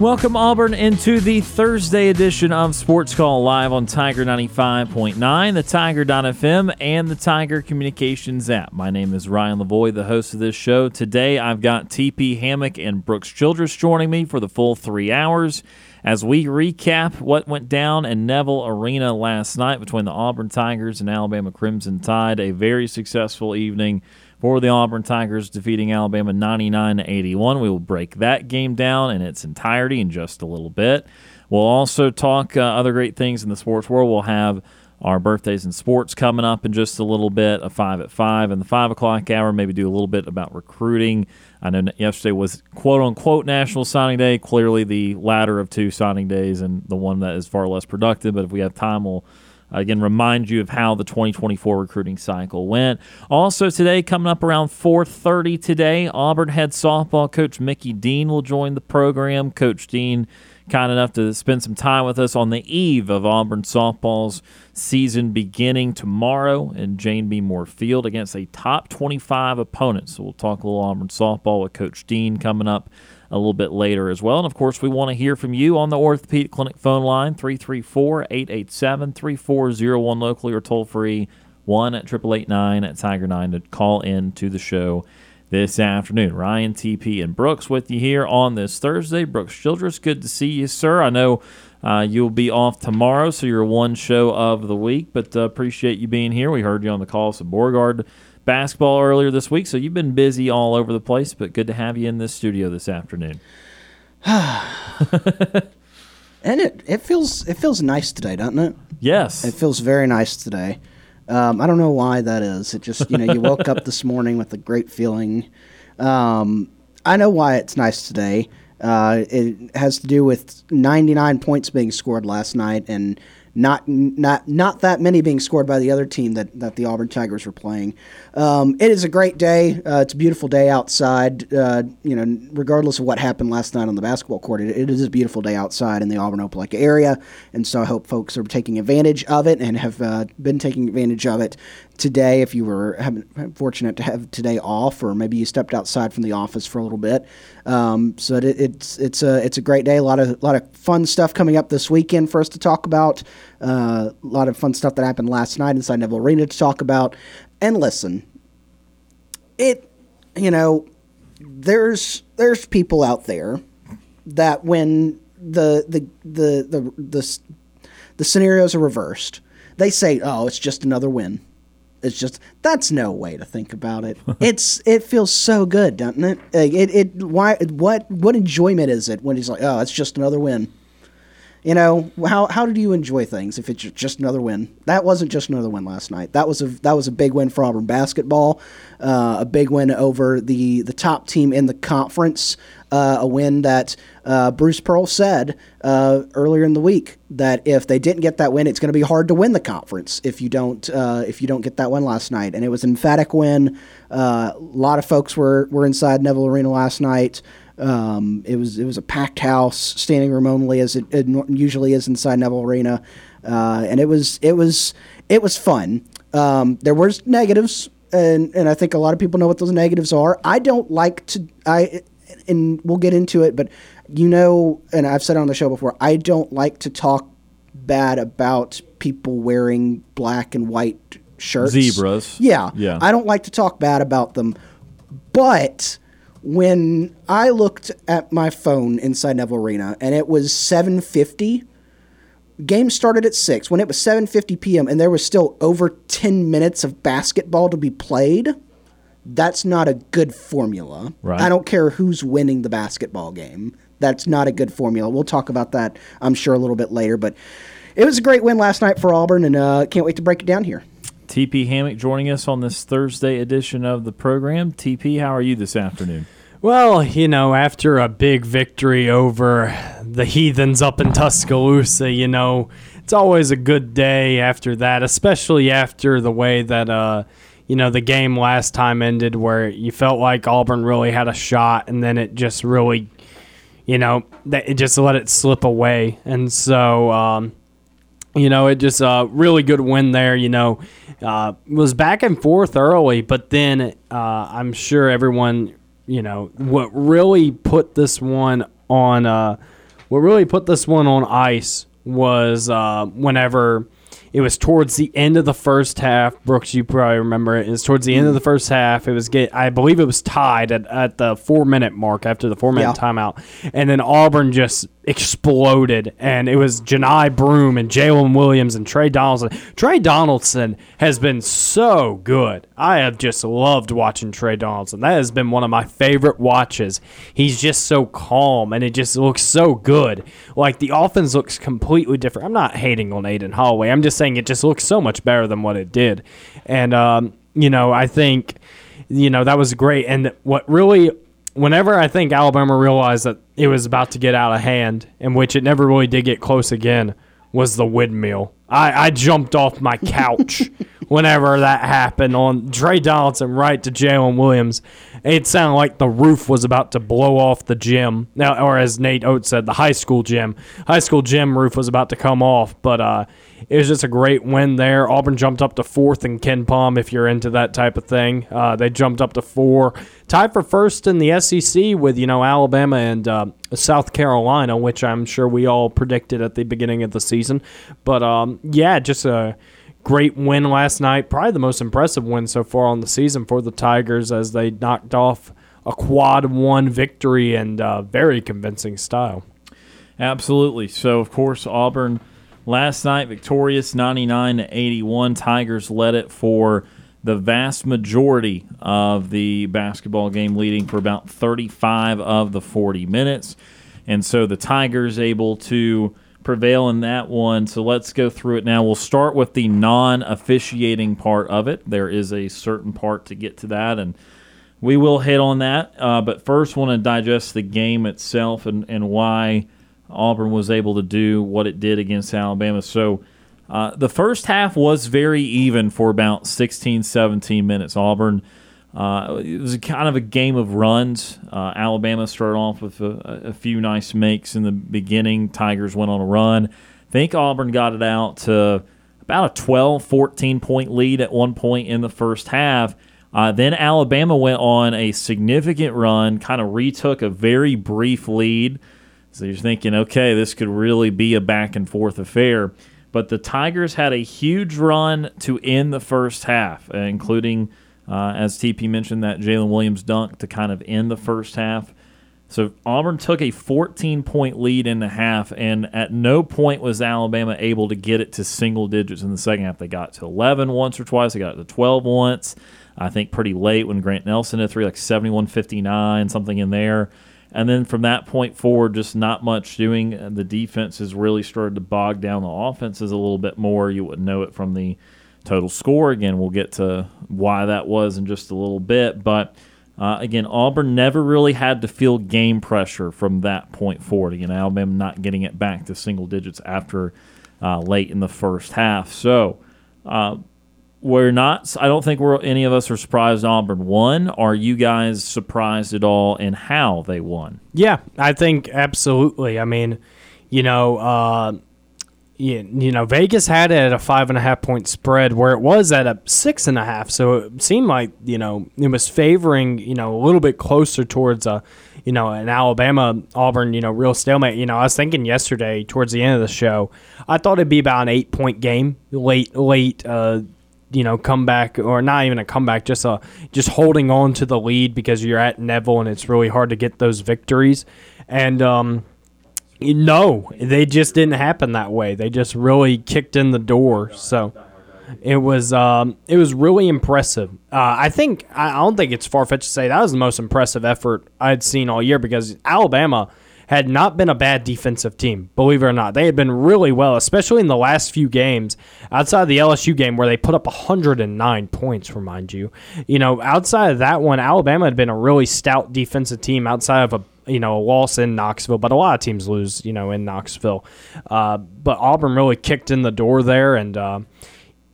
Welcome, Auburn, into the Thursday edition of Sports Call live on Tiger 95.9, the Tiger.fm, and the Tiger Communications app. My name is Ryan Lavoie, the host of this show. Today, I've got TP Hammock and Brooks Childress joining me for the full three hours as we recap what went down in Neville Arena last night between the Auburn Tigers and Alabama Crimson Tide. A very successful evening for the Auburn Tigers, defeating Alabama 99 to 81. We will break that game down in its entirety in just a little bit. We'll also talk uh, other great things in the sports world. We'll have our birthdays in sports coming up in just a little bit, a five at five, and the five o'clock hour. Maybe do a little bit about recruiting. I know yesterday was quote unquote National Signing Day. Clearly, the latter of two signing days, and the one that is far less productive. But if we have time, we'll Uh, again remind you of how the 2024 recruiting cycle went. Also today coming up around 4.30 today auburn head softball coach mickey dean will join the program. Coach dean kind enough to spend some time with us on the eve of auburn softball's season beginning tomorrow in jane b. Moore field against a top 25 opponent. So we'll talk a little auburn softball with coach dean coming up a little bit later as well. And of course, we want to hear from you on the Orthopedic Clinic phone line 334 887 3401 locally or toll free 1 at 8889 at Tiger 9 to call in to the show this afternoon. Ryan, TP, and Brooks with you here on this Thursday. Brooks Childress, good to see you, sir. I know uh, you'll be off tomorrow, so you're one show of the week, but uh, appreciate you being here. We heard you on the call of Beauregard basketball earlier this week, so you've been busy all over the place, but good to have you in this studio this afternoon. and it, it feels it feels nice today, doesn't it? Yes. It feels very nice today. Um, I don't know why that is. It just you know you woke up this morning with a great feeling. Um, I know why it's nice today. Uh, it has to do with 99 points being scored last night and not not not that many being scored by the other team that, that the Auburn Tigers were playing. Um, it is a great day. Uh, it's a beautiful day outside. Uh, you know, regardless of what happened last night on the basketball court, it, it is a beautiful day outside in the Auburn Opelika area, and so I hope folks are taking advantage of it and have uh, been taking advantage of it today. If you were fortunate to have today off, or maybe you stepped outside from the office for a little bit, um, so it, it's it's a it's a great day. A lot of a lot of fun stuff coming up this weekend for us to talk about. Uh, a lot of fun stuff that happened last night inside Neville Arena to talk about. And listen, it, you know, there's there's people out there that when the the the the the, the scenarios are reversed, they say, "Oh, it's just another win." It's just that's no way to think about it. it's it feels so good, doesn't it? Like It it why what what enjoyment is it when he's like, "Oh, it's just another win." You know how how did you enjoy things if it's just another win? That wasn't just another win last night. That was a that was a big win for Auburn basketball, uh, a big win over the the top team in the conference. Uh, a win that uh, Bruce Pearl said uh, earlier in the week that if they didn't get that win, it's going to be hard to win the conference if you don't uh, if you don't get that win last night. And it was an emphatic win. Uh, a lot of folks were were inside Neville Arena last night. Um, it was it was a packed house, standing room only, as it, it usually is inside Neville Arena, uh, and it was it was it was fun. Um, there was negatives, and and I think a lot of people know what those negatives are. I don't like to I, and we'll get into it, but you know, and I've said it on the show before, I don't like to talk bad about people wearing black and white shirts, zebras. Yeah, yeah. I don't like to talk bad about them, but when I looked at my phone inside Neville Arena and it was 750 game started at 6 when it was 7:50 p.m. and there was still over 10 minutes of basketball to be played That's not a good formula. Right. I don't care who's winning the basketball game. That's not a good formula. We'll talk about that, I'm sure, a little bit later. But it was a great win last night for Auburn, and uh, can't wait to break it down here. TP Hammock joining us on this Thursday edition of the program. TP, how are you this afternoon? Well, you know, after a big victory over the heathens up in Tuscaloosa, you know, it's always a good day after that, especially after the way that uh you know the game last time ended where you felt like Auburn really had a shot and then it just really you know, it just let it slip away. And so um you know, it just a uh, really good win there. You know, uh, was back and forth early, but then uh, I'm sure everyone, you know, what really put this one on, uh, what really put this one on ice was uh, whenever it was towards the end of the first half. Brooks, you probably remember it. It was towards the end of the first half. It was get, I believe it was tied at, at the four minute mark after the four minute Yeah. timeout, and then Auburn just exploded, and it was Johni Broome and Jaylin Williams and Tre Donaldson. Tre Donaldson has been so good. I have just loved watching Tre Donaldson. That has been one of my favorite watches. He's just so calm, and it just looks so good. Like the offense looks completely different. I'm not hating on Aden Holloway. I'm just saying it just looks so much better than what it did, and um, you know I think you know that was great. And what really whenever I think Alabama realized that it was about to get out of hand, in which it never really did get close again, was the windmill. I, I jumped off my couch whenever that happened on Tre Donaldson right to Jaylin Williams. It sounded like the roof was about to blow off the gym. Now, or as Nate Oats said, the high school gym. High school gym roof was about to come off, but uh, it was just a great win there. Auburn jumped up to fourth in KenPom if you're into that type of thing. Uh, they jumped up to four, tied for first in the SEC with you know Alabama and uh, South Carolina, which I'm sure we all predicted at the beginning of the season. But um, yeah, just a great win last night. Probably the most impressive win so far on the season for the Tigers as they knocked off a quad one victory in uh, very convincing style. Absolutely. So, of course, Auburn last night victorious 99 to 81. Tigers led it for the vast majority of the basketball game, leading for about 35 of the 40 minutes. And so the Tigers able to prevail in that one. So let's go through it now. We'll start with the non officiating part of it. There is a certain part to get to that. And we will hit on that. Uh, but first, want to digest the game itself and, and why Auburn was able to do what it did against Alabama. So uh, the first half was very even for about 16, 17 minutes. Auburn, uh, it was kind of a game of runs. Uh, Alabama started off with a, a few nice makes in the beginning. Tigers went on a run. I think Auburn got it out to about a 12, 14 point lead at one point in the first half. Uh, then Alabama went on a significant run, kind of retook a very brief lead. So you're thinking, okay, this could really be a back and forth affair. But the Tigers had a huge run to end the first half, uh, including, uh, as TP mentioned, that Jaylin Williams dunk to kind of end the first half. So Auburn took a 14 point lead in the half, and at no point was Alabama able to get it to single digits in the second half. They got to 11 once or twice, they got to 12 once. I think pretty late when Grant Nelson hit three, like 71 59, something in there. And then from that point forward, just not much doing. The defense has really started to bog down the offenses a little bit more. You wouldn't know it from the total score. Again, we'll get to why that was in just a little bit. But uh, again, Auburn never really had to feel game pressure from that point forward. Again, Alabama not getting it back to single digits after uh, late in the first half. So, uh, we're not. I don't think we're any of us are surprised Auburn won. Are you guys surprised at all in how they won? Yeah, I think absolutely. I mean, you know, uh, you, you know, Vegas had it at a five and a half point spread where it was at a six and a half. So it seemed like you know it was favoring you know a little bit closer towards a you know an Alabama Auburn you know real stalemate. You know, I was thinking yesterday towards the end of the show, I thought it'd be about an eight point game late late. Uh, you know, comeback or not even a comeback, just a just holding on to the lead because you're at Neville and it's really hard to get those victories. And um, no, they just didn't happen that way. They just really kicked in the door. So, It was um, it was really impressive. Uh, I think I don't think it's far fetched to say that was the most impressive effort I'd seen all year because Alabama had not been a bad defensive team, believe it or not. They had been really well, especially in the last few games, outside of the LSU game where they put up 109 points, remind you. You know, outside of that one, Alabama had been a really stout defensive team outside of a you know, a loss in Knoxville, but a lot of teams lose, you know, in Knoxville. Uh, but Auburn really kicked in the door there, and uh,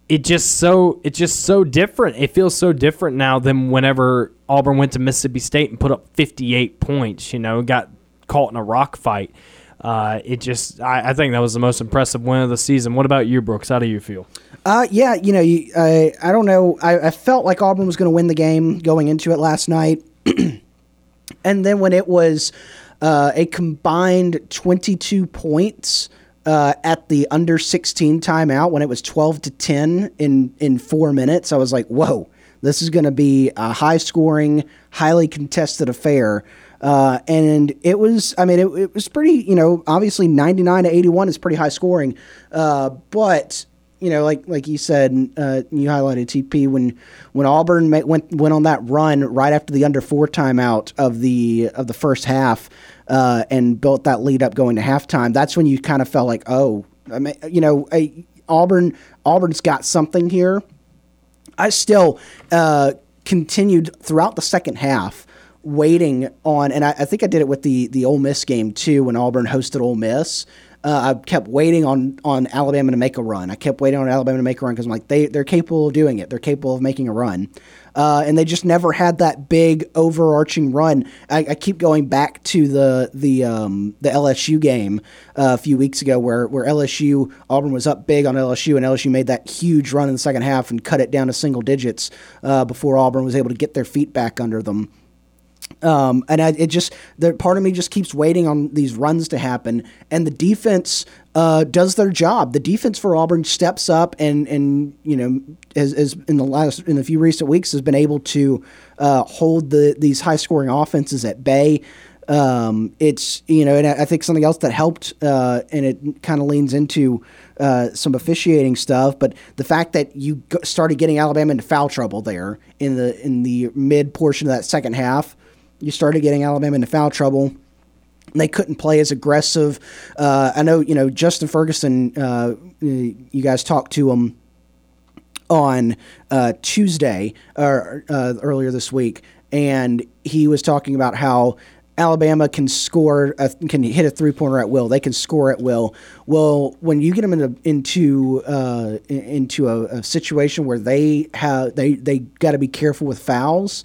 it just so it's just so different. It feels so different now than whenever Auburn went to Mississippi State and put up 58 points. You know, got caught in a rock fight. Uh, it just, I, I, think that was the most impressive win of the season. What about you, Brooks? How do you feel? Uh, yeah, you know, you, I, I don't know. I, I felt like Auburn was going to win the game going into it last night. and then when it was uh, a combined 22 points uh, at the under 16 timeout, when it was 12 to 10 in, in four minutes, I was like, whoa, this is going to be a high scoring, highly contested affair. Uh, and it was, I mean, it, it, was pretty, you know, obviously 99 to 81 is pretty high scoring. Uh, but, you know, like like you said, uh, you highlighted TP when when Auburn went went on that run right after the under four timeout of the of the first half uh, and built that lead up going to halftime. That's when you kind of felt like, oh, I mean, you know, a, Auburn Auburn's got something here. I still uh, continued throughout the second half waiting on, and I, I, think I did it with the the Ole Miss game too when Auburn hosted Ole Miss. Uh, I kept waiting on on Alabama to make a run. I kept waiting on Alabama to make a run because I'm like they they're capable of doing it. They're capable of making a run, uh, and they just never had that big overarching run. I, I keep going back to the the um, the LSU game uh, a few weeks ago where where LSU Auburn was up big on LSU and LSU made that huge run in the second half and cut it down to single digits uh, before Auburn was able to get their feet back under them. Um, and I, it just, the part of me just keeps waiting on these runs to happen. And the defense uh, does their job. The defense for Auburn steps up and, and you know, as, as in the last, in a few recent weeks, has been able to uh, hold the these high scoring offenses at bay. Um, it's you know, and I think something else that helped, uh, and it kind of leans into uh, some officiating stuff, but the fact that you started getting Alabama into foul trouble there in the in the mid portion of that second half you started getting Alabama into foul trouble. They couldn't play as aggressive. Uh, I know, you know, Justin Ferguson. Uh, you guys talked to him on uh, Tuesday or uh, earlier this week, and he was talking about how Alabama can score, a, can hit a three pointer at will. They can score at will. Well, when you get them into into uh, into a, a, situation where they have they they got to be careful with fouls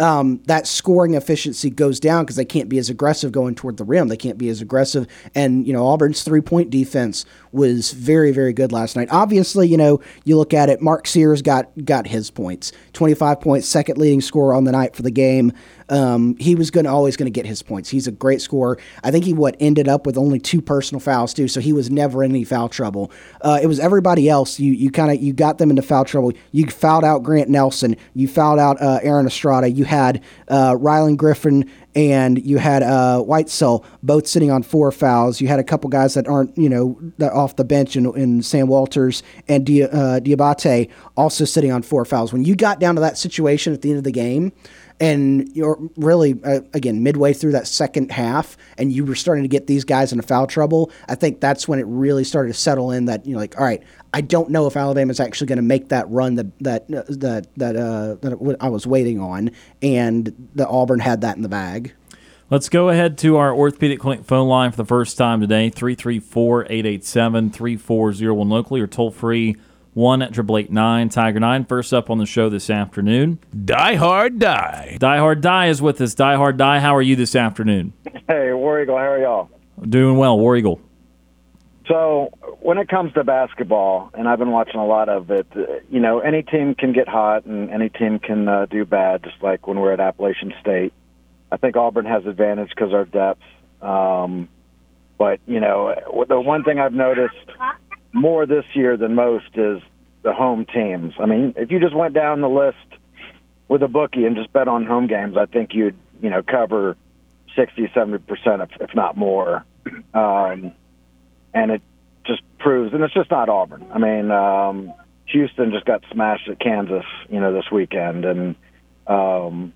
um, that scoring efficiency goes down because they can't be as aggressive going toward the rim. They can't be as aggressive. And, you know, Auburn's three point defense was very, very good last night. Obviously, you know, you look at it, Mark Sears got, got his points 25 points, second leading scorer on the night for the game um, he was going always going to get his points. He's a great scorer. I think he what ended up with only two personal fouls too, so he was never in any foul trouble. Uh, it was everybody else. You you kind of you got them into foul trouble. You fouled out Grant Nelson. You fouled out uh, Aaron Estrada. You had uh, Rylan Griffin and you had uh, Wrightsell both sitting on four fouls. You had a couple guys that aren't, you know, off the bench in, in Sam Walters and Di, uh, Dioubate also sitting on four fouls. When you got down to that situation at the end of the game, and you're really uh, again midway through that second half and you were starting to get these guys into foul trouble i think that's when it really started to settle in that you know like all right i don't know if alabama's actually going to make that run that that uh, that that uh, that i was waiting on and the auburn had that in the bag. Let's go ahead to our orthopedic clinic phone line for the first time today 334 887 3401 locally or toll free one at triple eight nine Tiger Nine. First up on the show this afternoon, Die Hard Die. Die Hard Die is with us. Die Hard Die, how are you this afternoon? Hey, War Eagle, how are y'all? Doing well, War Eagle. So when it comes to basketball, and I've been watching a lot of it, you know, any team can get hot and any team can uh, do bad. Just like when we're at Appalachian State, I think Auburn has advantage because our depth. Um, but you know, the one thing I've noticed more this year than most is the home teams. I mean, if you just went down the list with a bookie and just bet on home games, I think you'd you know cover sixty, seventy percent, if not more. Um, and it just proves, and it's just not Auburn. I mean, um, Houston just got smashed at Kansas, you know, this weekend, and um,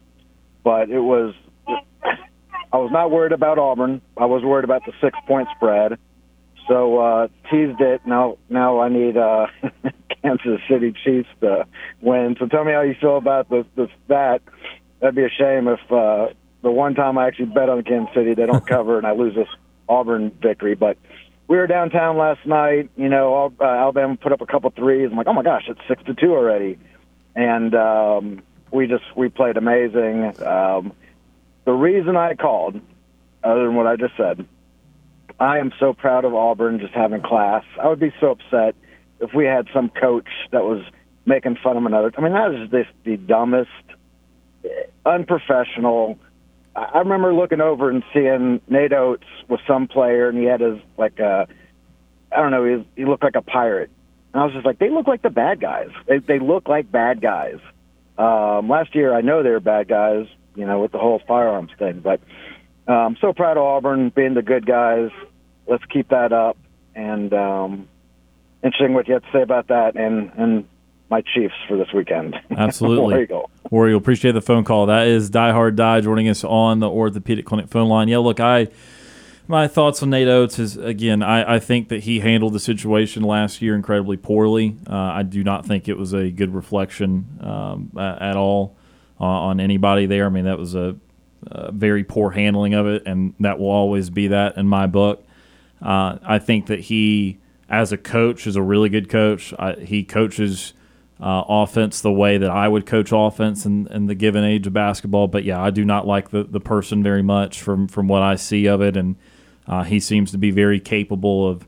but it was. I was not worried about Auburn. I was worried about the six point spread. So uh, teased it. Now, now I need uh, Kansas City Chiefs to win. So tell me how you feel about this. this that that'd be a shame if uh, the one time I actually bet on Kansas City they don't cover and I lose this Auburn victory. But we were downtown last night. You know, uh, Alabama put up a couple threes. I'm like, oh my gosh, it's six to two already, and um, we just we played amazing. Um, the reason I called, other than what I just said, I am so proud of Auburn just having class. I would be so upset if we had some coach that was making fun of another. I mean, that is just the dumbest, unprofessional. I remember looking over and seeing Nate Oats with some player, and he had his like a, I don't know, he, he looked like a pirate. And I was just like, they look like the bad guys. They they look like bad guys. Um, last year, I know they were bad guys, you know, with the whole firearms thing, but um, so proud of Auburn being the good guys. Let's keep that up. And um, interesting what you have to say about that and and my Chiefs for this weekend. Absolutely. there you go. Warrior, appreciate the phone call. That is Die Hard Die joining us on the Orthopedic Clinic phone line. Yeah, look, I my thoughts on Nate Oats is again, I, I think that he handled the situation last year incredibly poorly. Uh, I do not think it was a good reflection um, at all uh, on anybody there. I mean, that was a uh, very poor handling of it, and that will always be that in my book. Uh, I think that he, as a coach, is a really good coach. I, he coaches uh, offense the way that I would coach offense in, in the given age of basketball. But yeah, I do not like the, the person very much from, from what I see of it, and uh, he seems to be very capable of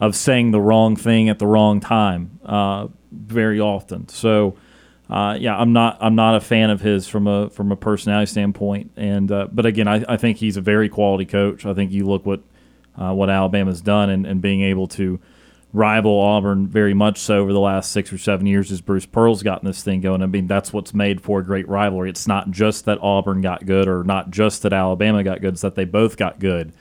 of saying the wrong thing at the wrong time uh, very often. So uh, yeah, I'm not I'm not a fan of his from a from a personality standpoint. And uh, but again, I, I think he's a very quality coach. I think you look what uh, what Alabama's done and, and being able to rival Auburn very much so over the last six or seven years as Bruce Pearl's gotten this thing going. I mean, that's what's made for a great rivalry. It's not just that Auburn got good or not just that Alabama got good, it's that they both got good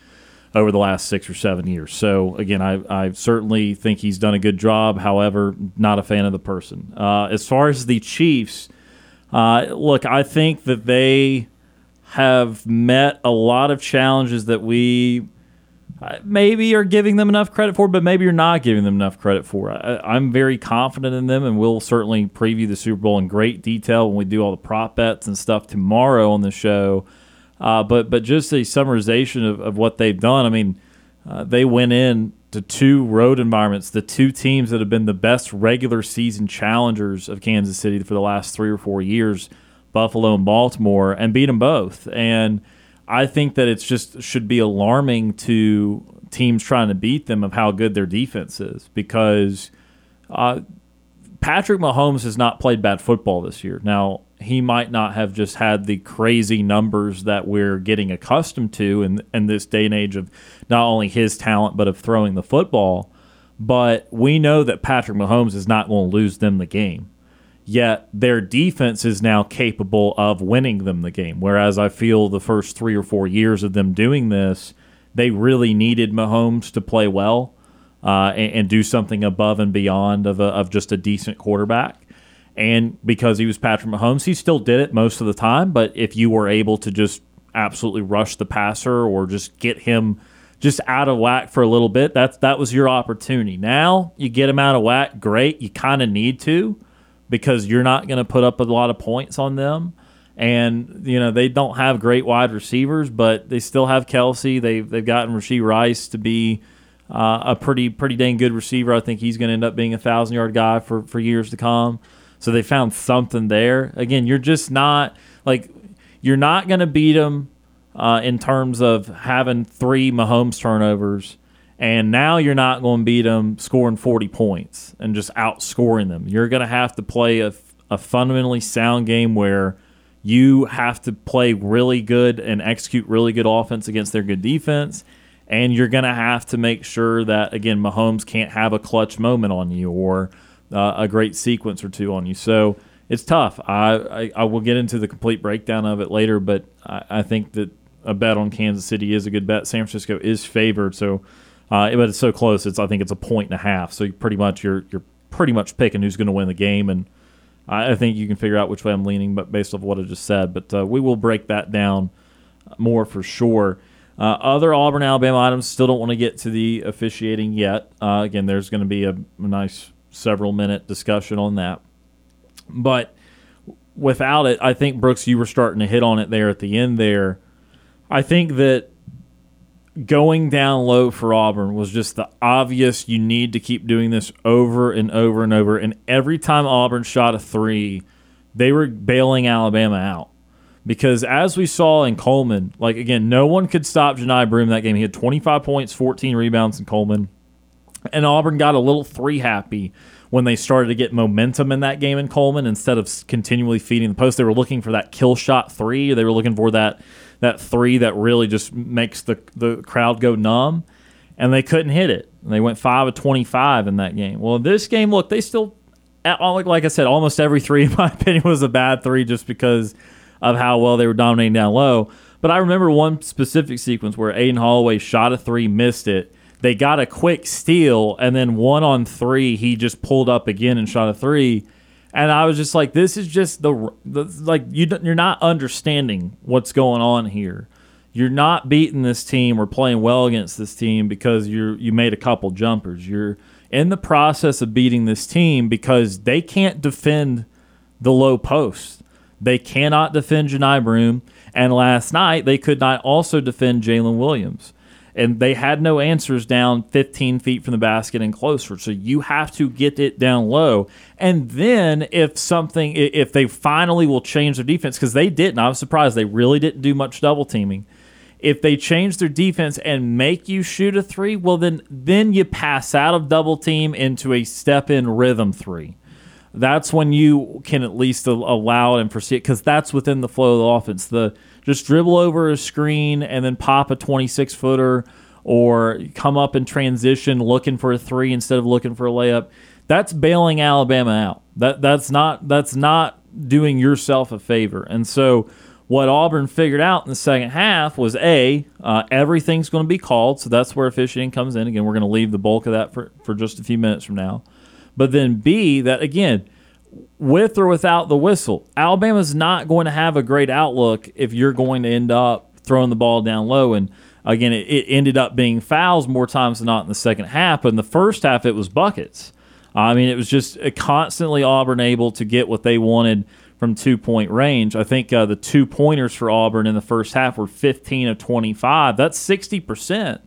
over the last six or seven years. So again, I, I certainly think he's done a good job. However, not a fan of the person. Uh, as far as the Chiefs, uh, look, I think that they have met a lot of challenges that we uh, maybe are giving them enough credit for, but maybe you're not giving them enough credit for. I, am very confident in them, and we'll certainly preview the Super Bowl in great detail when we do all the prop bets and stuff tomorrow on the show. Uh, but but just a summarization of, of what they've done. I mean, uh, they went in to two road environments, the two teams that have been the best regular season challengers of Kansas City for the last three or four years, Buffalo and Baltimore, and beat them both. And I think that it's just should be alarming to teams trying to beat them of how good their defense is because uh, Patrick Mahomes has not played bad football this year. Now, he might not have just had the crazy numbers that we're getting accustomed to in, in this day and age of not only his talent, but of throwing the football. But we know that Patrick Mahomes is not going to lose them the game. Yet their defense is now capable of winning them the game. Whereas I feel the first three or four years of them doing this, they really needed Mahomes to play well uh, and, and, do something above and beyond of, a, of just a decent quarterback. And because he was Patrick Mahomes, he still did it most of the time. But if you were able to just absolutely rush the passer or just get him just out of whack for a little bit, that that was your opportunity. Now you get him out of whack, great. You kind of need to because you're not going to put up a lot of points on them. And you know they don't have great wide receivers, but they still have Kelce. They've they've gotten Rashee Rice to be uh, a pretty pretty dang good receiver. I think he's going to end up being a thousand yard guy for for years to come. So they found something there. Again, you're just not like you're not going to beat them uh, in terms of having three Mahomes turnovers, and now you're not going to beat them scoring 40 points and just outscoring them. You're going to have to play a, a fundamentally sound game where you have to play really good and execute really good offense against their good defense. And you're going to have to make sure that, again, Mahomes can't have a clutch moment on you or uh, a great sequence or two on you. So it's tough. I, I, I, will get into the complete breakdown of it later, but I, I, think that a bet on Kansas City is a good bet. San Francisco is favored, so uh, but it's so close. It's I think it's a point and a half. So pretty much you're you're pretty much picking who's going to win the game, and I, I think you can figure out which way I'm leaning, but based off what I just said. But uh, we will break that down more for sure. Uh, other Auburn Alabama items still don't want to get to the officiating yet. Uh, again, there's going to be a nice several minute discussion on that, but without it, I think Brooks, you were starting to hit on it there at the end. There, I think that going down low for Auburn was just the obvious. You need to keep doing this over and over and over. And every time Auburn shot a three, they were bailing Alabama out. Because as we saw in Coleman, like again, no one could stop Johni Broome that game. He had 25 points, 14 rebounds in Coleman. And Auburn got a little three happy when they started to get momentum in that game in Coleman instead of continually feeding the post. They were looking for that kill shot three. They were looking for that that three that really just makes the the crowd go numb, and they couldn't hit it. They went five of twenty five in that game. Well, this game, look, they still, like I said, almost every three in my opinion was a bad three just because of how well they were dominating down low. But I remember one specific sequence where Aden Holloway shot a three, missed it. They got a quick steal, and then one on three, he just pulled up again and shot a three. And I was just like, this is just the, the like you you're not understanding what's going on here. You're not beating this team or playing well against this team because you you made a couple jumpers. You're in the process of beating this team because they can't defend the low post. They cannot defend Johni Broome. And last night, they could not also defend Jaylin Williams. And they had no answers down 15 feet from the basket and closer. So you have to get it down low. And then if something, if they finally will change their defense, because they didn't, I was surprised they really didn't do much double teaming. If they change their defense and make you shoot a three, well then then you pass out of double team into a step in rhythm three that's when you can at least allow it and proceed because that's within the flow of the offense. The just dribble over a screen and then pop a 26 footer or come up and transition looking for a three instead of looking for a layup. That's bailing Alabama out. That that's not that's not doing yourself a favor. And so what Auburn figured out in the second half was a uh, everything's going to be called, so that's where officiating comes in. Again, we're going to leave the bulk of that for for just a few minutes from now. But then B, that again, with or without the whistle, Alabama's not going to have a great outlook if you're going to end up throwing the ball down low. And again, it, it ended up being fouls more times than not in the second half. But in the first half, it was buckets. I mean, it was just constantly Auburn able to get what they wanted from two point range. I think uh, the two pointers for Auburn in the first half were 15 of 25. That's 60%.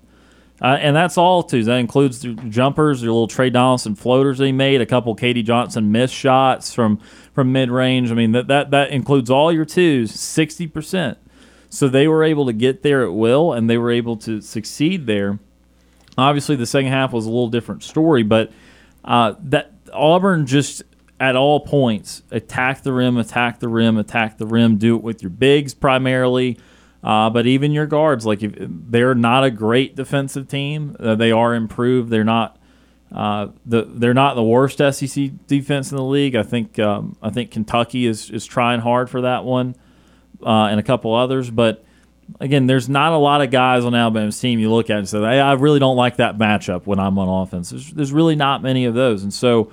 Uh, and that's all too. That includes the jumpers, your little Tre Donaldson floaters he made, a couple Katie Johnson missed shots from from mid range. I mean that that that includes all your twos, sixty percent. So they were able to get there at will, and they were able to succeed there. Obviously, the second half was a little different story, but uh, that Auburn just at all points attack the rim, attack the rim, attack the rim. Do it with your bigs primarily. Uh, but even your guards, like if they're not a great defensive team, uh, they are improved. They're not uh, the they're not the worst SEC defense in the league. I think um, I think Kentucky is is trying hard for that one, uh, and a couple others. But again, there's not a lot of guys on Alabama's team you look at and say, hey, I really don't like that matchup when I'm on offense. There's, there's really not many of those, and so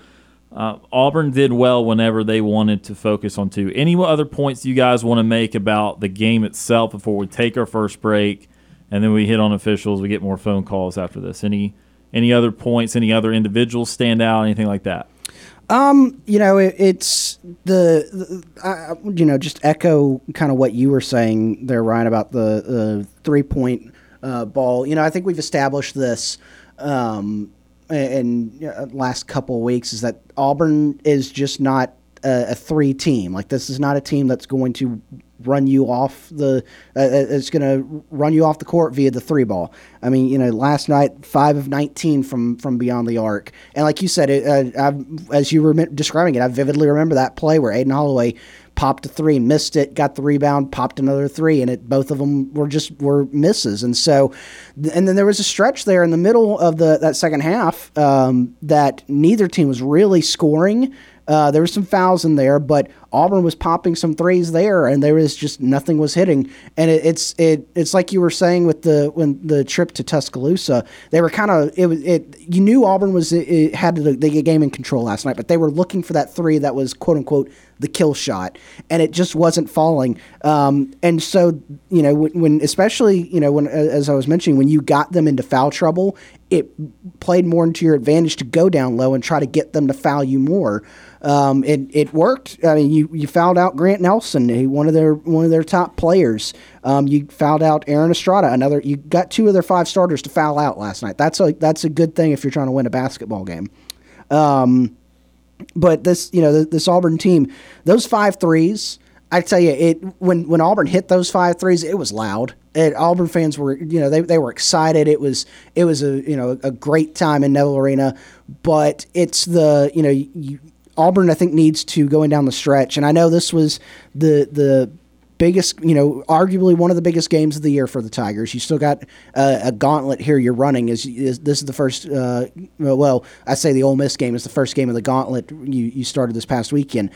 uh, Auburn did well whenever they wanted to focus on two. Any other points you guys want to make about the game itself before we take our first break, and then we hit on officials? We get more phone calls after this. Any any other points? Any other individuals stand out? Anything like that? Um, you know, it, it's the, the I, you know, just echo kind of what you were saying there, Ryan, about the, the three point uh, ball. You know, I think we've established this. Um, in uh, last couple of weeks is that Auburn is just not a, a, three team. Like this is not a team that's going to run you off the. Uh, uh it's going to run you off the court via the three ball. I mean, you know, last night five of nineteen from from beyond the arc, and like you said, it, uh, as you were describing it, I vividly remember that play where Aden Holloway popped a three, missed it, got the rebound, popped another three, and it both of them were just were misses. And so, and then there was a stretch there in the middle of the that second half um, that neither team was really scoring. Uh, there were some fouls in there, but Auburn was popping some threes there, and there was just nothing was hitting. And it, it's it it's like you were saying with the when the trip to Tuscaloosa, they were kind of it was it. You knew Auburn was it had the, the game in control last night, but they were looking for that three that was quote unquote the kill shot, and it just wasn't falling. Um, and so, you know, when, when, especially you know when as I was mentioning, when you got them into foul trouble, it played more into your advantage to go down low and try to get them to foul you more. Um, it it worked. I mean, you, you fouled out Grant Nelson, one of their one of their top players. Um, you fouled out Aaron Estrada, another. You got two of their five starters to foul out last night. That's a that's a good thing if you're trying to win a basketball game. Um, but this, you know, this Auburn team, those five threes, I tell you, it when when Auburn hit those five threes, it was loud. It, Auburn fans were, you know, they, they were excited. It was it was a you know a great time in Neville Arena, but it's the you know you, Auburn I think needs to going down the stretch, and I know this was the the biggest, you know, arguably one of the biggest games of the year for the Tigers. You still got uh, a gauntlet here. You're running. Is, is this is the first? Uh, well, I say the Ole Miss game is the first game of the gauntlet you you started this past weekend.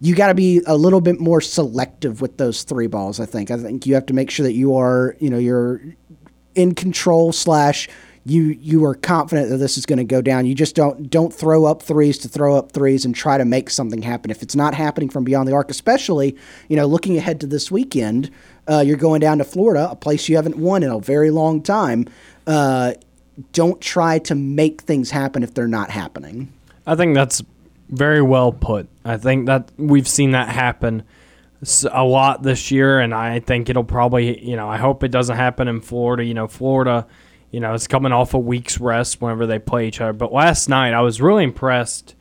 You got to be a little bit more selective with those three balls. I think. I think you have to make sure that you are, you know, you're in control slash you you are confident that this is going to go down. You just don't don't throw up threes to throw up threes and try to make something happen. If it's not happening from beyond the arc, especially you know looking ahead to this weekend, uh, you're going down to Florida, a place you haven't won in a very long time. Uh, don't try to make things happen if they're not happening. I think that's very well put. I think that we've seen that happen a lot this year, and I think it'll probably, you know, I hope it doesn't happen in Florida. You know, Florida you know, it's coming off a week's rest whenever they play each other. But last night, I was really impressed.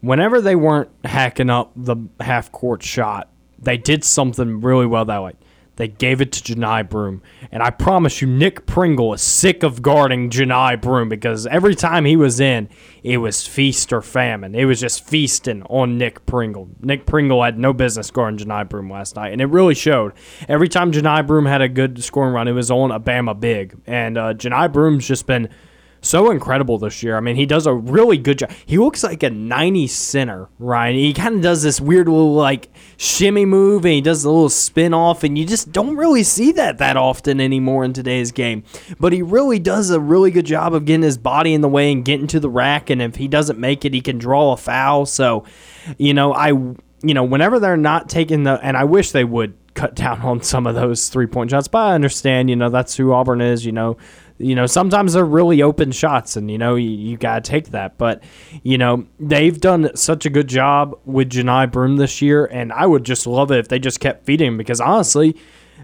Whenever they weren't hacking up the half court shot, they did something really well that way. They gave it to Johni Broome. And I promise you, Nick Pringle is sick of guarding Johni Broome because every time he was in, it was feast or famine. It was just feasting on Nick Pringle. Nick Pringle had no business guarding Johni Broome last night, and it really showed. Every time Johni Broome had a good scoring run, it was on a Bama big. And uh, Johni Broome's just been – so incredible this year. I mean, he does a really good job. He looks like a 90 center, right? He kind of does this weird little like shimmy move and he does a little spin off, and you just don't really see that that often anymore in today's game. But he really does a really good job of getting his body in the way and getting to the rack. And if he doesn't make it, he can draw a foul. So, you know, I, you know, whenever they're not taking the, and I wish they would cut down on some of those three point shots, but I understand, you know, that's who Auburn is, you know you know, sometimes they're really open shots, and you know you, you got to take that. But you know they've done such a good job with Johni Broome this year, and I would just love it if they just kept feeding him because honestly,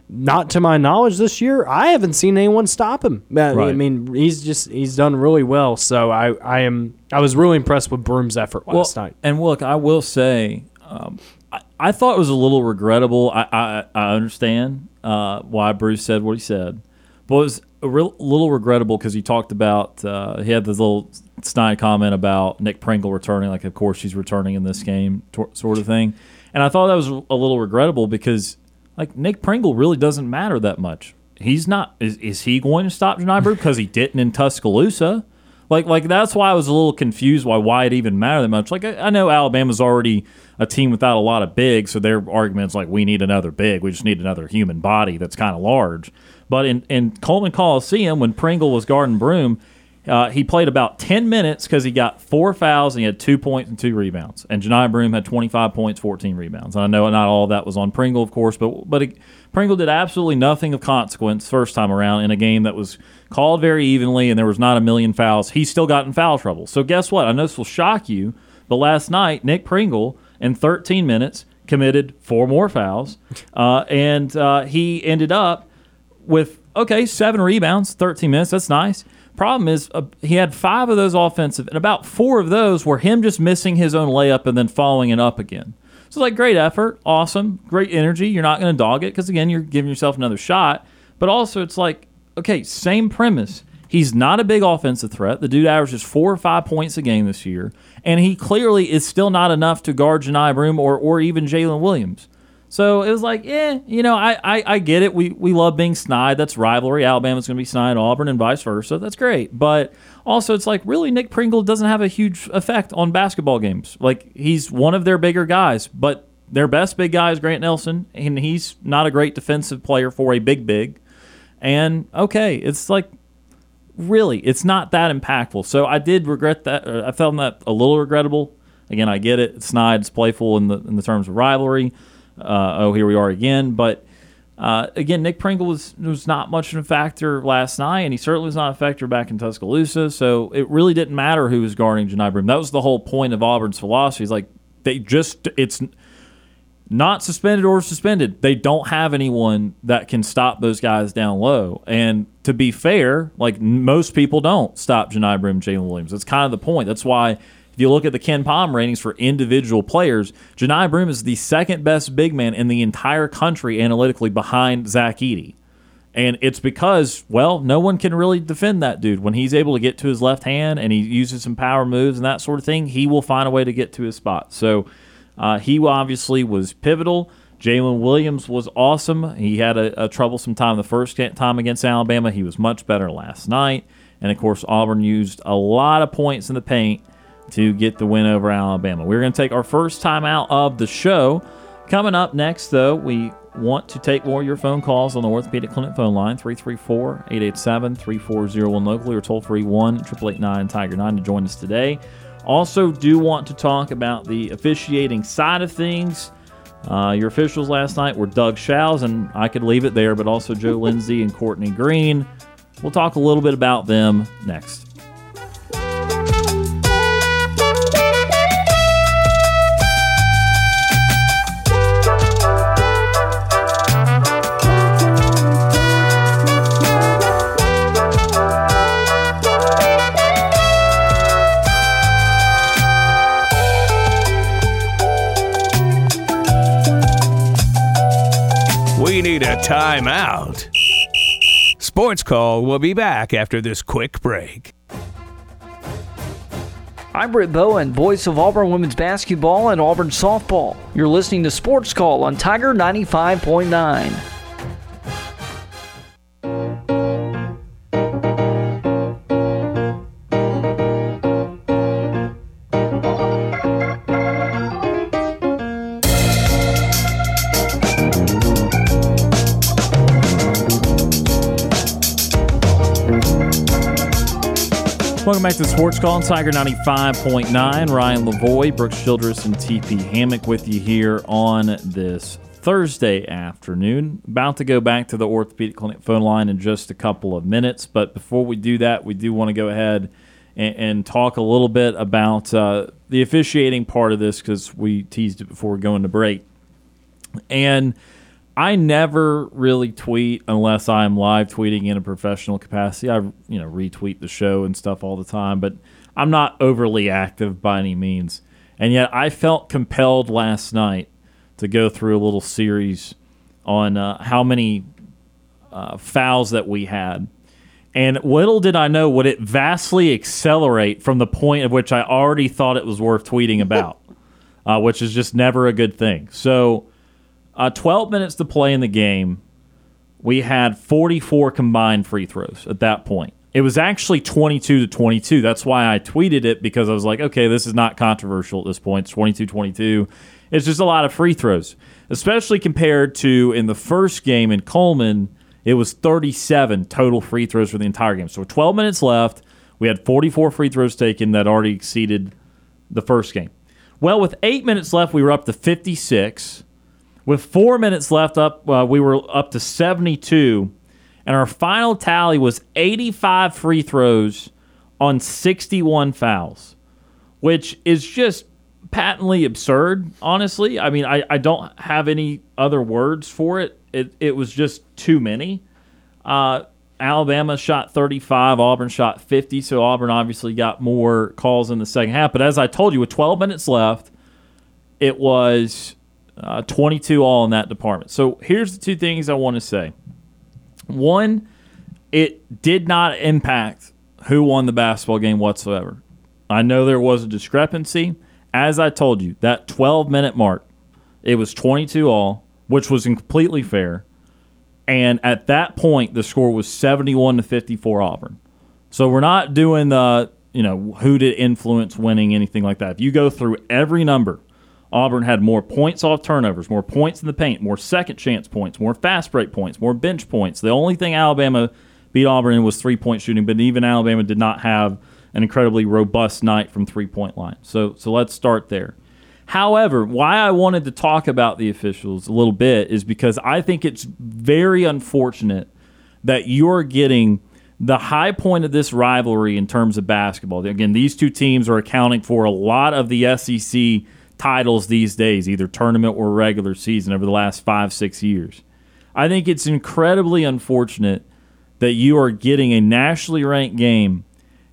not to my knowledge this year, I haven't seen anyone stop him. Right. I mean, he's just he's done really well. So I I am I was really impressed with Broome's effort last well, night. And look, I will say. Um, I, I thought it was a little regrettable. I, I, I understand uh, why Bruce said what he said, but it was a real, little regrettable because he talked about uh, he had this little snide comment about Nick Pringle returning, like of course he's returning in this game, sort of thing. And I thought that was a little regrettable because like Nick Pringle really doesn't matter that much. He's not. Is, is he going to stop Broome because he didn't in Tuscaloosa? Like like that's why I was a little confused why why it even mattered that much. Like I, I know Alabama's already a team without a lot of big, so their arguments like we need another big, we just need another human body that's kind of large. But in, in Coleman Coliseum, when Pringle was guarding Broome, uh, he played about 10 minutes because he got four fouls and he had two points and two rebounds. And Johni Broome had 25 points, 14 rebounds. And I know not all that was on Pringle, of course, but but it, Pringle did absolutely nothing of consequence first time around in a game that was called very evenly and there was not a million fouls. He still got in foul trouble. So guess what? I know this will shock you, but last night Nick Pringle in 13 minutes committed four more fouls, uh, and uh, he ended up with okay, seven rebounds, 13 minutes. That's nice. Problem is, uh, he had five of those offensive, and about four of those were him just missing his own layup and then following it up again. So, like, great effort, awesome, great energy. You're not going to dog it because, again, you're giving yourself another shot. But also, it's like, okay, same premise. He's not a big offensive threat. The dude averages four or five points a game this year, and he clearly is still not enough to guard Johni Broome or, or even Jaylin Williams. So it was like, eh, you know, I, I, I get it. We we love being snide. That's rivalry. Alabama's going to be snide, Auburn, and vice versa. That's great. But also, it's like, really, Nick Pringle doesn't have a huge effect on basketball games. Like, he's one of their bigger guys, but their best big guy is Grant Nelson, and he's not a great defensive player for a big big. And okay, it's like really, it's not that impactful. So I did regret that. uh, I found that a little regrettable. Again, I get it. It's not. It's playful in the in the terms of rivalry. Uh, oh, here we are again. But uh, again, Nick Pringle was was not much of a factor last night, and he certainly was not a factor back in Tuscaloosa. So it really didn't matter who was guarding Johni Broome. That was the whole point of Auburn's philosophy. Is like they just it's not suspended or suspended. They don't have anyone that can stop those guys down low. And to be fair, like most people don't stop Johni Broome, Jaylin Williams. That's kind of the point. That's why if you look at the KenPom ratings for individual players, Johni Broome is the second best big man in the entire country analytically behind Zach Edey. And it's because, well, no one can really defend that dude. When he's able to get to his left hand and he uses some power moves and that sort of thing, he will find a way to get to his spot. So uh, he obviously was pivotal. Jaylin Williams was awesome. He had a, a, troublesome time the first time against Alabama. He was much better last night. And of course, Auburn used a lot of points in the paint to get the win over Alabama. We're going to take our first time out of the show. Coming up next, though, we want to take more of your phone calls on the Orthopedic Clinic phone line, 334 887 3401 locally or toll free 1 889 Tiger 9 to join us today. Also, do want to talk about the officiating side of things. Uh, your officials last night were Doug Shows, and I could leave it there, but also Joe Lindsay and Courtney Green. We'll talk a little bit about them next. Need out. Sports Call will be back after this quick break. I'm Britt Bowen, voice of Auburn women's basketball and Auburn softball. You're listening to Sports Call on Tiger 95.9. Welcome back to Sports Call on Tiger 95.9. Ryan Lavoie, Brooks Childress, and TP Hammock with you here on this Thursday afternoon. About to go back to the Orthopedic Clinic phone line in just a couple of minutes. But before we do that, we do want to go ahead and, and talk a little bit about uh, the officiating part of this because we teased it before going to break. And I never really tweet unless I'm live tweeting in a professional capacity. I you know retweet the show and stuff all the time, but I'm not overly active by any means. And yet I felt compelled last night to go through a little series on uh, how many uh, fouls that we had. And little did I know would it vastly accelerate from the point of which I already thought it was worth tweeting about, uh, which is just never a good thing. So uh, 12 minutes to play in the game. We had 44 combined free throws at that point. It was actually 22 to 22. That's why I tweeted it because I was like, okay, this is not controversial at this point. It's 22 22. It's just a lot of free throws, especially compared to in the first game in Coleman, it was 37 total free throws for the entire game. So 12 minutes left. We had 44 free throws taken that already exceeded the first game. Well, with eight minutes left, we were up to 56. With four minutes left, up uh, we were up to 72, and our final tally was 85 free throws on 61 fouls, which is just patently absurd. Honestly, I mean, I, I don't have any other words for it. It it was just too many. Uh, Alabama shot 35, Auburn shot 50, so Auburn obviously got more calls in the second half. But as I told you, with 12 minutes left, it was uh, 22 all in that department. So here's the two things I want to say. One, it did not impact who won the basketball game whatsoever. I know there was a discrepancy. As I told you, that 12 minute mark, it was 22 all, which was completely fair. And at that point, the score was 71 to 54 Auburn. So we're not doing the, you know, who did influence winning, anything like that. If you go through every number, Auburn had more points off turnovers, more points in the paint, more second chance points, more fast break points, more bench points. The only thing Alabama beat Auburn in was three point shooting, but even Alabama did not have an incredibly robust night from three point line. So so let's start there. However, why I wanted to talk about the officials a little bit is because I think it's very unfortunate that you're getting the high point of this rivalry in terms of basketball. Again, these two teams are accounting for a lot of the SEC titles these days, either tournament or regular season, over the last five, six years. I think it's incredibly unfortunate that you are getting a nationally ranked game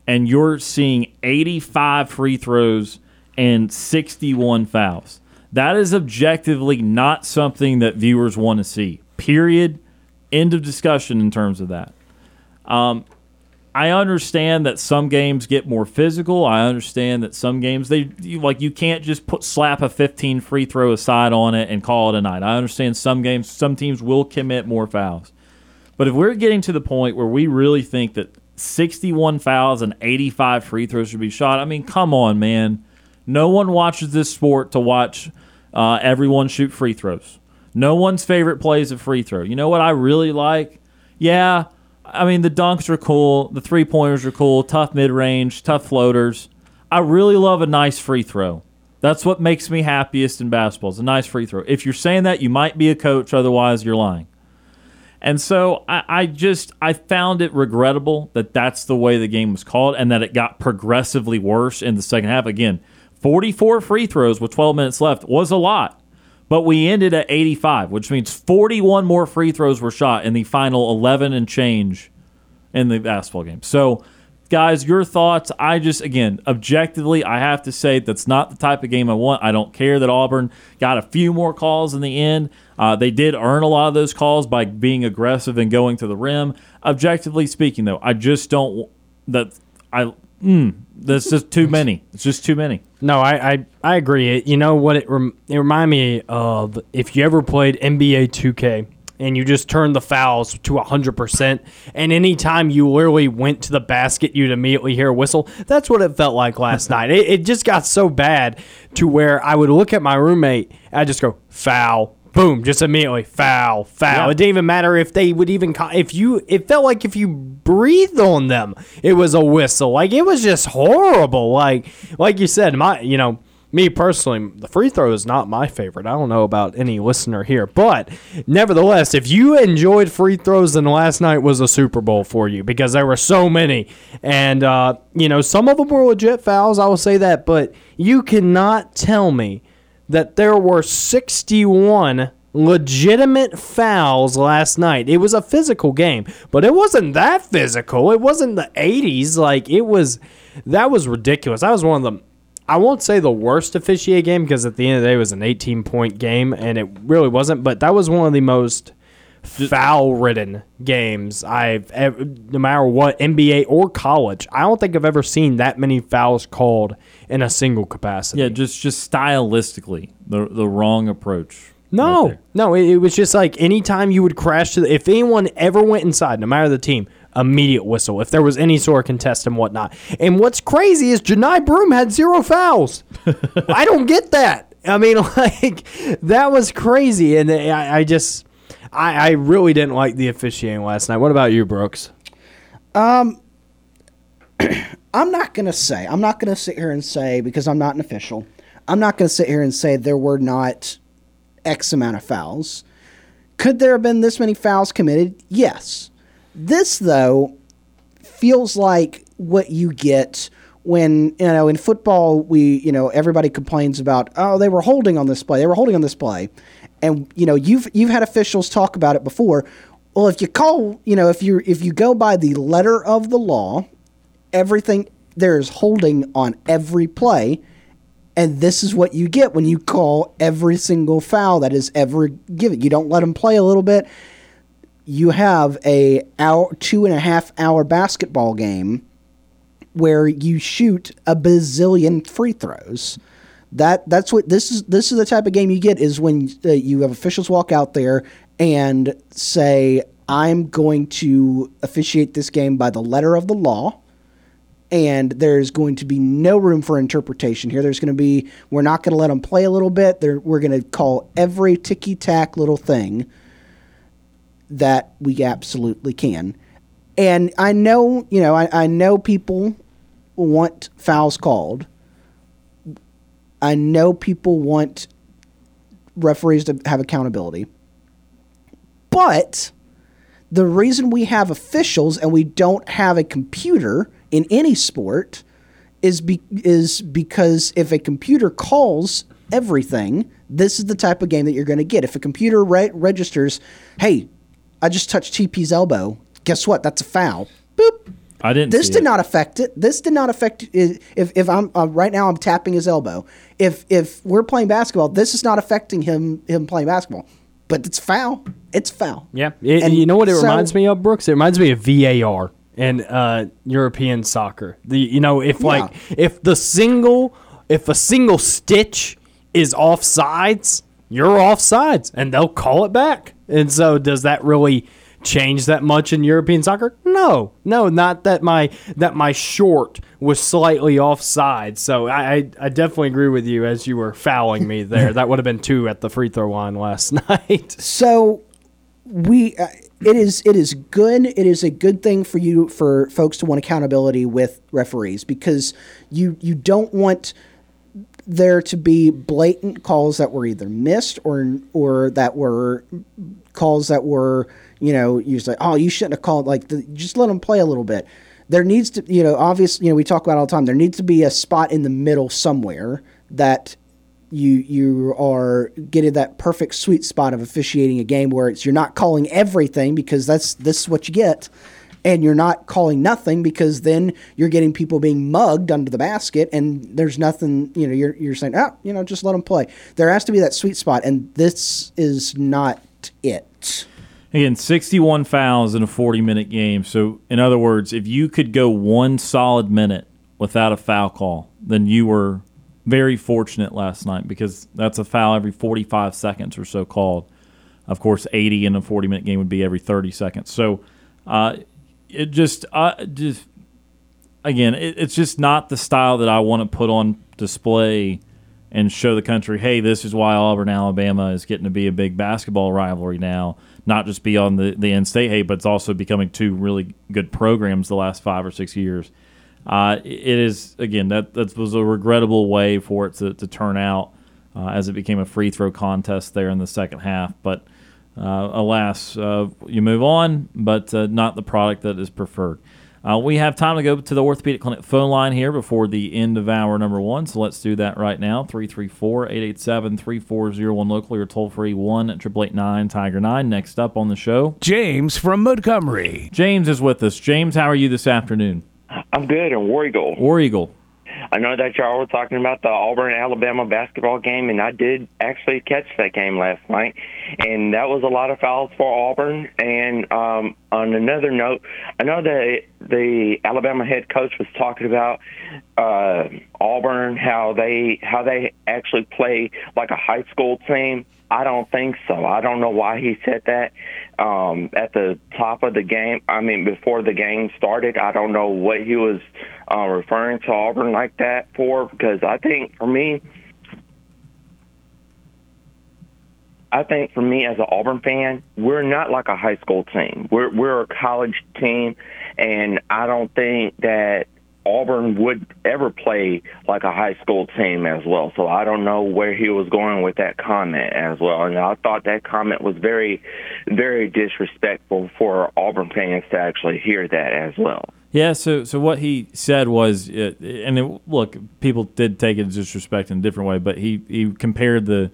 and you're seeing 85 free throws and 61 fouls. That is objectively not something that viewers want to see. Period. End of discussion in terms of that. Um, I understand that some games get more physical. I understand that some games they you, like you can't just put slap a 15 free throw aside on it and call it a night. I understand some games some teams will commit more fouls. But if we're getting to the point where we really think that 61 fouls and 85 free throws should be shot, I mean, come on, man. No one watches this sport to watch uh, everyone shoot free throws. No one's favorite play is a free throw. You know what I really like? Yeah, I mean, the dunks are cool. The three pointers are cool. Tough mid range, tough floaters. I really love a nice free throw. That's what makes me happiest in basketball. Is a nice free throw. If you're saying that, you might be a coach. Otherwise, you're lying. And so I, I just I found it regrettable that that's the way the game was called, and that it got progressively worse in the second half. Again, 44 free throws with 12 minutes left was a lot. But we ended at 85, which means 41 more free throws were shot in the final 11 and change in the basketball game. So, guys, your thoughts? I just, again, objectively, I have to say that's not the type of game I want. I don't care that Auburn got a few more calls in the end. Uh, they did earn a lot of those calls by being aggressive and going to the rim. Objectively speaking, though, I just don't that I mm, that's just too many. It's just too many. No, I, I, I agree. You know what? It, rem, it reminded me of if you ever played NBA 2K and you just turned the fouls to 100%, and anytime you literally went to the basket, you'd immediately hear a whistle. That's what it felt like last night. It, it just got so bad to where I would look at my roommate, I just go, foul, boom, just immediately foul, foul. Yeah. It didn't even matter if they would even co- if you. It felt like if you breathed on them, it was a whistle. Like it was just horrible. Like like you said, my you know. Me personally, the free throw is not my favorite. I don't know about any listener here, but nevertheless, if you enjoyed free throws, then last night was a Super Bowl for you because there were so many, and uh, you know some of them were legit fouls. I will say that, but you cannot tell me that there were 61 legitimate fouls last night. It was a physical game, but it wasn't that physical. It wasn't the 80s. Like, it was, that was ridiculous. That was one of the, I won't say the worst officiate game because at the end of the day, it was an 18 point game and it really wasn't, but that was one of the most foul ridden games I've ever, no matter what NBA or college. I don't think I've ever seen that many fouls called in a single capacity. Yeah, just just stylistically, the the wrong approach. No, right no, it, it was just like anytime you would crash to the, if anyone ever went inside, no matter the team, immediate whistle. If there was any sort of contest and whatnot. And what's crazy is Johni Broome had zero fouls. I don't get that. I mean, like that was crazy, and I, I just, I, I really didn't like the officiating last night. What about you, Brooks? Um, I'm not to say, I'm not to sit here and say, because I'm not an official, I'm not to sit here and say there were not X amount of fouls. Could there have been this many fouls committed? Yes. This, though, feels like what you get when, you know, in football, we, you know, everybody complains about, oh, they were holding on this play, they were holding on this play. And, you know, you've, you've had officials talk about it before. Well, if you call, you know, if you if you go by the letter of the law, everything there's holding on every play and this is what you get when you call every single foul that is ever given you don't let them play a little bit you have a hour two and a half hour basketball game where you shoot a bazillion free throws that that's what this is this is the type of game you get is when uh, you have officials walk out there and say i'm going to officiate this game by the letter of the law and there's going to be no room for interpretation here. There's going to be we're not going to let them play a little bit. There, we're going to call every ticky tack little thing that we absolutely can. And I know, you know, I, I know people want fouls called. I know people want referees to have accountability. But the reason we have officials and we don't have a computer in any sport is be, is because if a computer calls everything, this is the type of game that you're going to get. If a computer re- registers, "Hey, I just touched TP's elbow," guess what? That's a foul. Boop. I didn't. This see did it. not affect it. This did not affect if if I'm uh, right now I'm tapping his elbow. If if we're playing basketball, this is not affecting him him playing basketball. But it's foul. It's foul. Yeah, It- And you know what it so- reminds me of, Brooks? It reminds me of VAR and uh, European soccer. The you know if like if the single if a single stitch is offsides, you're offsides, and they'll call it back. And so, does that really change that much in European soccer? No, no, not that my that my short was slightly offside. So I I, I definitely agree with you as you were fouling me there. that would have been two at the free throw line last night. So we uh, it is it is good it is a good thing for you for folks to want accountability with referees because you you don't want there to be blatant calls that were either missed or or that were calls that were you know you say oh you shouldn't have called like the, just let them play a little bit. There needs to you know obviously you know we talk about all the time. There needs to be a spot in the middle somewhere that you you are getting that perfect sweet spot of officiating a game where it's you're not calling everything because that's this is what you get and you're not calling nothing because then you're getting people being mugged under the basket and there's nothing you know you're you're saying oh you know just let them play. There has to be that sweet spot and this is not it Again, 61 fouls in a 40 minute game. So, in other words, if you could go one solid minute without a foul call, then you were very fortunate last night because that's a foul every 45 seconds or so called. Of course, 80 in a 40 minute game would be every 30 seconds. So, uh, it just, uh, just again, it, it's just not the style that I want to put on display and show the country, hey, this is why Auburn, Alabama is getting to be a big basketball rivalry now. Not just be on the, the in state hey, but it's also becoming two really good programs the last five or six years. Uh, it is, again, that, that was a regrettable way for it to, to turn out uh, as it became a free throw contest there in the second half. But uh, alas, uh, you move on, but uh, not the product that is preferred. Uh, we have time to go to the Orthopedic Clinic phone line here before the end of hour number one, so let's do that right now. 334 887 3401 locally or toll free 1 889 Tiger 9. Next up on the show, James from Montgomery. James is with us. James, how are you this afternoon? I'm good in War Eagle. War Eagle. I know that y'all were talking about the Auburn Alabama basketball game, and I did actually catch that game last night, and that was a lot of fouls for Auburn. And um, on another note, I know that the Alabama head coach was talking about uh, Auburn, how they how they actually play like a high school team. I don't think so. I don't know why he said that um, at the top of the game. I mean, before the game started, I don't know what he was uh, referring to Auburn like that for. Because I think for me, I think for me as an Auburn fan, we're not like a high school team. We're we're a college team, and I don't think that Auburn would ever play like a high school team as well. So I don't know where he was going with that comment as well. And I thought that comment was very, very disrespectful for Auburn fans to actually hear that as well. Yeah, so so what he said was, uh, and it, look, people did take it as disrespect in a different way, but he, he compared the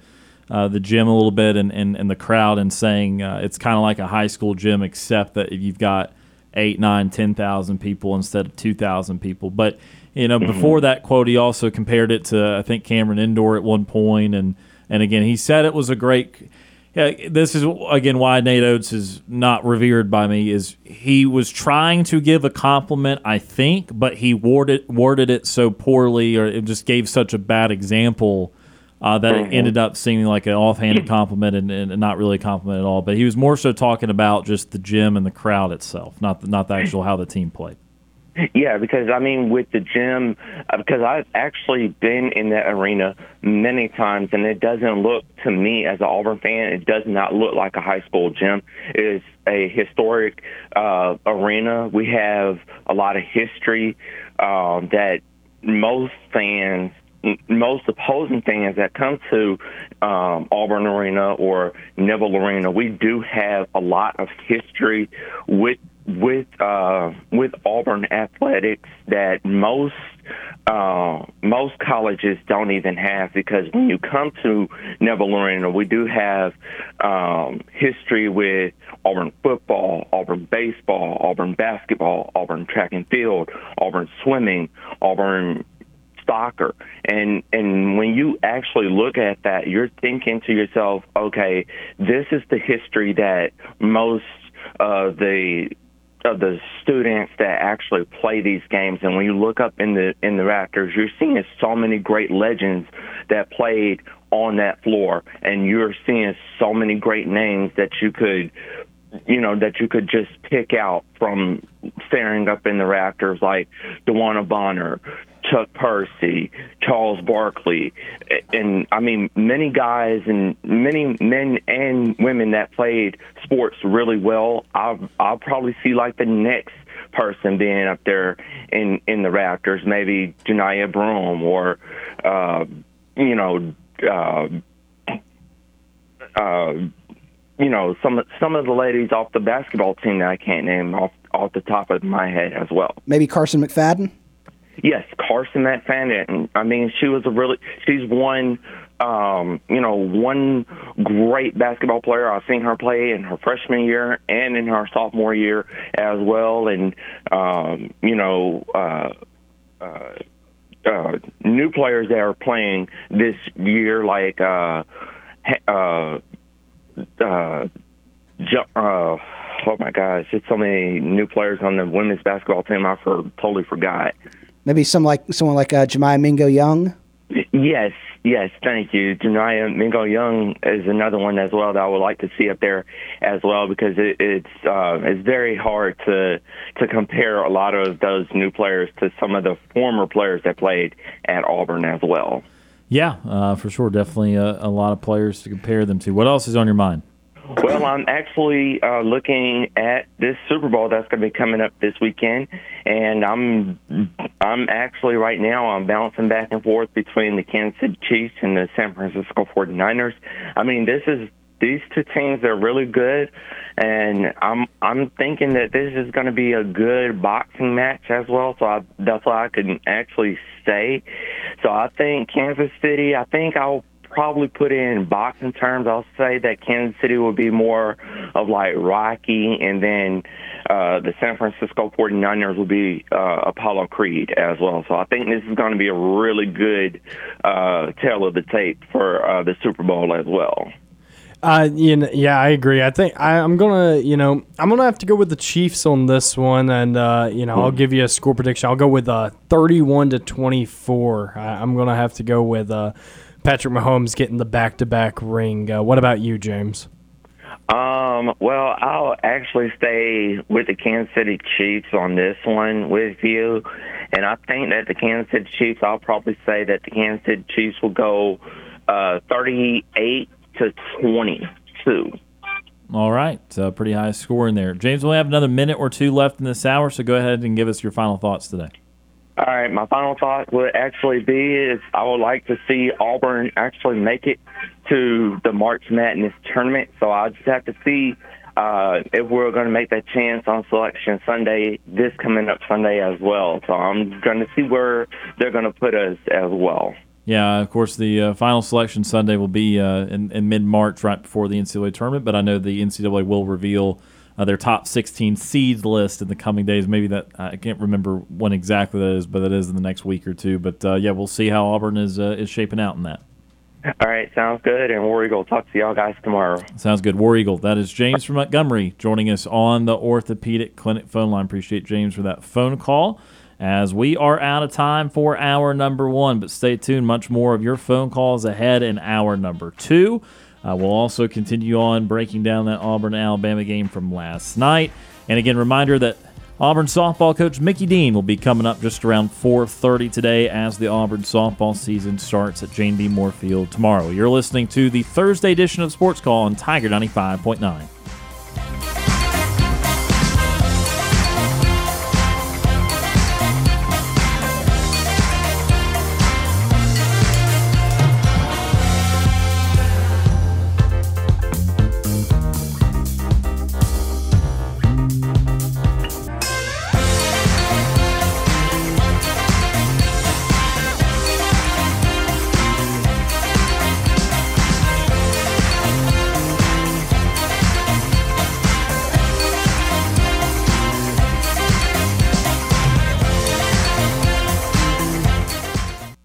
uh, the gym a little bit and, and, and the crowd and saying uh, it's kind of like a high school gym, except that you've got eight, nine, ten thousand people instead of two thousand people. But you know, before that quote, he also compared it to I think Cameron Indoor at one point, and and again, he said it was a great. Yeah, this is again why Nate Oats is not revered by me. Is he was trying to give a compliment, I think, but he worded worded it so poorly, or it just gave such a bad example uh, that it ended up seeming like an offhanded compliment and, and not really a compliment at all. But he was more so talking about just the gym and the crowd itself, not the, not the actual how the team played. Yeah, because I mean, with the gym, uh, because I've actually been in that arena many times, and it doesn't look to me as an Auburn fan, it does not look like a high school gym. It is a historic uh, arena. We have a lot of history um, that most fans most opposing fans that come to um, Auburn Arena or Neville Arena, we do have a lot of history with with uh, with Auburn athletics that most uh, most colleges don't even have because when you come to Neville Arena, we do have um, history with Auburn football, Auburn baseball, Auburn basketball, Auburn track and field, Auburn swimming, Auburn soccer. And and when you actually look at that, you're thinking to yourself, okay, this is the history that most of the of the students that actually play these games. And when you look up in the in the rafters you're seeing so many great legends that played on that floor. And you're seeing so many great names that you could you know that you could just pick out from staring up in the rafters like DeWanna Bonner, Chuck Person, Charles Barkley, and I mean many guys and many men and women that played sports really well. I'll I'll probably see like the next person being up there in in the rafters, maybe Johni Broome or uh, you know. Uh, uh, you know some some of the ladies off the basketball team that I can't name off off the top of my head as well. Maybe Carson McFadden. Yes, Carson McFadden. I mean, she was a really she's one um, you know, one great basketball player. I've seen her play in her freshman year and in her sophomore year as well. And, um, you know, uh, uh, uh, new players that are playing this year, like, uh, uh, uh, uh, oh my gosh, it's so many new players on the women's basketball team. I for, totally forgot. Maybe some like someone like uh, Jemiah Mingo Young. Yes, yes, thank you. Jemiah Mingo Young is another one as well that I would like to see up there as well because it, it's uh, it's very hard to to compare a lot of those new players to some of the former players that played at Auburn as well. Yeah, uh, for sure. Definitely a, a, lot of players to compare them to. What else is on your mind? Well, I'm actually uh, looking at this Super Bowl that's going to be coming up this weekend, and I'm I'm actually right now I'm bouncing back and forth between the Kansas City Chiefs and the San Francisco 49ers. I mean, this is these two teams are really good, and I'm I'm thinking that this is going to be a good boxing match as well. So I, that's why I can actually say. So I think Kansas City. I think I'll probably put it in boxing terms. I'll say that Kansas City will be more of like Rocky, and then uh, the San Francisco 49ers will be uh, Apollo Creed as well. So I think this is going to be a really good uh, tale of the tape for uh, the Super Bowl as well. Uh, you know, yeah, I agree. I think I, am gonna, you know, I'm gonna have to go with the Chiefs on this one, and uh, you know, I'll hmm. give you a score prediction. I'll go with uh, 31 to 24. I, am gonna have to go with uh, Patrick Mahomes getting the back-to-back ring. Uh, what about you, James? Um, well, I'll actually stay with the Kansas City Chiefs on this one with you. And I think that the Kansas City Chiefs, I'll probably say that the Kansas City Chiefs will go uh, 38 to 22. All right, uh, pretty high score in there. James, we have another minute or two left in this hour, so go ahead and give us your final thoughts today. All right, my final thought would actually be is I would like to see Auburn actually make it to the March Madness tournament. So I just have to see uh, if we're going to make that chance on Selection Sunday, this coming up Sunday as well. So I'm going to see where they're going to put us as well. Yeah, of course, the uh, final selection Sunday will be uh, in, in mid March, right before the NCAA tournament. But I know the NCAA will reveal uh, their top 16 seeds list in the coming days. Maybe that I can't remember when exactly that is, but that is in the next week or two. But uh, yeah, we'll see how Auburn is uh, is shaping out in that. All right, sounds good. And War Eagle, talk to y'all guys tomorrow. Sounds good. War Eagle. That is James from Montgomery joining us on the Orthopedic Clinic phone line. Appreciate James for that phone call as we are out of time for hour number one. But stay tuned, much more of your phone calls ahead in hour number two. Uh, we'll also continue on breaking down that Auburn Alabama game from last night. And again, reminder that Auburn softball coach Mickey Dean will be coming up just around 4:30 today as the Auburn softball season starts at Jane B. Moore Field tomorrow. You're listening to the Thursday edition of Sports Call on Tiger 95.9.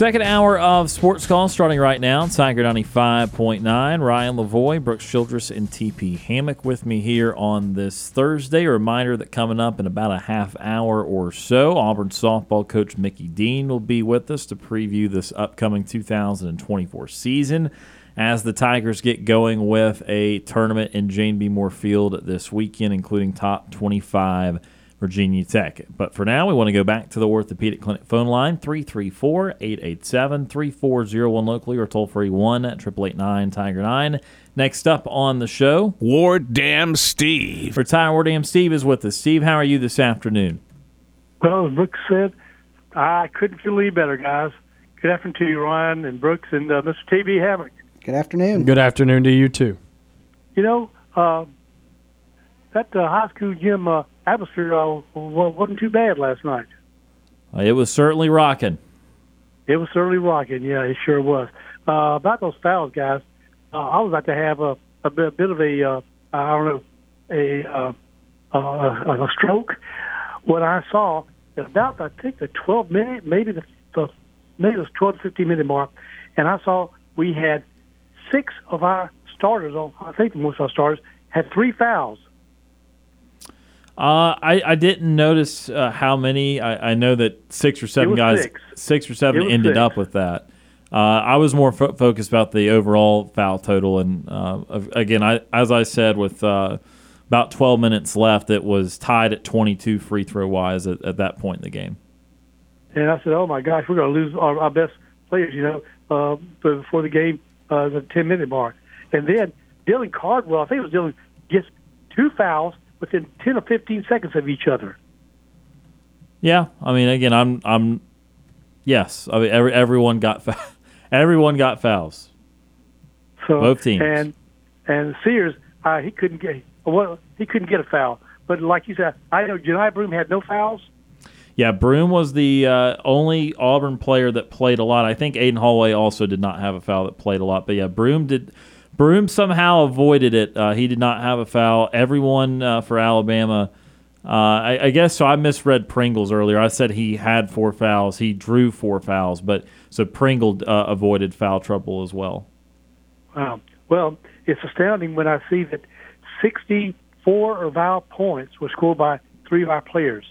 Second hour of Sports Call starting right now. Tiger 95.9. Ryan Lavoie, Brooks Childress, and TP Hammock with me here on this Thursday. A reminder that coming up in about a half hour or so, Auburn softball coach Mickey Dean will be with us to preview this upcoming 2024 season as the Tigers get going with a tournament in Jane B. Moore Field this weekend, including top 25 Virginia Tech. But for now, we want to go back to the Orthopedic Clinic phone line 334 887 3401 locally or toll free 1 889 Tiger 9. Next up on the show, Ward Dam Steve. Retired Ward Dam Steve is with us. Steve, how are you this afternoon? Well, as Brooks said, I couldn't feel any better, guys. Good afternoon to you, Ryan and Brooks and uh, Mr. TB Hammock. Good afternoon. Good afternoon to you too. You know, uh, that uh, high school gym uh, atmosphere uh, wasn't too bad last night. Uh, it was certainly rocking. It was certainly rocking. Yeah, it sure was. Uh, about those fouls, guys, uh, I was about to have a, a, bit, a bit of a, uh, I don't know, a, uh, uh, a stroke when I saw about, I think, the 12 minute, maybe the, the maybe it was 12 to 15 minute mark, and I saw we had six of our starters, on I think most of our starters, had three fouls. Uh, I, I didn't notice uh, how many. I, I know that six or seven guys, six. or seven ended six. up with that. Uh, I was more fo- focused about the overall foul total, and uh, again, I as I said, with uh, about 12 minutes left, it was tied at 22 free throw wise at, at that point in the game. And I said, "Oh my gosh, we're going to lose our, our best players," you know, uh, before the game, uh, the ten minute mark. And then Dylan Cardwell, I think it was Dylan, gets two fouls within ten or fifteen seconds of each other. Yeah, I mean, again, I'm I'm yes, I mean, every, everyone got everyone got fouls. So Both teams. And and Sears, uh, he couldn't get well, he couldn't get a foul. But like you said, I know Johni Broome had no fouls. Yeah, Broome was the uh, only Auburn player that played a lot. I think Aden Holloway also did not have a foul that played a lot. But yeah, Broome did. Broome somehow avoided it. Uh, he did not have a foul. Everyone uh, for Alabama, uh, I, I guess so. I misread Pringles earlier. I said he had four fouls. He drew four fouls, but so Pringle uh, avoided foul trouble as well. Wow. Well, it's astounding when I see that 64 of our points were scored by three of our players.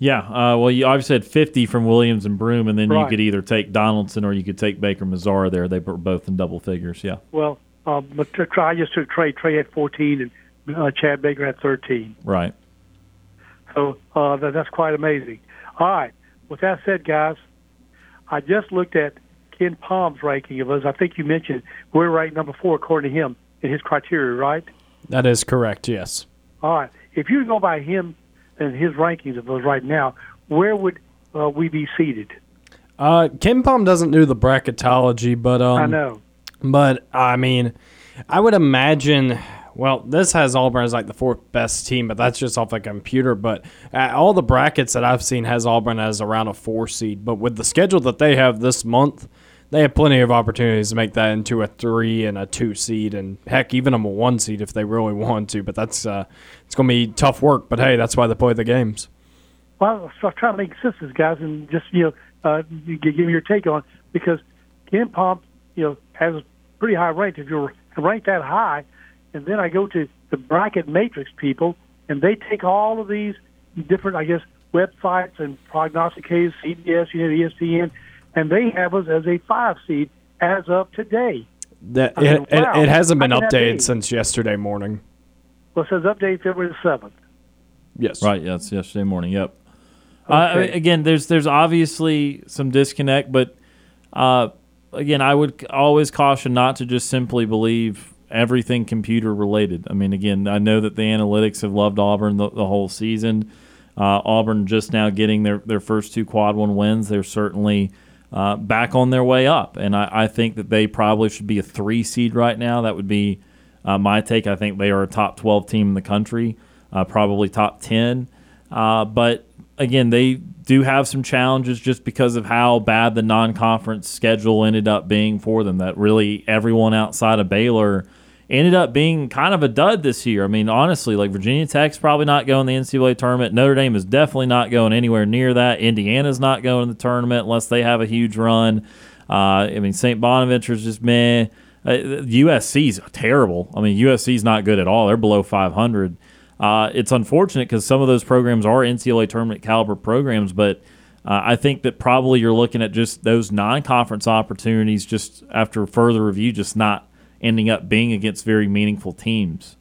Yeah, uh, well, you obviously had 50 from Williams and Broome, and then you could either take Donaldson or you could take Baker-Mazara there. They were both in double figures. Yeah, Well, um, but Tr- Tr- I just took Tre. Tre had 14, and uh, Chad Baker had 13. right. So uh, that, that's quite amazing. All right. With that said, guys, I just looked at KenPom's ranking of us. I think you mentioned we're ranked number four according to him in his criteria, right? That is correct. Yes. All right. If you go by him, in his rankings of those right now, where would uh, we be seated? Uh, KenPom doesn't do the bracketology, but um, I know. But I mean, I would imagine. Well, this has Auburn as like the fourth best team, but that's just off the computer. But uh, all the brackets that I've seen has Auburn as around a four seed. But with the schedule that they have this month, they have plenty of opportunities to make that into a three and a two seed, and heck, even a one seed if they really want to. But that's uh, it's going to be tough work. But hey, that's why they play the games. Well, so I'm trying to make sense guys, and just you know, uh, give me your take on because KenPom, you know, has a pretty high rank. If you're ranked that high, and then I go to the bracket matrix people, and they take all of these different, I guess, websites and prognosticators, CBS, you know, ESPN, and they have us as a five seed as of today. That I mean, it, it, wow. it hasn't been How can that updated since yesterday morning. Well, it says update February seventh. Yes. Right. Yeah, it's yesterday morning. Yep. Uh, I mean, Okay. again, there's there's obviously some disconnect, but uh, again, I would always caution not to just simply believe everything computer related. I mean, again, I know that the analytics have loved Auburn the, the whole season. Uh, Auburn just now getting their, their first two quad one wins. They're certainly uh, back on their way up, and I, I think that they probably should be a three seed right now. That would be uh, my take. I think they are a top twelve team in the country, uh, probably top ten. Uh, but again, they do have some challenges just because of how bad the non-conference schedule ended up being for them. That really everyone outside of Baylor ended up being kind of a dud this year. I mean, honestly, like Virginia Tech's probably not going the NCAA tournament. Notre Dame is definitely not going anywhere near that. Indiana's not going to the tournament unless they have a huge run. Uh, I mean, St. Bonaventure's just meh. Uh, USC's terrible. I mean, USC's not good at all. They're below 500. Uh, it's unfortunate because some of those programs are NCAA tournament caliber programs, but uh, I think that probably you're looking at just those non-conference opportunities just after further review, just not ending up being against very meaningful teams.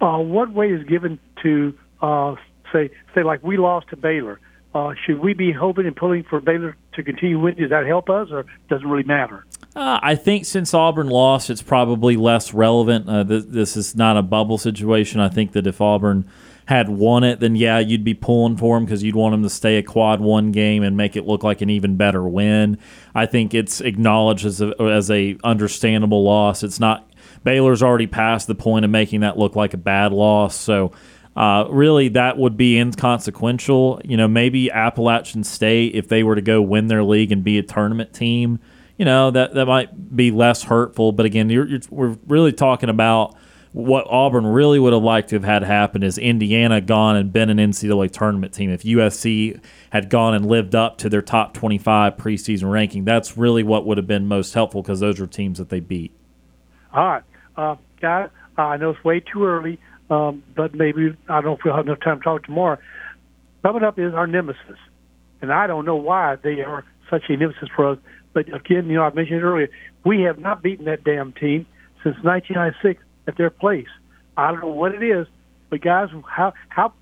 uh, what weight is given to uh, say say like we lost to Baylor? Uh, should we be hoping and pulling for Baylor to continue winning? Does that help us, or does it really matter? Uh, I think since Auburn lost, it's probably less relevant. Uh, th- this is not a bubble situation. I think that if Auburn had won it, then yeah, you'd be pulling for him because you'd want him to stay a quad one game and make it look like an even better win. I think it's acknowledged as a, as a understandable loss. It's not Baylor's already past the point of making that look like a bad loss. So uh, really, that would be inconsequential. You know, maybe Appalachian State, if they were to go win their league and be a tournament team, you know, that, that might be less hurtful. But again, you're, you're, we're really talking about what Auburn really would have liked to have had happen is Indiana gone and been an NCAA tournament team. If USC had gone and lived up to their top 25 preseason ranking, that's really what would have been most helpful because those are teams that they beat. All right, uh, guys. I know it's way too early, um, but maybe I don't know if we'll have enough time to talk tomorrow. Coming up is our nemesis, and I don't know why they are such a nemesis for us. But again, you know, I mentioned earlier, we have not beaten that damn team since 1996 at their place. I don't know what it is, but guys, how how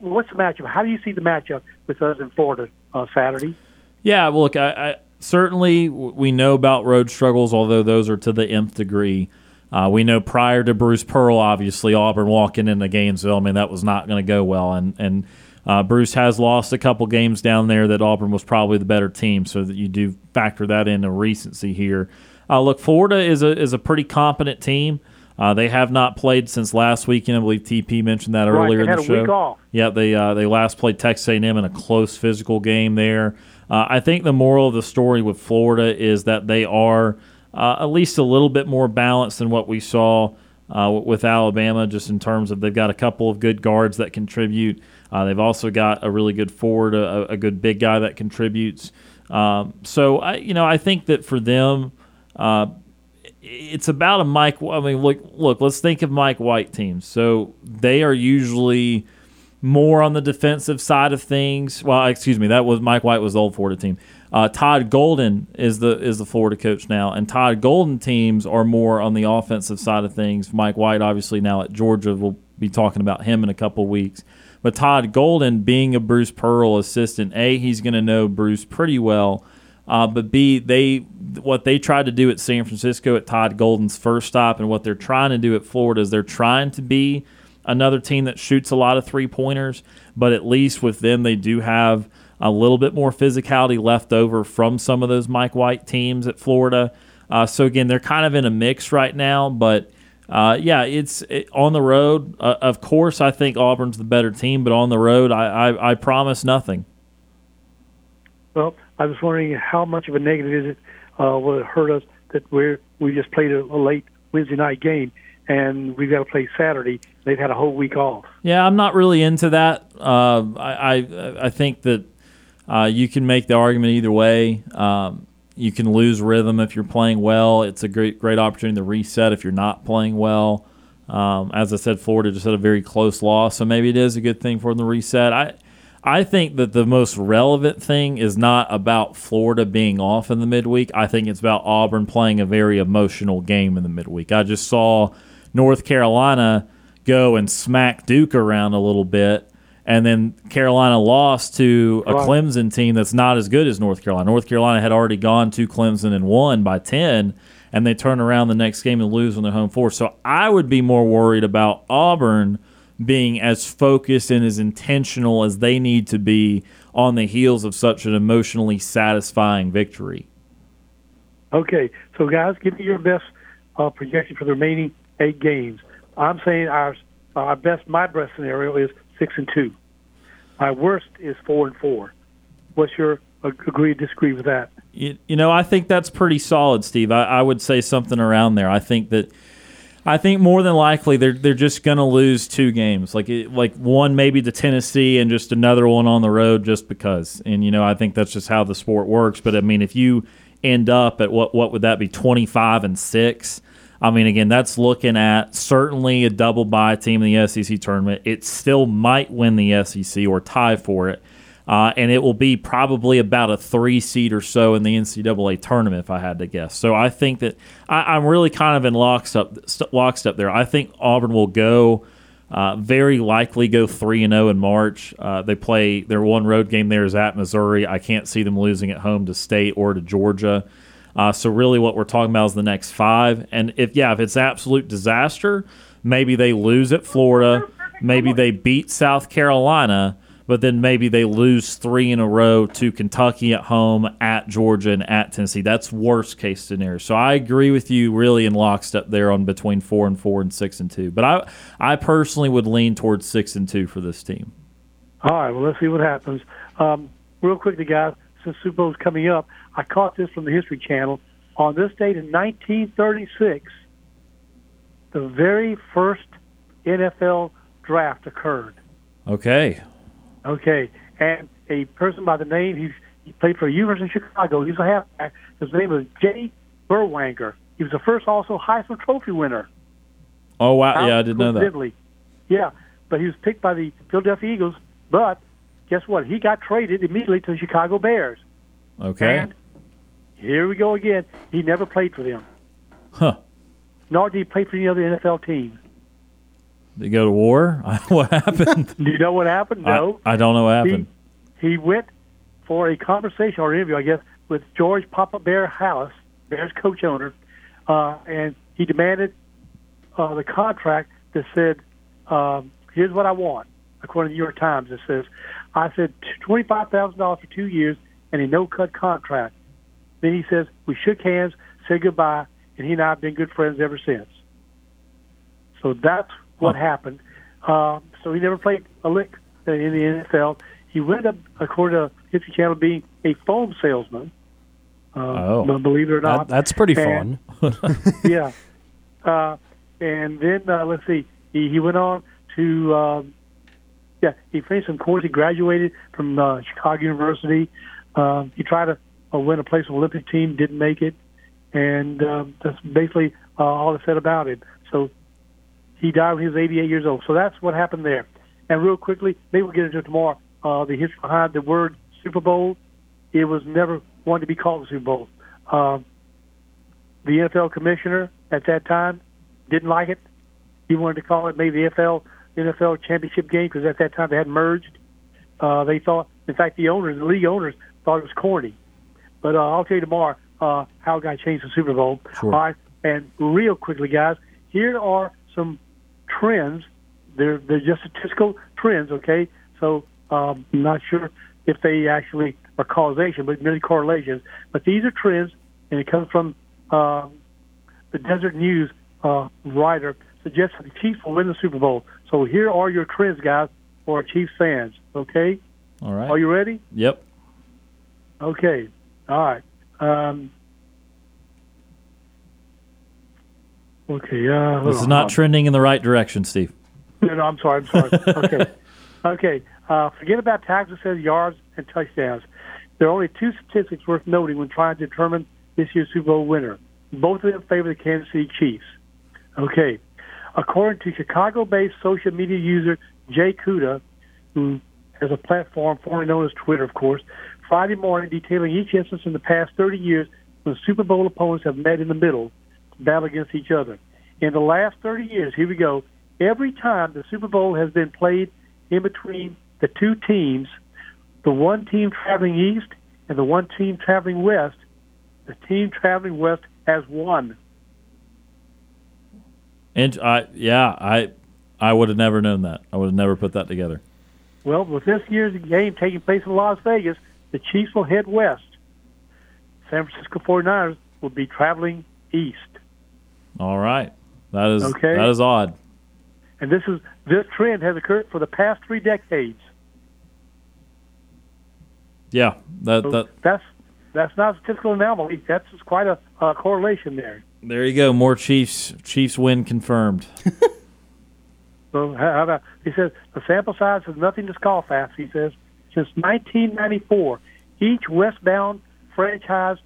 what's the matchup? How do you see the matchup with us in Florida uh, Saturday? Yeah, well, look, I, I certainly we know about road struggles, although those are to the nth degree. Uh, we know prior to Bruce Pearl, obviously Auburn walking into Gainesville. I mean, that was not going to go well, and and uh, Bruce has lost a couple games down there that Auburn was probably the better team, so that you do factor that into recency here. Uh, look, Florida is a is a pretty competent team. Uh, they have not played since last weekend. I believe TP mentioned that Right, earlier in the a show. week off. Yeah, they uh, they last played Texas A&M in a close physical game there. Uh, I think the moral of the story with Florida is that they are uh, at least a little bit more balanced than what we saw uh, with Alabama, just in terms of they've got a couple of good guards that contribute. Uh, they've also got a really good forward, a, a good big guy that contributes. Um, so I, you know, I think that for them, uh, it's about a Mike. I mean, look, look. Let's think of Mike White teams. So they are usually more on the defensive side of things. Well, excuse me, that was Mike White was the old Florida team. Uh, Todd Golden is the is the Florida coach now, and Todd Golden teams are more on the offensive side of things. Mike White, obviously now at Georgia, we'll be talking about him in a couple weeks. But Todd Golden, being a Bruce Pearl assistant, a he's going to know Bruce pretty well. Uh, but B, they what they tried to do at San Francisco at Todd Golden's first stop, and what they're trying to do at Florida is they're trying to be another team that shoots a lot of three pointers, but at least with them, they do have a little bit more physicality left over from some of those Mike White teams at Florida. Uh, so again, they're kind of in a mix right now, but uh, yeah, it's it, on the road. Uh, of course, I think Auburn's the better team, but on the road, I, I, I promise nothing. Well, I was wondering how much of a negative is it? Uh, will it hurt us that we're we just played a, a late Wednesday night game and we've got to play Saturday? They've had a whole week off. Yeah, I'm not really into that. Uh, I, I I think that uh, you can make the argument either way. Um, you can lose rhythm if you're playing well. It's a great great opportunity to reset if you're not playing well. Um, as I said, Florida just had a very close loss, so maybe it is a good thing for them to reset. I I think that the most relevant thing is not about Florida being off in the midweek. I think it's about Auburn playing a very emotional game in the midweek. I just saw North Carolina go and smack Duke around a little bit, and then Carolina lost to a Right. Clemson team that's not as good as North Carolina. North Carolina had already gone to Clemson and won by 10, and they turn around the next game and lose on their home floor. So I would be more worried about Auburn being as focused and as intentional as they need to be on the heels of such an emotionally satisfying victory. Okay, so guys, give me your best uh, projection for the remaining eight games. I'm saying our our best, my best scenario is six and two. My worst is four and four. What's your agree disagree with that? You, you know, I think that's pretty solid, Steve. I, I would say something around there. I think that. I think more than likely they're they're just going to lose two games, like it, like one maybe to Tennessee and just another one on the road, just because. And you know, I think that's just how the sport works. But I mean, if you end up at what what would that be, twenty five and six? I mean, again, that's looking at certainly a double bye team in the SEC tournament. It still might win the SEC or tie for it. Uh, and it will be probably about a three seed or so in the NCAA tournament, if I had to guess. So I think that I, I'm really kind of in lockstep, st- lockstep there. I think Auburn will go uh, very likely go three and zero in March. Uh, they play their one road game there is at Missouri. I can't see them losing at home to State or to Georgia. Uh, so really, what we're talking about is the next five. And if yeah, if it's absolute disaster, maybe they lose at Florida, maybe they beat South Carolina, but then maybe they lose three in a row to Kentucky at home, at Georgia, and at Tennessee. That's worst case scenario. So I agree with you really in lockstep there on between four and four and six and two. But I I personally would lean towards six and two for this team. All right, well, let's see what happens. Um, real quickly, guys, since Super Bowl's coming up, I caught this from the History Channel. On this date in 1936, the very first NFL draft occurred. Okay. Okay, and a person by the name he, he played for University of Chicago. He's a halfback. His name was Jay Berwanger. He was the first also Heisman Trophy winner. Oh wow, yeah, I didn't know that. Yeah, but he was picked by the Philadelphia Eagles. But guess what? He got traded immediately to the Chicago Bears. Okay. And here we go again. He never played for them. Huh. Nor did he play for any other NFL team. Did he go to war? what happened? Do you know what happened? No. I, I don't know what happened. He, he went for a conversation or interview, I guess, with George Papa Bear Halas, Bears coach owner, uh, and he demanded uh, the contract that said, um, "Here's what I want." According to the New York Times, it says, "I said twenty-five thousand dollars for two years and a no-cut contract." Then he says, "We shook hands, said goodbye, and he and I have been good friends ever since." So that's what happened. Uh, so he never played a lick in the NFL. He wound up, according to History Channel, being a foam salesman. Uh, Oh. believe it or That, not. that's pretty And- fun. yeah. Uh, and then uh, let's see, he, he went on to um, yeah, he finished some course. He graduated from uh, Chicago University. Um, he tried to uh, win a place on the Olympic team, didn't make it, and um, that's basically uh, all I said about it. So he died when he was 88 years old. So that's what happened there. And real quickly, maybe we'll get into it tomorrow. Uh, the history behind the word Super Bowl. It was never wanted to be called the Super Bowl. Um, the NFL commissioner at that time didn't like it. He wanted to call it maybe the NFL NFL championship game because at that time they had merged. Uh, they thought, in fact, the owners, the league owners, thought it was corny. But uh, I'll tell you tomorrow uh, how it got changed the Super Bowl. Sure. All right, and real quickly, guys, here are some trends they're they're just statistical trends. Okay, so um, I'm not sure if they actually are causation, but merely correlations. But these are trends, and it comes from um, the Deseret News uh, writer suggests the Chiefs will win the Super Bowl. So here are your trends, guys, for Chiefs fans. Okay, All right. are you ready? Yep. Okay, all right. Um, okay, uh, This is not trending in the right direction, Steve. No, no, I'm sorry. I'm sorry. Okay. okay. Uh, forget about says yards, and touchdowns. There are only two statistics worth noting when trying to determine this year's Super Bowl winner. Both of them favor the Kansas City Chiefs. Okay. According to Chicago-based social media user Jay Cuda, who has a platform formerly known as Twitter, of course, Friday morning detailing each instance in the past 30 years when Super Bowl opponents have met in the middle battle against each other. In the last 30 years, here we go, every time the Super Bowl has been played in between the two teams, the one team traveling east and the one team traveling west, the team traveling west has won. And I, yeah, I, I would have never known that. I would have never put that together. Well, with this year's game taking place in Las Vegas, the Chiefs will head west. San Francisco 49ers will be traveling east. All right. That is Okay. that is odd. And this is this trend has occurred for the past three decades. Yeah. That So that that's that's not a statistical anomaly. That's just quite a, a correlation there. there you go. More Chiefs Chiefs win confirmed. So how how about he says the sample size has nothing to scoff at. He says since 1994, each westbound franchise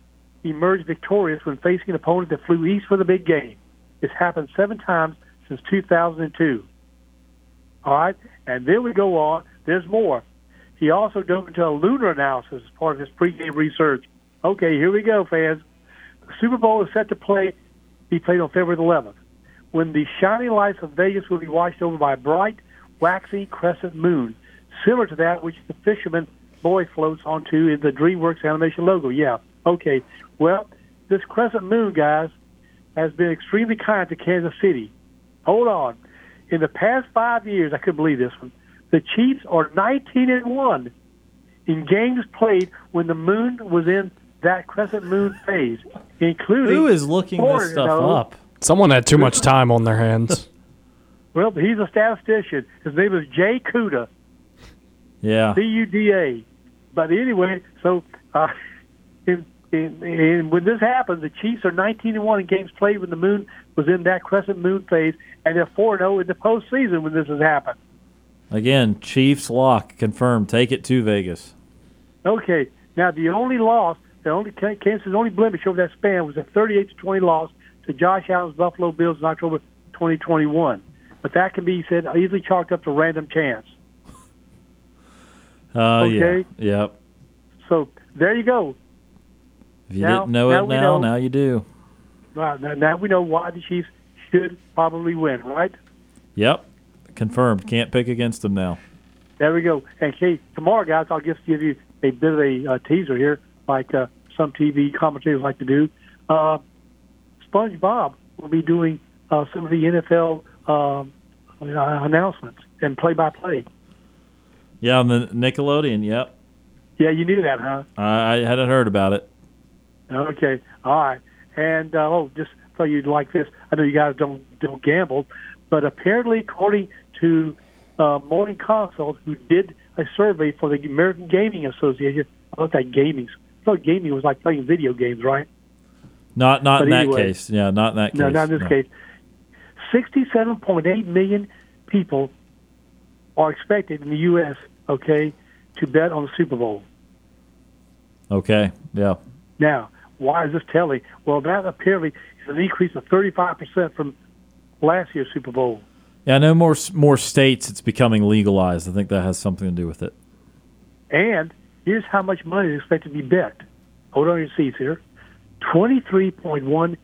emerged victorious when facing an opponent that flew east for the big game. It's happened seven times since 2002. All right, and then we go on. There's more. He also dove into a lunar analysis as part of his pregame research. Okay, here we go, fans. The Super Bowl is set to play be played on February the 11th when the shining lights of Vegas will be washed over by a bright, waxy crescent moon, similar to that which the fisherman boy floats onto in the DreamWorks animation logo. Yeah, okay. Well, this crescent moon, guys, has been extremely kind to Kansas City. Hold on. In the past five years, I couldn't believe this one. The Chiefs are 19 and one in games played when the moon was in that crescent moon phase, including Who is looking this stuff a up? Someone had too much time on their hands. Well, he's a statistician. His name is Jay Cuda, Yeah. C U D A. But anyway, so uh, in, in, when this happens, the Chiefs are 19 and one in games played when the moon was in that crescent moon phase, and they're 4 0 in the postseason when this has happened. Again, Chiefs lock confirmed. Take it to Vegas. Okay, now the only loss, the only Kansas' only blemish over that span was a 38 to 20 loss to Josh Allen's Buffalo Bills in October 2021. But that can be said easily chalked up to random chance. Oh Okay. yeah. Yep. So there you go. If you Now- didn't know now it now, know. now you do. Now, now we know why the Chiefs should probably win, right? Yep. Confirmed. Can't pick against them now. There we go. And Kate, tomorrow, guys, I'll just give you a bit of a uh, teaser here, like uh, some TV commentators like to do. Uh, SpongeBob will be doing uh, some of the NFL um, uh, announcements and play-by-play. Yeah, on the Nickelodeon. Yep. Yeah, you knew that, huh? I, I hadn't heard about it. Okay, all right. And uh, oh, just so you'd like this, I know you guys don't don't gamble, but apparently, according to uh, Morning Consult, who did a survey for the American Gaming Association, I thought that gaming, I thought gaming was like playing video games, right? Not not But in that case. Yeah, not in that case. No, not in this no. case. Sixty-seven point eight million people are expected in the U.S. Okay, to bet on the Super Bowl. Okay. Yeah. Now, why is this telling? Well, that apparently is an increase of 35% from last year's Super Bowl. Yeah, I know more more states it's becoming legalized. I think that has something to do with it. And here's how much money is expected to be bet. Hold on your seats here. $23.1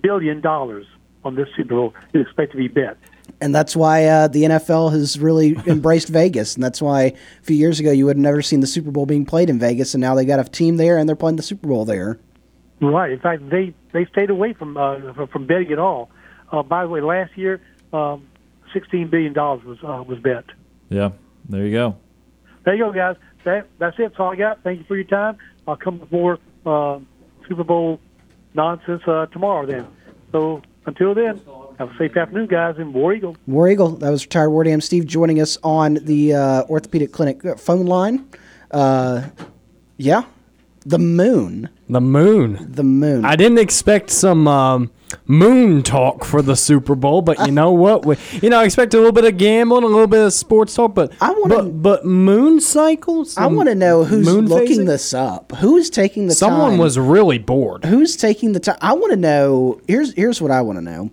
billion on this Super Bowl is expected to be bet. And that's why uh, the NFL has really embraced Vegas, and that's why a few years ago you would have never seen the Super Bowl being played in Vegas, and now they got a team there and they're playing the Super Bowl there. Right. In fact, they, they stayed away from uh, from- from betting at all. Uh, by the way, last year, um, sixteen billion dollars was uh, was bet. Yeah, there you go. There you go, guys. That, that's it. That's all I got. Thank you for your time. I'll come with more uh, Super Bowl nonsense uh, tomorrow. Then. So until then, have a safe afternoon, guys, and War Eagle. War Eagle. That was retired War Dam Steve joining us on the uh, orthopedic clinic uh, phone line. Uh, yeah, the moon. The moon. The moon. I didn't expect some um, moon talk for the Super Bowl, but you know what? We, you know, I expect a little bit of gambling, a little bit of sports talk, but I wanna- but, but moon cycles. I want to know who's moon looking phasing? this up. Who's taking the time? Someone time? was really bored. Who's taking the time? I want to know. Here's here's what I want to know: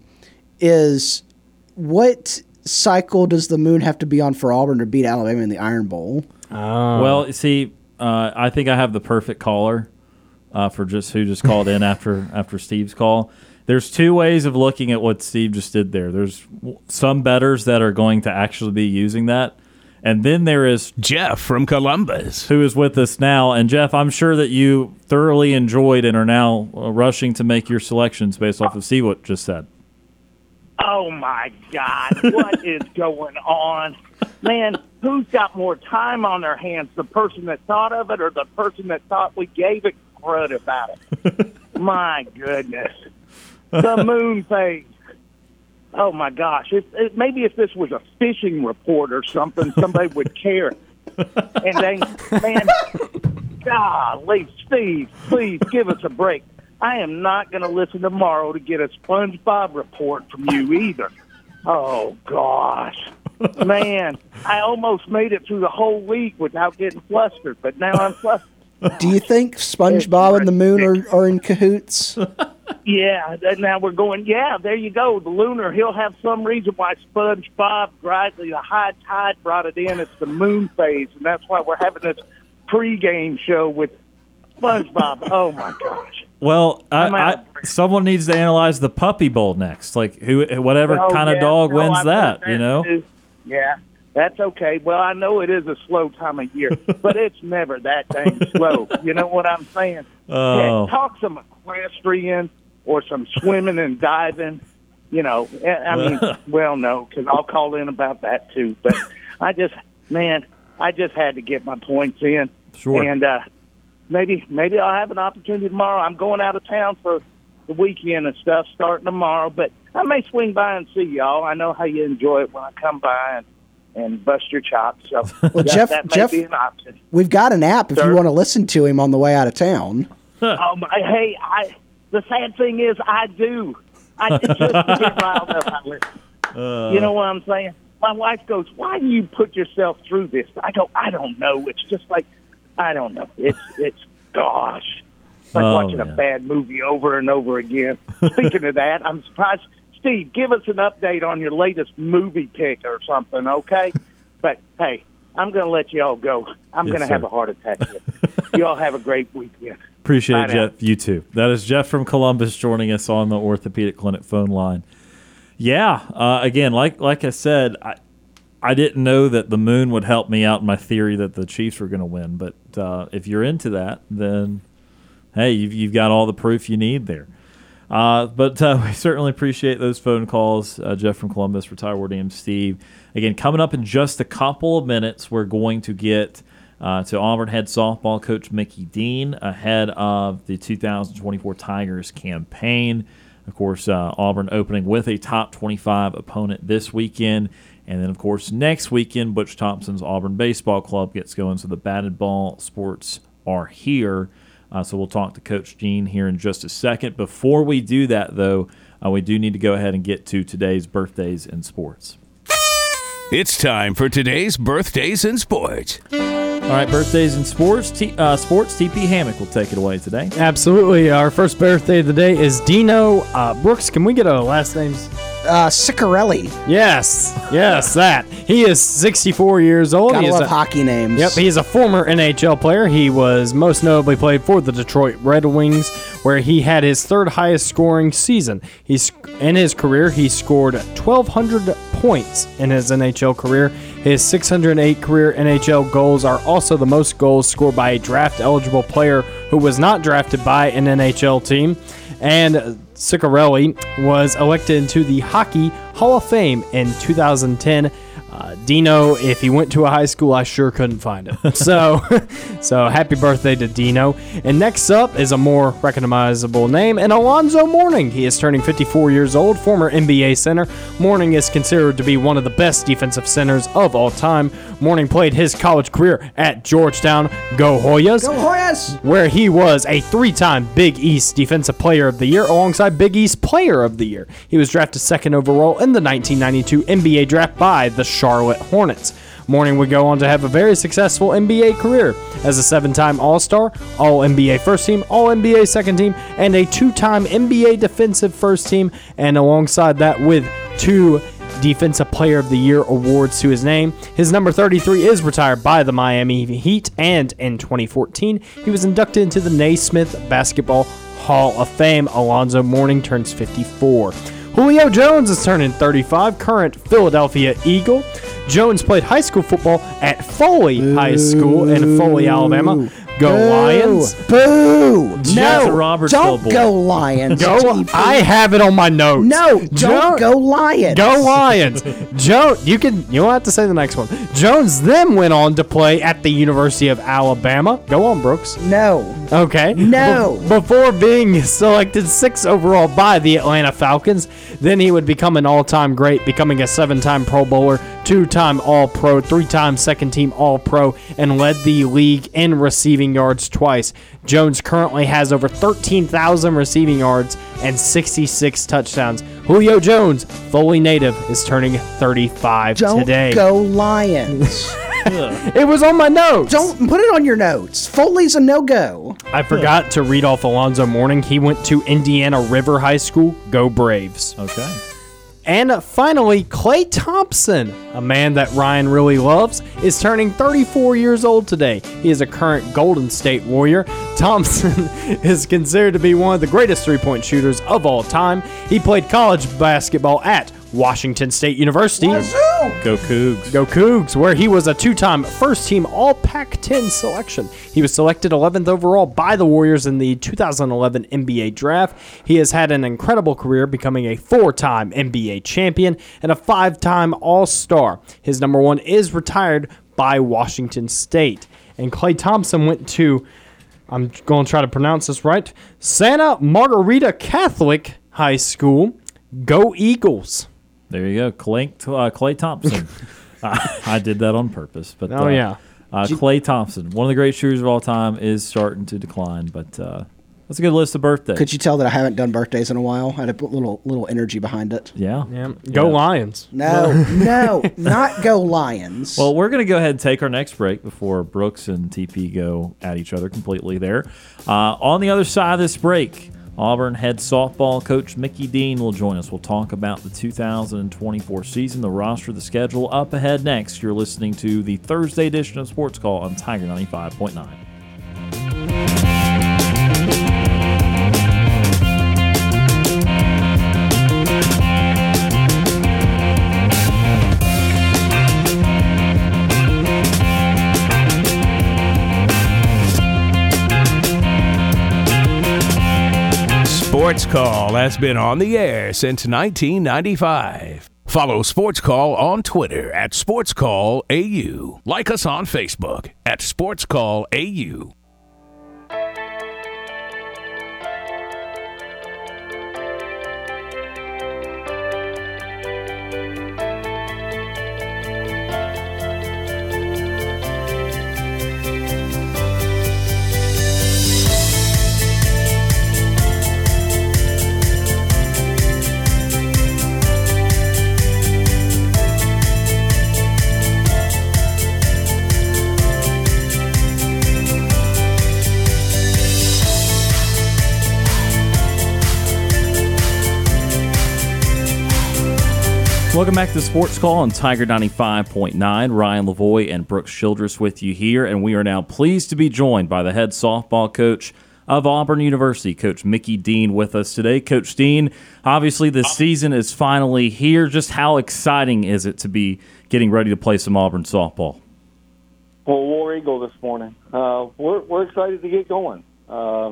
is what cycle does the moon have to be on for Auburn to beat Alabama in the Iron Bowl? Well, see, uh, I think I have the perfect caller uh, for just who just called in after after Steve's call. There's two ways of looking at what Steve just did there. There's some betters that are going to actually be using that, and then there is Jeff from Columbus. who is with us now. And Jeff, I'm sure that you thoroughly enjoyed and are now uh, rushing to make your selections based off of Steve what just said. Oh my God, what is going on? Man, who's got more time on their hands? The person that thought of it or the person that thought we gave it crud about it? my goodness. The moon phase. Oh my gosh. If, if, maybe if this was a fishing report or something, somebody would care. And then, man, golly, Steve, please give us a break. I am not going to listen tomorrow to get a SpongeBob report from you either. Oh gosh, man, I almost made it through the whole week without getting flustered, but now I'm flustered. Do you think SpongeBob and the moon are, are in cahoots? Yeah, now we're going. Yeah, there you go. The lunar. He'll have some reason why SpongeBob, right? The high tide brought it in. It's the moon phase, and that's why we're having this pregame show with SpongeBob. Oh my gosh. Well, I, I'm out. I, someone needs to analyze the Puppy Bowl next. Like who, whatever Oh, kind of dog No, wins I've that, you know. too. Yeah, that's okay. Well, I know it is a slow time of year, but it's never that dang slow. You know what I'm saying? Oh. Yeah, talk some equestrian or some swimming and diving. You know, I I mean, well, no, because I'll call in about that too. But I just, man, I just had to get my points in. Sure. And uh, maybe, maybe I'll have an opportunity tomorrow. I'm going out of town for the weekend and stuff starting tomorrow, but I may swing by and see y'all. I know how you enjoy it when I come by and, and bust your chops. So Well, that, Jeff- that may Jeff- be an option. We've got an app if you want to listen to him on the way out of town. um, I- hey, I. The sad thing is, I do. I just to get riled up. I listen. you know what I'm saying? My wife goes, "Why do you put yourself through this?" I go, "I don't know. It's just like, I don't know. It's it's gosh, it's like Oh, watching a bad movie over and over again." Speaking of that, I'm surprised. Steve, give us an update on your latest movie pick or something, okay? But hey, I'm going to let you all go. I'm Yes, going to have a heart attack. You all have a great weekend. Appreciate Bye it, now. Jeff. You too. That is Jeff from Columbus joining us on the orthopedic clinic phone line. Yeah, uh, again, like like I said, I I didn't know that the moon would help me out in my theory that the Chiefs were going to win. But uh, if you're into that, then hey, you've, you've got all the proof you need there. Uh, but uh, we certainly appreciate those phone calls. Uh, Jeff from Columbus, retired Dam Steve. Again, coming up in just a couple of minutes, we're going to get uh, to Auburn head softball coach Mickey Dean ahead of the 2024 Tigers campaign. Of course, uh, Auburn opening with a top 25 opponent this weekend. And then, of course, next weekend, Butch Thompson's Auburn Baseball Club gets going. So the batted ball sports are here. Uh, so we'll talk to Coach Dean here in just a second. Before we do that, though, uh, we do need to go ahead and get to today's birthdays in sports. It's time for today's birthdays in sports. All right, birthdays in sports. T- uh, sports. TP Hammock will take it away today. Absolutely. Our first birthday of the day is Dino uh, Brooks. Can we get a last names? Uh, Ciccarelli. Yes, yes, that. He is 64 years old. Gotta he love a, hockey names. Yep, he's a former NHL player. He was most notably played for the Detroit Red Wings, where he had his third highest scoring season. He's in his career, he scored 1,200 points in his NHL career. His 608 career NHL goals are also the most goals scored by a draft eligible player who was not drafted by an NHL team. And Ciccarelli was elected into the Hockey Hall of Fame in 2010. Uh, Dino, if he went to a high school, I sure couldn't find him. so, so happy birthday to Dino. And next up is a more recognizable name, and Alonzo Mourning. He is turning 54 years old, former NBA center. Mourning is considered to be one of the best defensive centers of all time. Mourning played his college career at Georgetown. Go Hoyas! Go Hoyas! Where he was a three-time Big East Defensive Player of the Year alongside Big East Player of the Year. He was drafted second overall in the 1992 NBA draft by the Charlotte Hornets. Mourning would go on to have a very successful NBA career as a seven time All Star, All NBA first team, All NBA second team, and a two time NBA defensive first team, and alongside that with two Defensive Player of the Year awards to his name. His number 33 is retired by the Miami Heat, and in 2014, he was inducted into the Naismith Basketball Hall of Fame. Alonzo Mourning turns 54. Julio Jones is turning 35, current Philadelphia Eagle. Jones played high school football at Foley High School in Foley, Alabama. Go Lions. Boo! Jets No, Robertsville don't boy. go Lions. Go. I have it on my notes. no, don't Jo- go Lions. Go Lions! Jones, you can you don't have to say the next one. Jones then went on to play at the University of Alabama. Go on, Brooks. No. Okay. No. Be- before being selected sixth overall by the Atlanta Falcons, then he would become an all-time great, becoming a seven-time Pro Bowler, two-time All-Pro, three-time second-team All-Pro, and led the league in receiving yards twice. Jones currently has over 13,000 receiving yards and 66 touchdowns. Julio Jones, fully native, is turning 35 Don't today. go Lions. It was on my notes. don't put it on your notes. Foley's a no go. I forgot to read off Alonzo Mourning. He went to Indiana River High School. Go Braves. Okay. And finally, Klay Thompson, a man that Ryan really loves, is turning 34 years old today. He is a current Golden State Warrior. Thompson is considered to be one of the greatest three point shooters of all time. He played college basketball at Washington State University. Go Cougs. Go Cougs, where he was a two time first team All Pac 10 selection. He was selected 11th overall by the Warriors in the 2011 NBA draft. He has had an incredible career, becoming a four time NBA champion and a five time All Star. His number one is retired by Washington State. And Klay Thompson went to, I'm going to try to pronounce this right, Santa Margarita Catholic High School. Go Eagles. There you go, Klay, uh, Klay Thompson. I, I did that on purpose, but Oh, uh, yeah. uh, Klay Thompson, one of the great shooters of all time, is starting to decline. But uh, that's a good list of birthdays. Could you tell that I haven't done birthdays in a while? I had a little little energy behind it. yeah. Yeah. Go Yeah. Lions. No, no, not go Lions. Well, we're going to go ahead and take our next break before Brooks and TP go at each other completely there. Uh, on the other side of this break, Auburn head softball coach Mickey Dean will join us. We'll talk about the 2024 season, the roster, the schedule up ahead next. You're listening to the Thursday edition of Sports Call on Tiger 95.9. Sports Call has been on the air since 1995. Follow Sports Call on Twitter at Sports Call AU. Like us on Facebook at Sports Call AU. Welcome back to Sports Call on Tiger 95.9. Ryan Lavoie and Brooks Childress with you here, and we are now pleased to be joined by the head softball coach of Auburn University, Coach Mickey Dean, with us today. Coach Dean, obviously the season is finally here. Just how exciting is it to be getting ready to play some Auburn softball? Well, War Eagle this morning. Uh, we're we're excited to get going. Uh,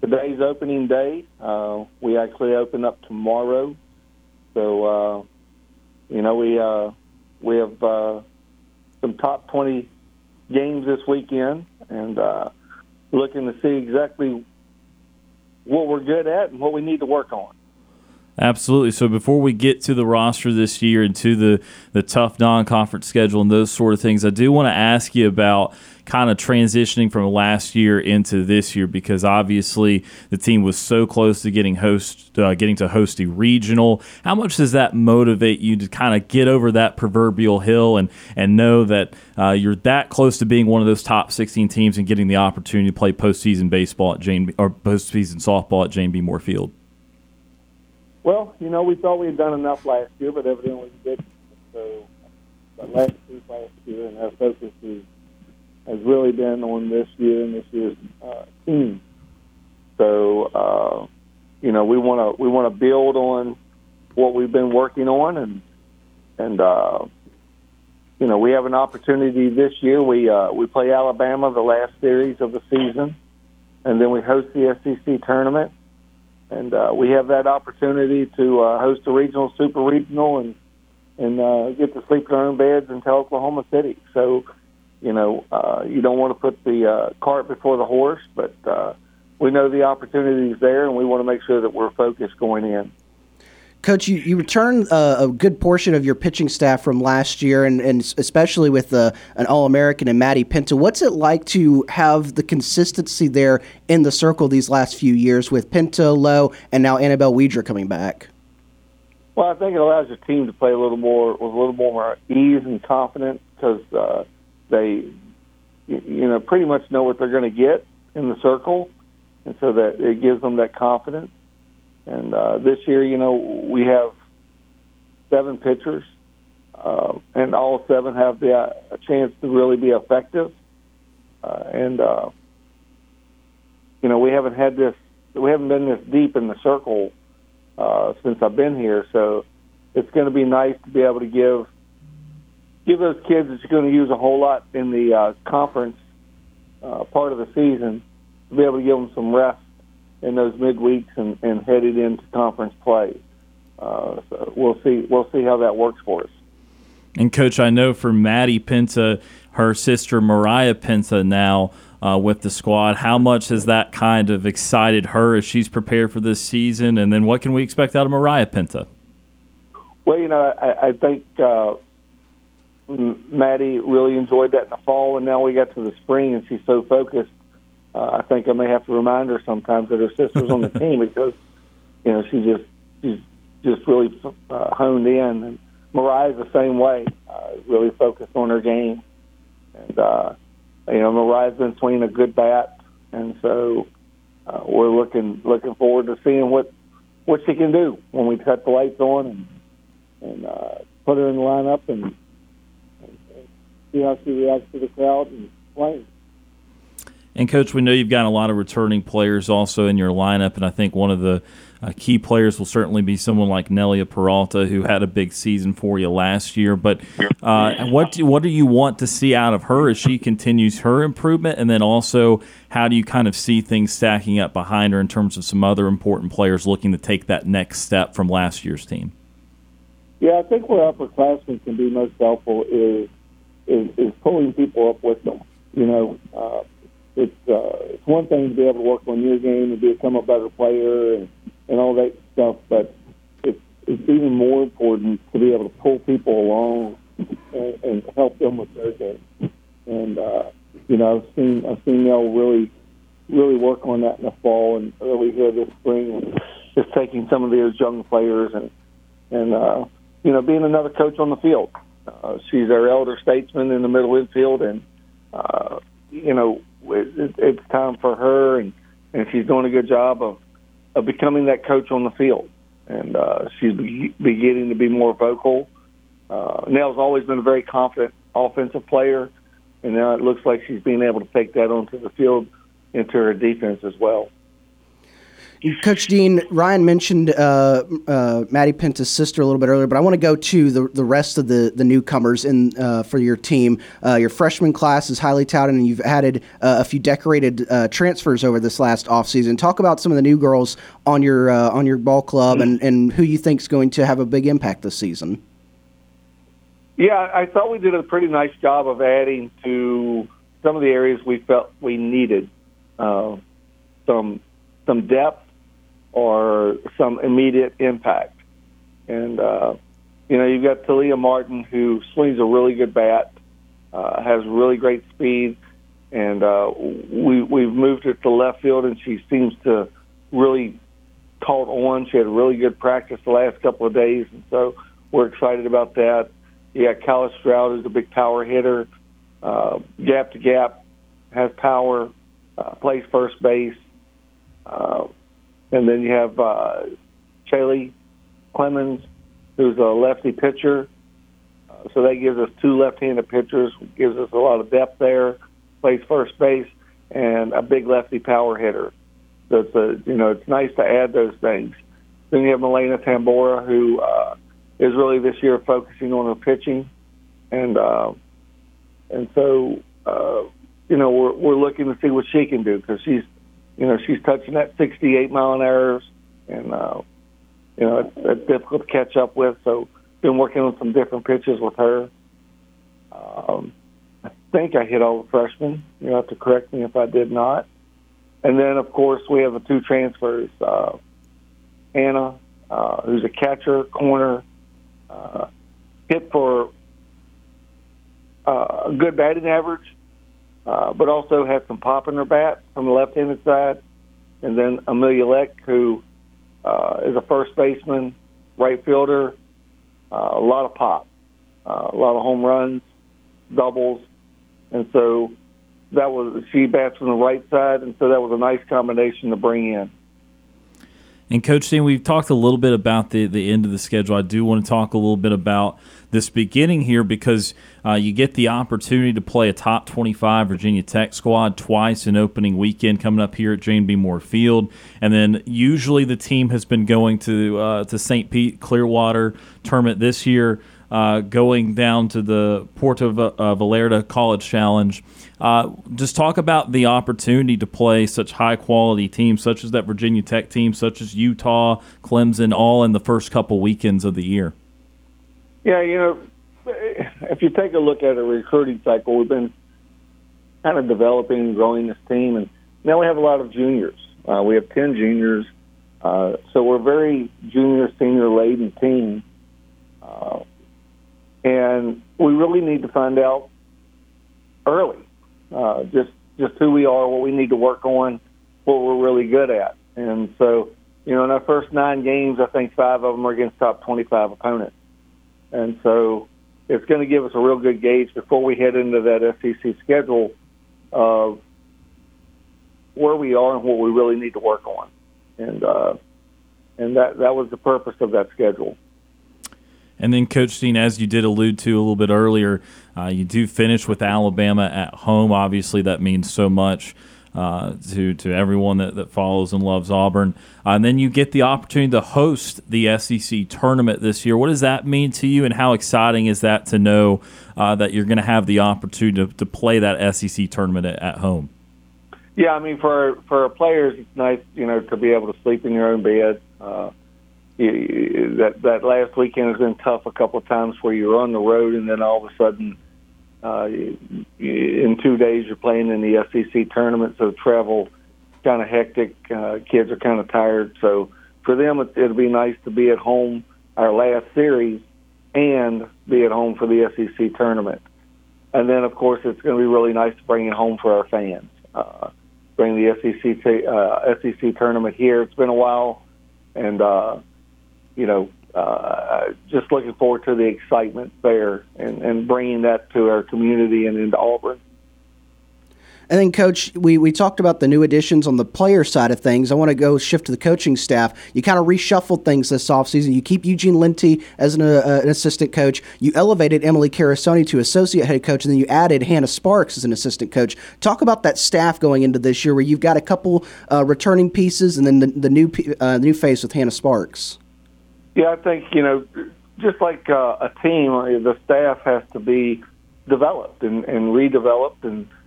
today's opening day. Uh, we actually open up tomorrow, so uh, you know we uh, we have uh, some top twenty games this weekend, and uh, looking to see exactly what we're good at and what we need to work on. Absolutely. So before we get to the roster this year and to the, the tough non conference schedule and those sort of things, I do want to ask you about kind of transitioning from last year into this year because obviously the team was so close to getting host uh, getting to host a regional. How much does that motivate you to kind of get over that proverbial hill and and know that uh, you're that close to being one of those top 16 teams and getting the opportunity to play postseason baseball at Jane or postseason softball at Jane B. Moore Field? Well, you know, we thought we had done enough last year, but evidently we didn't. So, but last year, last year, and our focus is, has really been on this year and this year's uh, team. So, uh, you know, we want to we want to build on what we've been working on, and and uh, you know, we have an opportunity this year. We uh, we play Alabama the last series of the season, and then we host the SEC tournament and uh, we have that opportunity to uh, host a regional, super regional, and and uh, get to sleep in our own beds until Oklahoma City. So, you know, uh, you don't want to put the uh, cart before the horse, but uh, we know the opportunity is there, and we want to make sure that we're focused going in. Coach, you, you returned uh, a good portion of your pitching staff from last year, and, and especially with uh, an All American and Maddie Penta. What's it like to have the consistency there in the circle these last few years with Penta, Lowe, and now Annabelle Widra coming back? Well, I think it allows your team to play a little more with a little more ease and confidence because uh, they, you know, pretty much know what they're going to get in the circle, and so that it gives them that confidence. And uh, this year, you know, we have seven pitchers, uh, and all seven have the uh, a chance to really be effective. Uh, and uh, you know, we haven't had this, we haven't been this deep in the circle uh, since I've been here. So it's going to be nice to be able to give give those kids that you're going to use a whole lot in the uh, conference uh, part of the season to be able to give them some rest in those midweeks and, and headed into conference play. Uh, so we'll see. We'll see how that works for us. And coach, I know for Maddie Penta, her sister Mariah Penta now uh, with the squad. How much has that kind of excited her as she's prepared for this season? And then what can we expect out of Mariah Penta? Well, you know, I, I think uh, Maddie really enjoyed that in the fall, and now we got to the spring, and she's so focused uh, I think I may have to remind her sometimes that her sister's on the team because you know she just she's just really uh, honed in, and Mariah's the same way, uh, really focused on her game, and uh, you know Mariah's been swinging a good bat, and so uh, we're looking looking forward to seeing what what she can do when we cut the lights on and and uh, put her in the lineup and, see how she reacts to the crowd and playing. And coach, we know you've got a lot of returning players also in your lineup, and I think one of the uh, key players will certainly be someone like Nelia Peralta, who had a big season for you last year. But uh, what do, what do you want to see out of her as she continues her improvement, and then also how do you kind of see things stacking up behind her in terms of some other important players looking to take that next step from last year's team? Yeah, I think where upperclassmen can be most helpful is is, is pulling people up with them. You know, uh, it's uh, it's one thing to be able to work on your game and become a better player and, and all that stuff, but it's it's even more important to be able to pull people along and, and help them with their game. And uh, you know, I've seen I've seen Nell really really work on that in the fall and early here this spring, just taking some of those young players and and uh, you know being another coach on the field. Uh, she's our elder statesman in the middle infield, and uh, you know it, it's time for her, and, and she's doing a good job of of becoming that coach on the field. And uh, she's be, beginning to be more vocal. Uh, Nell's always been a very confident offensive player, and now it looks like she's being able to take that onto the field into her defense as well. Coach Dean, Ryan mentioned uh, uh, Maddie Penta's sister a little bit earlier, but I want to go to the, the rest of the, the newcomers in uh, for your team. Uh, your freshman class is highly touted, and you've added uh, a few decorated uh, transfers over this last offseason. Talk about some of the new girls on your on your ball club and, and who you think is going to have a big impact this season. Yeah, I thought we did a pretty nice job of adding to some of the areas we felt we needed some some depth or some immediate impact. And uh, you know, you've got Talia Martin who swings a really good bat, uh, has really great speed, and uh, we we've moved her to left field, and she seems to really caught on. She had a really good practice the last couple of days, and so we're excited about that. You got Kyla Stroud, who's a big power hitter, uh, gap to gap, has power, uh, plays first base. Uh, and then you have uh, Chaley Clemens, who's a lefty pitcher. Uh, so that gives us two left-handed pitchers, gives us a lot of depth there. Plays first base and a big lefty power hitter. So it's a you know it's nice to add those things. Then you have Milena Tambora, who uh, is really this year focusing on her pitching, and uh, and so uh, you know we're we're looking to see what she can do because she's you know, she's touching that 68 mile an hour, and uh, you know, it's, it's difficult to catch up with. So, been working on some different pitches with her. Um, I think I hit all the freshmen. You have to correct me if I did not. And then, of course, we have the two transfers. Uh, Anna, uh, who's a catcher, corner, uh, hit for uh, a good batting average, uh, but also has some pop in her bat from the left-handed side. And then Amelia Leck, who uh, is a first baseman, right fielder, uh, a lot of pop, uh, a lot of home runs, doubles, and so that was she bats from the right side, and so that was a nice combination to bring in. And Coach Dean, we've talked a little bit about the, the end of the schedule. I do want to talk a little bit about this beginning here because uh, you get the opportunity to play a top 25 Virginia Tech squad twice in opening weekend coming up here at Jane B. Moore Field. And then usually the team has been going to, uh, to St. Pete Clearwater tournament this year uh, going down to the Puerto uh, Vallarta College Challenge. Uh, just talk about the opportunity to play such high quality teams, such as that Virginia Tech team, such as Utah, Clemson, all in the first couple weekends of the year. Yeah, you know, if you take a look at a recruiting cycle, we've been kind of developing and growing this team, and now we have a lot of juniors. Uh, we have 10 juniors, uh, so we're a very junior, senior laden team. Uh, and we really need to find out early uh, just just who we are, what we need to work on, what we're really good at. And so, you know, in our first nine games, I think five of them are against top 25 opponents. And so it's going to give us a real good gauge before we head into that SEC schedule of where we are and what we really need to work on. And uh, and that that was the purpose of that schedule. And then, Coach Dean, as you did allude to a little bit earlier, uh, you do finish with Alabama at home. Obviously, that means so much uh, to to everyone that, that follows and loves Auburn. Uh, and then you get the opportunity to host the SEC tournament this year. What does that mean to you, and how exciting is that to know uh, that you're going to have the opportunity to, to play that SEC tournament at, at home? Yeah, I mean, for for players, it's nice, you know, to be able to sleep in your own bed. Uh, you, that that last weekend has been tough a couple of times where you're on the road and then all of a sudden uh, in two days you're playing in the SEC tournament, so travel kind of hectic. Uh, kids are kind of tired, so for them it, it'll be nice to be at home our last series and be at home for the SEC tournament. And then of course it's going to be really nice to bring it home for our fans. Uh, bring the SEC t- uh, SEC tournament here. It's been a while, and uh, you know, uh, just looking forward to the excitement there and, and bringing that to our community and into Auburn. And then, Coach, we, we talked about the new additions on the player side of things. I want to go shift to the coaching staff. You kind of reshuffled things this offseason. You keep Eugene Lenti as an, uh, an assistant coach. You elevated Emily Carosone to associate head coach, and then you added Hannah Sparks as an assistant coach. Talk about that staff going into this year where you've got a couple uh, returning pieces and then the, the new, uh, new face with Hannah Sparks. Yeah, I think, you know, just like uh, a team, the staff has to be developed and, and redeveloped and –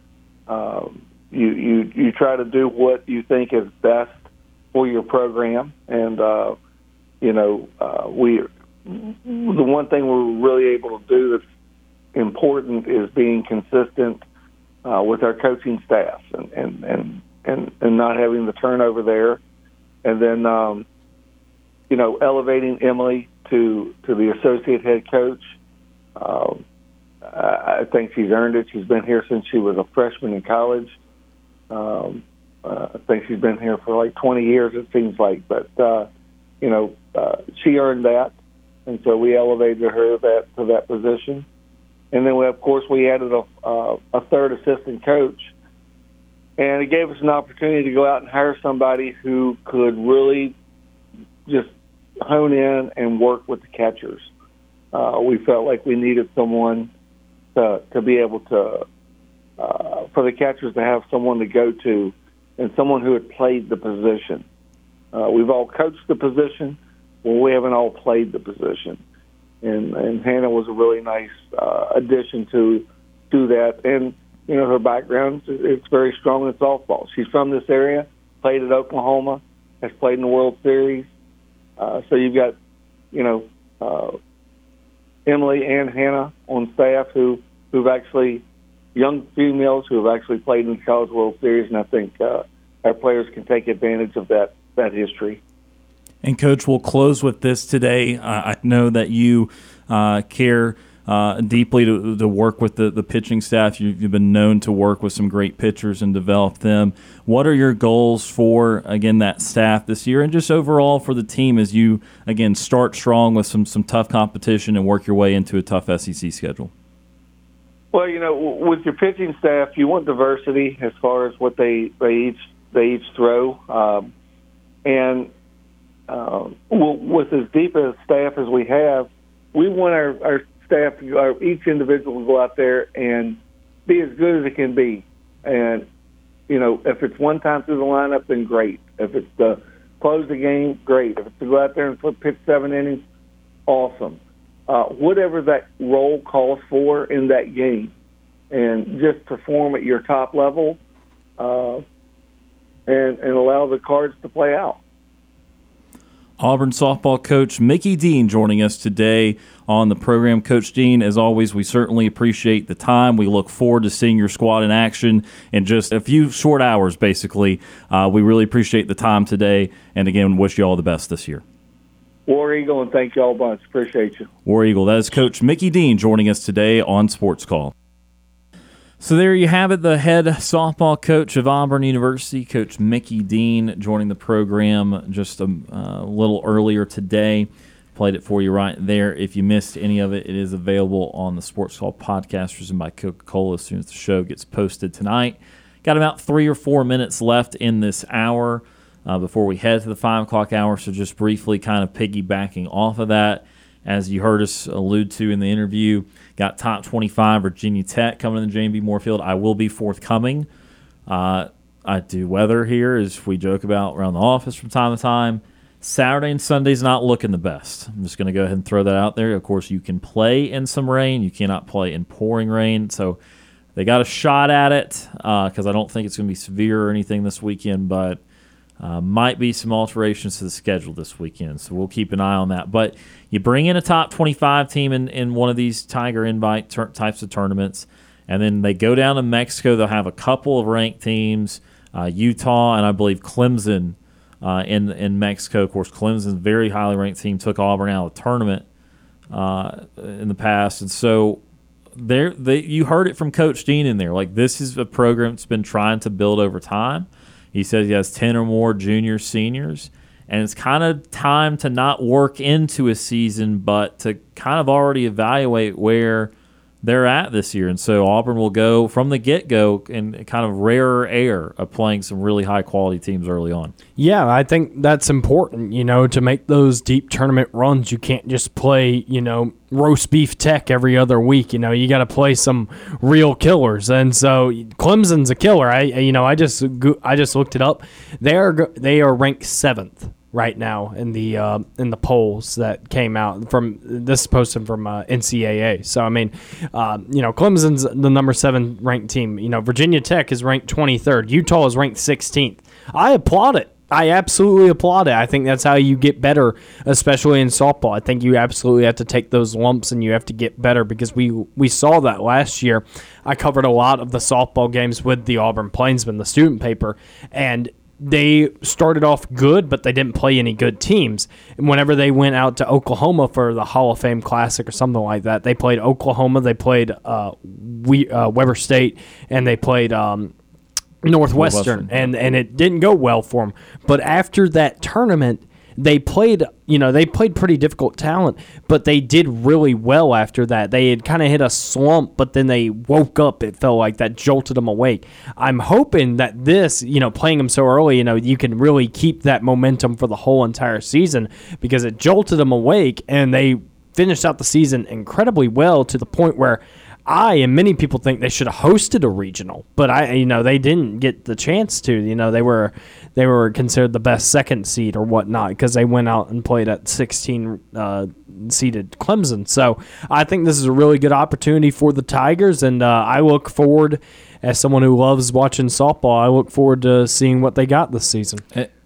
um, you you you try to do what you think is best for your program, and uh, you know uh, we the one thing we're really able to do that's important is being consistent uh, with our coaching staff and and and and, and not having the turnover there, and then um, you know elevating Emily to to the associate head coach. Um, I think she's earned it. She's been here since she was a freshman in college. Um, uh, I think she's been here for like 20 years, it seems like. But, uh, you know, uh, she earned that. And so we elevated her that to that position. And then, we, of course, we added a, uh, a third assistant coach. And it gave us an opportunity to go out and hire somebody who could really just hone in and work with the catchers. Uh, we felt like we needed someone to to be able to uh, for the catchers to have someone to go to and someone who had played the position. Uh, we've all coached the position, well, we haven't all played the position, and and Hannah was a really nice uh, addition to to that. And you know her background it's very strong in softball. She's from this area, played at Oklahoma, has played in the World Series. Uh, so you've got, you know, uh, Emily and Hannah on staff who who've actually young females who have actually played in the College World Series, and I think uh, our players can take advantage of that that history. And coach, we'll close with this today. I know that you uh, care uh, deeply to, to, work with the, the pitching staff. You, have been known to work with some great pitchers and develop them. What are your goals for again that staff this year, and just overall for the team as you again start strong with some some tough competition and work your way into a tough SEC schedule? Well, you know, with your pitching staff, you want diversity as far as what they they each they each throw, um, and uh, with as deep a staff as we have, we want our, our staff, to, our, each individual, go out there and be as good as it can be. And you know, if it's one time through the lineup, then great. If it's to close the game, great. If it's to go out there and pitch seven innings, awesome uh, whatever that role calls for in that game, and just perform at your top level, uh, and and allow the cards to play out. Auburn softball coach Mickey Dean joining us today on the program. Coach Dean, as always, we certainly appreciate the time. We look forward to seeing your squad in action in just a few short hours, basically. Uh, we really appreciate the time today, and again, wish you all the best this year. War Eagle, and thank you all a bunch. Appreciate you. War Eagle. That is Coach Mickey Dean joining us today on Sports Call. So there you have it, the head softball coach of Auburn University, Coach Mickey Dean, joining the program just a, uh, little earlier today. Played it for you right there. If you missed any of it, it is available on the Sports Call podcast presented by Coca Cola as soon as the show gets posted tonight. Got about three or four minutes left in this hour uh, before we head to the five o'clock hour. So just briefly, kind of piggybacking off of that, as you heard us allude to in the interview, got top 25 Virginia Tech coming in the Jane B. Moore Field. I will be forthcoming. Uh, I do weather here, as we joke about around the office from time to time. Saturday and Sunday's not looking the best. I'm just going to go ahead and throw that out there. Of course, you can play in some rain. You cannot play in pouring rain. So they got a shot at it because uh, I don't think it's going to be severe or anything this weekend, but uh, might be some alterations to the schedule this weekend, so we'll keep an eye on that. But you bring in a top 25 team in, in one of these Tiger Invite ter- types of tournaments, and then they go down to Mexico. They'll have a couple of ranked teams, uh, Utah and I believe Clemson uh, in in Mexico. Of course, Clemson's very highly ranked team took Auburn out of the tournament uh, in the past, and so there they you heard it from Coach Dean in there. Like this is a program that's been trying to build over time he says he has 10 or more juniors, seniors, and it's kind of time to not work into a season, but to kind of already evaluate where they're at this year. And so Auburn will go from the get go in kind of rarer air of playing some really high quality teams early on. Yeah, I think that's important, you know, to make those deep tournament runs. You can't just play, you know, roast beef tech every other week. You know, you got to play some real killers. And so Clemson's a killer. I, you know, I just, I just looked it up. They are, they are ranked seventh right now in the uh, in the polls that came out from this posted from uh, NCAA. So I mean, uh, you know, Clemson's the number seven ranked team. You know, Virginia Tech is ranked 23rd. Utah is ranked 16th. I applaud it. I absolutely applaud it. I think that's how you get better, especially in softball. I think you absolutely have to take those lumps and you have to get better because we we saw that last year. I covered a lot of the softball games with the Auburn Plainsman, the student paper, and they started off good, but they didn't play any good teams. And whenever they went out to Oklahoma for the Hall of Fame Classic or something like that, they played Oklahoma, they played uh, we, uh, Weber State, and they played um, Northwestern, Northwestern, and and it didn't go well for them. But after that tournament, they played, you know, they played pretty difficult talent, but they did really well after that. They had kind of hit a slump, but then they woke up. It felt like that jolted them awake. I'm hoping that this, you know, playing them so early, you know, you can really keep that momentum for the whole entire season because it jolted them awake and they finished out the season incredibly well to the point where I and many people think they should have hosted a regional, but I, you know, they didn't get the chance to. You know, they were they were considered the best second seed or whatnot because they went out and played at 16 uh, seeded Clemson. So I think this is a really good opportunity for the Tigers, and uh, I look forward, as someone who loves watching softball, I look forward to seeing what they got this season.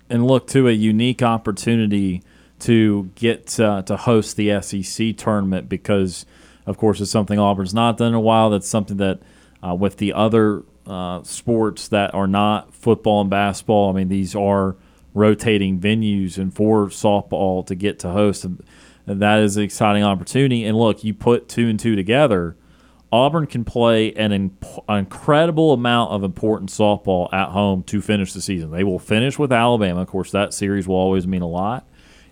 And look to a unique opportunity to get uh, to host the SEC tournament because of course, it's something Auburn's not done in a while. That's something that uh, with the other uh, sports that are not football and basketball, I mean, these are rotating venues, and for softball to get to host, and that is an exciting opportunity. And look, you put two and two together. Auburn can play an, imp- incredible amount of important softball at home to finish the season. They will finish with Alabama. Of course, that series will always mean a lot.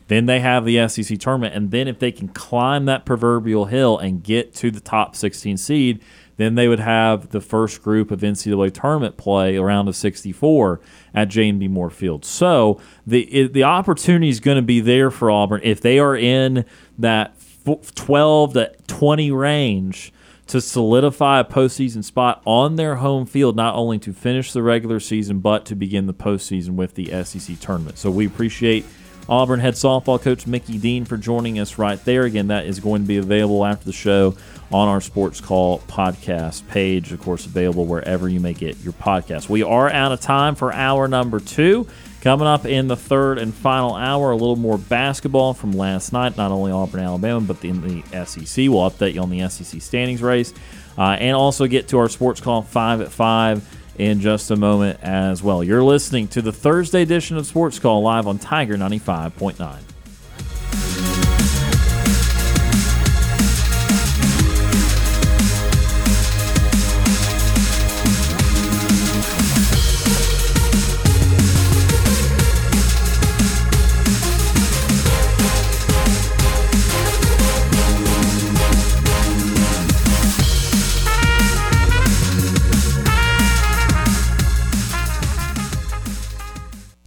Then they have the SEC tournament, and then if they can climb that proverbial hill and get to the top 16 seed, then they would have the first group of NCAA tournament play around of 64 at Jane B. Moore Field. So the the opportunity is going to be there for Auburn if they are in that 12 to 20 range to solidify a postseason spot on their home field, not only to finish the regular season, but to begin the postseason with the SEC tournament. So we appreciate – Auburn head softball coach Mickey Dean for joining us right there. Again, that is going to be available after the show on our Sports Call podcast page. Of course, available wherever you may get your podcast. We are out of time for hour number two. Coming up in the third and final hour, a little more basketball from last night. Not only Auburn, Alabama, but in the SEC. We'll update you on the SEC standings race, uh, and also get to our sports call five at five in just a moment as well. You're listening to the Thursday edition of Sports Call live on Tiger 95.9.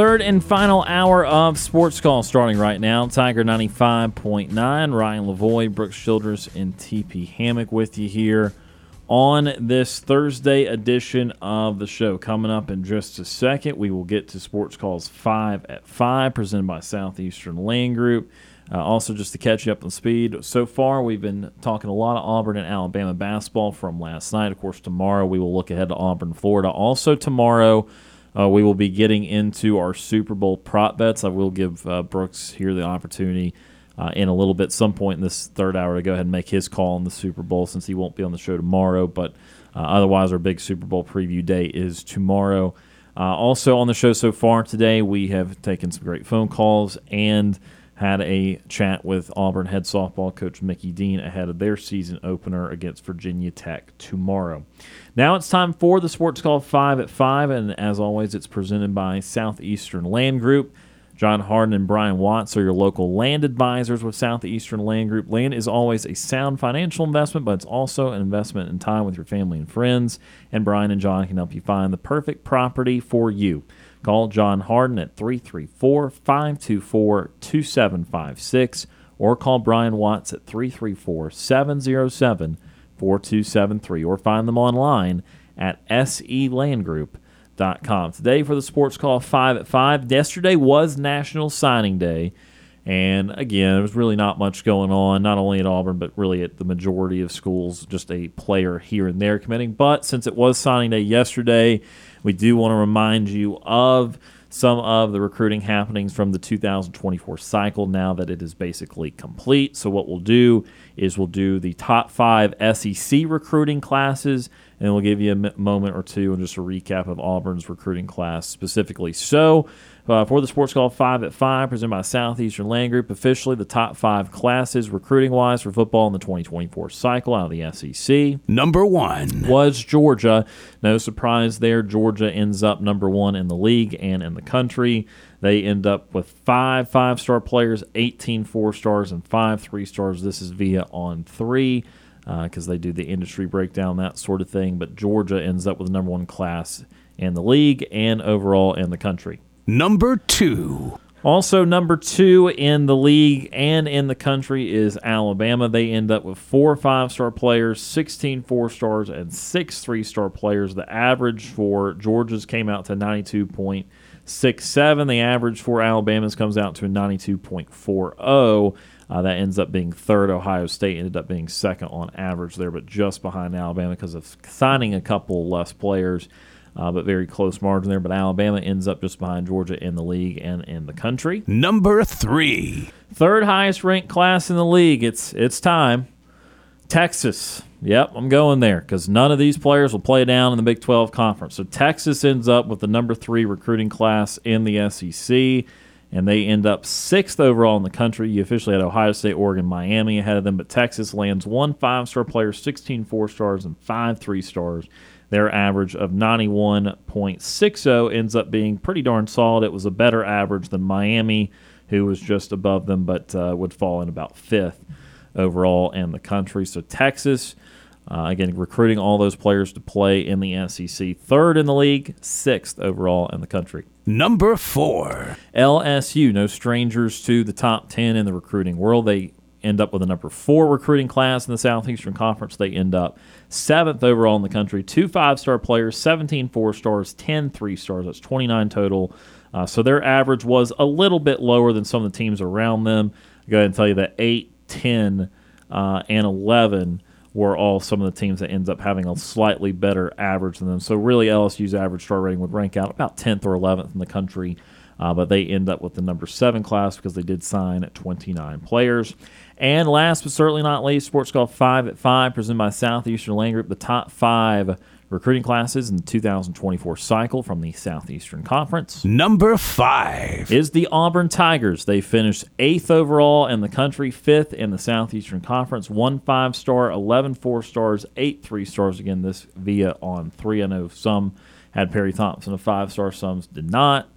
Third and final hour of Sports Call starting right now. Tiger 95.9, Ryan Lavoie, Brooks Childress, and TP Hammock with you here on this Thursday edition of the show. Coming up in just a second, we will get to Sports Calls 5 at 5, presented by Southeastern Land Group. Uh, also, just to catch you up on speed, so far we've been talking a lot of Auburn and Alabama basketball from last night. Of course, tomorrow we will look ahead to Auburn, Florida. Also, tomorrow uh, we will be getting into our Super Bowl prop bets. I will give uh, Brooks here the opportunity uh, in a little bit, some point in this third hour, to go ahead and make his call on the Super Bowl since he won't be on the show tomorrow. But uh, otherwise, our big Super Bowl preview day is tomorrow. Uh, also on the show so far today, we have taken some great phone calls and had a chat with Auburn head softball coach Mickey Dean ahead of their season opener against Virginia Tech tomorrow. Now it's time for the Sports Call 5 at 5, and as always, it's presented by Southeastern Land Group. John Harden and Brian Watts are your local land advisors with Southeastern Land Group. Land is always a sound financial investment, but it's also an investment in time with your family and friends. And Brian and John can help you find the perfect property for you. Call John Harden at 334 524 2756 or call Brian Watts at 334 707 4273 or find them online at selandgroup.com. Today for the Sports Call 5 at 5. Yesterday was National Signing Day. And again, there was really not much going on, not only at Auburn, but really at the majority of schools, just a player here and there committing. But since it was signing day yesterday, we do want to remind you of some of the recruiting happenings from the 2024 cycle now that it is basically complete. So, what we'll do is we'll do the top five SEC recruiting classes, and we'll give you a moment or two and just a recap of Auburn's recruiting class specifically. So, uh, for the Sports Call 5 at 5, presented by Southeastern Land Group, officially the top five classes recruiting wise for football in the 2024 cycle out of the SEC. Number one was Georgia. No surprise there. Georgia ends up number one in the league and in the country. They end up with five five star players, 18 four stars, and five three stars. This is via on three because uh, they do the industry breakdown, that sort of thing. But Georgia ends up with the number one class in the league and overall in the country. Number two. Also, number two in the league and in the country is Alabama. They end up with four five star players, 16 four stars, and six three star players. The average for Georgia's came out to 92.67. The average for Alabama's comes out to 92.40. Uh, that ends up being third. Ohio State ended up being second on average there, but just behind Alabama because of signing a couple less players uh, but very close margin there. But Alabama ends up just behind Georgia in the league and in the country. Number three, third highest ranked class in the league. It's it's time. Texas. Yep, I'm going there because none of these players will play down in the Big 12 conference. So Texas ends up with the number three recruiting class in the SEC, and they end up sixth overall in the country. You officially had Ohio State, Oregon, Miami ahead of them, but Texas lands one five star player, 16 four stars, and five three stars. Their average of 91.60 ends up being pretty darn solid. It was a better average than Miami, who was just above them, but uh, would fall in about fifth overall in the country. So Texas, uh, again, recruiting all those players to play in the SEC. Third in the league, sixth overall in the country. Number four. LSU, no strangers to the top 10 in the recruiting world. They end up with a number four recruiting class in the Southeastern Conference. They end up seventh overall in the country. Two five star players, 17 four stars, 10 three stars. That's 29 total. Uh, so their average was a little bit lower than some of the teams around them. I'll go ahead and tell you that 8, 10, uh, and 11 were all some of the teams that ends up having a slightly better average than them. So really, LSU's average star rating would rank out about 10th or 11th in the country. Uh, but they end up with the number seven class because they did sign 29 players. And last but certainly not least, Sports Call 5 at 5, presented by Southeastern Land Group, the top five recruiting classes in the 2024 cycle from the Southeastern Conference. Number five is the Auburn Tigers. They finished eighth overall in the country, fifth in the Southeastern Conference, one five star, 11 four stars, eight three stars. Again, this via on three. I know some had Perry Thompson a five star, some did not.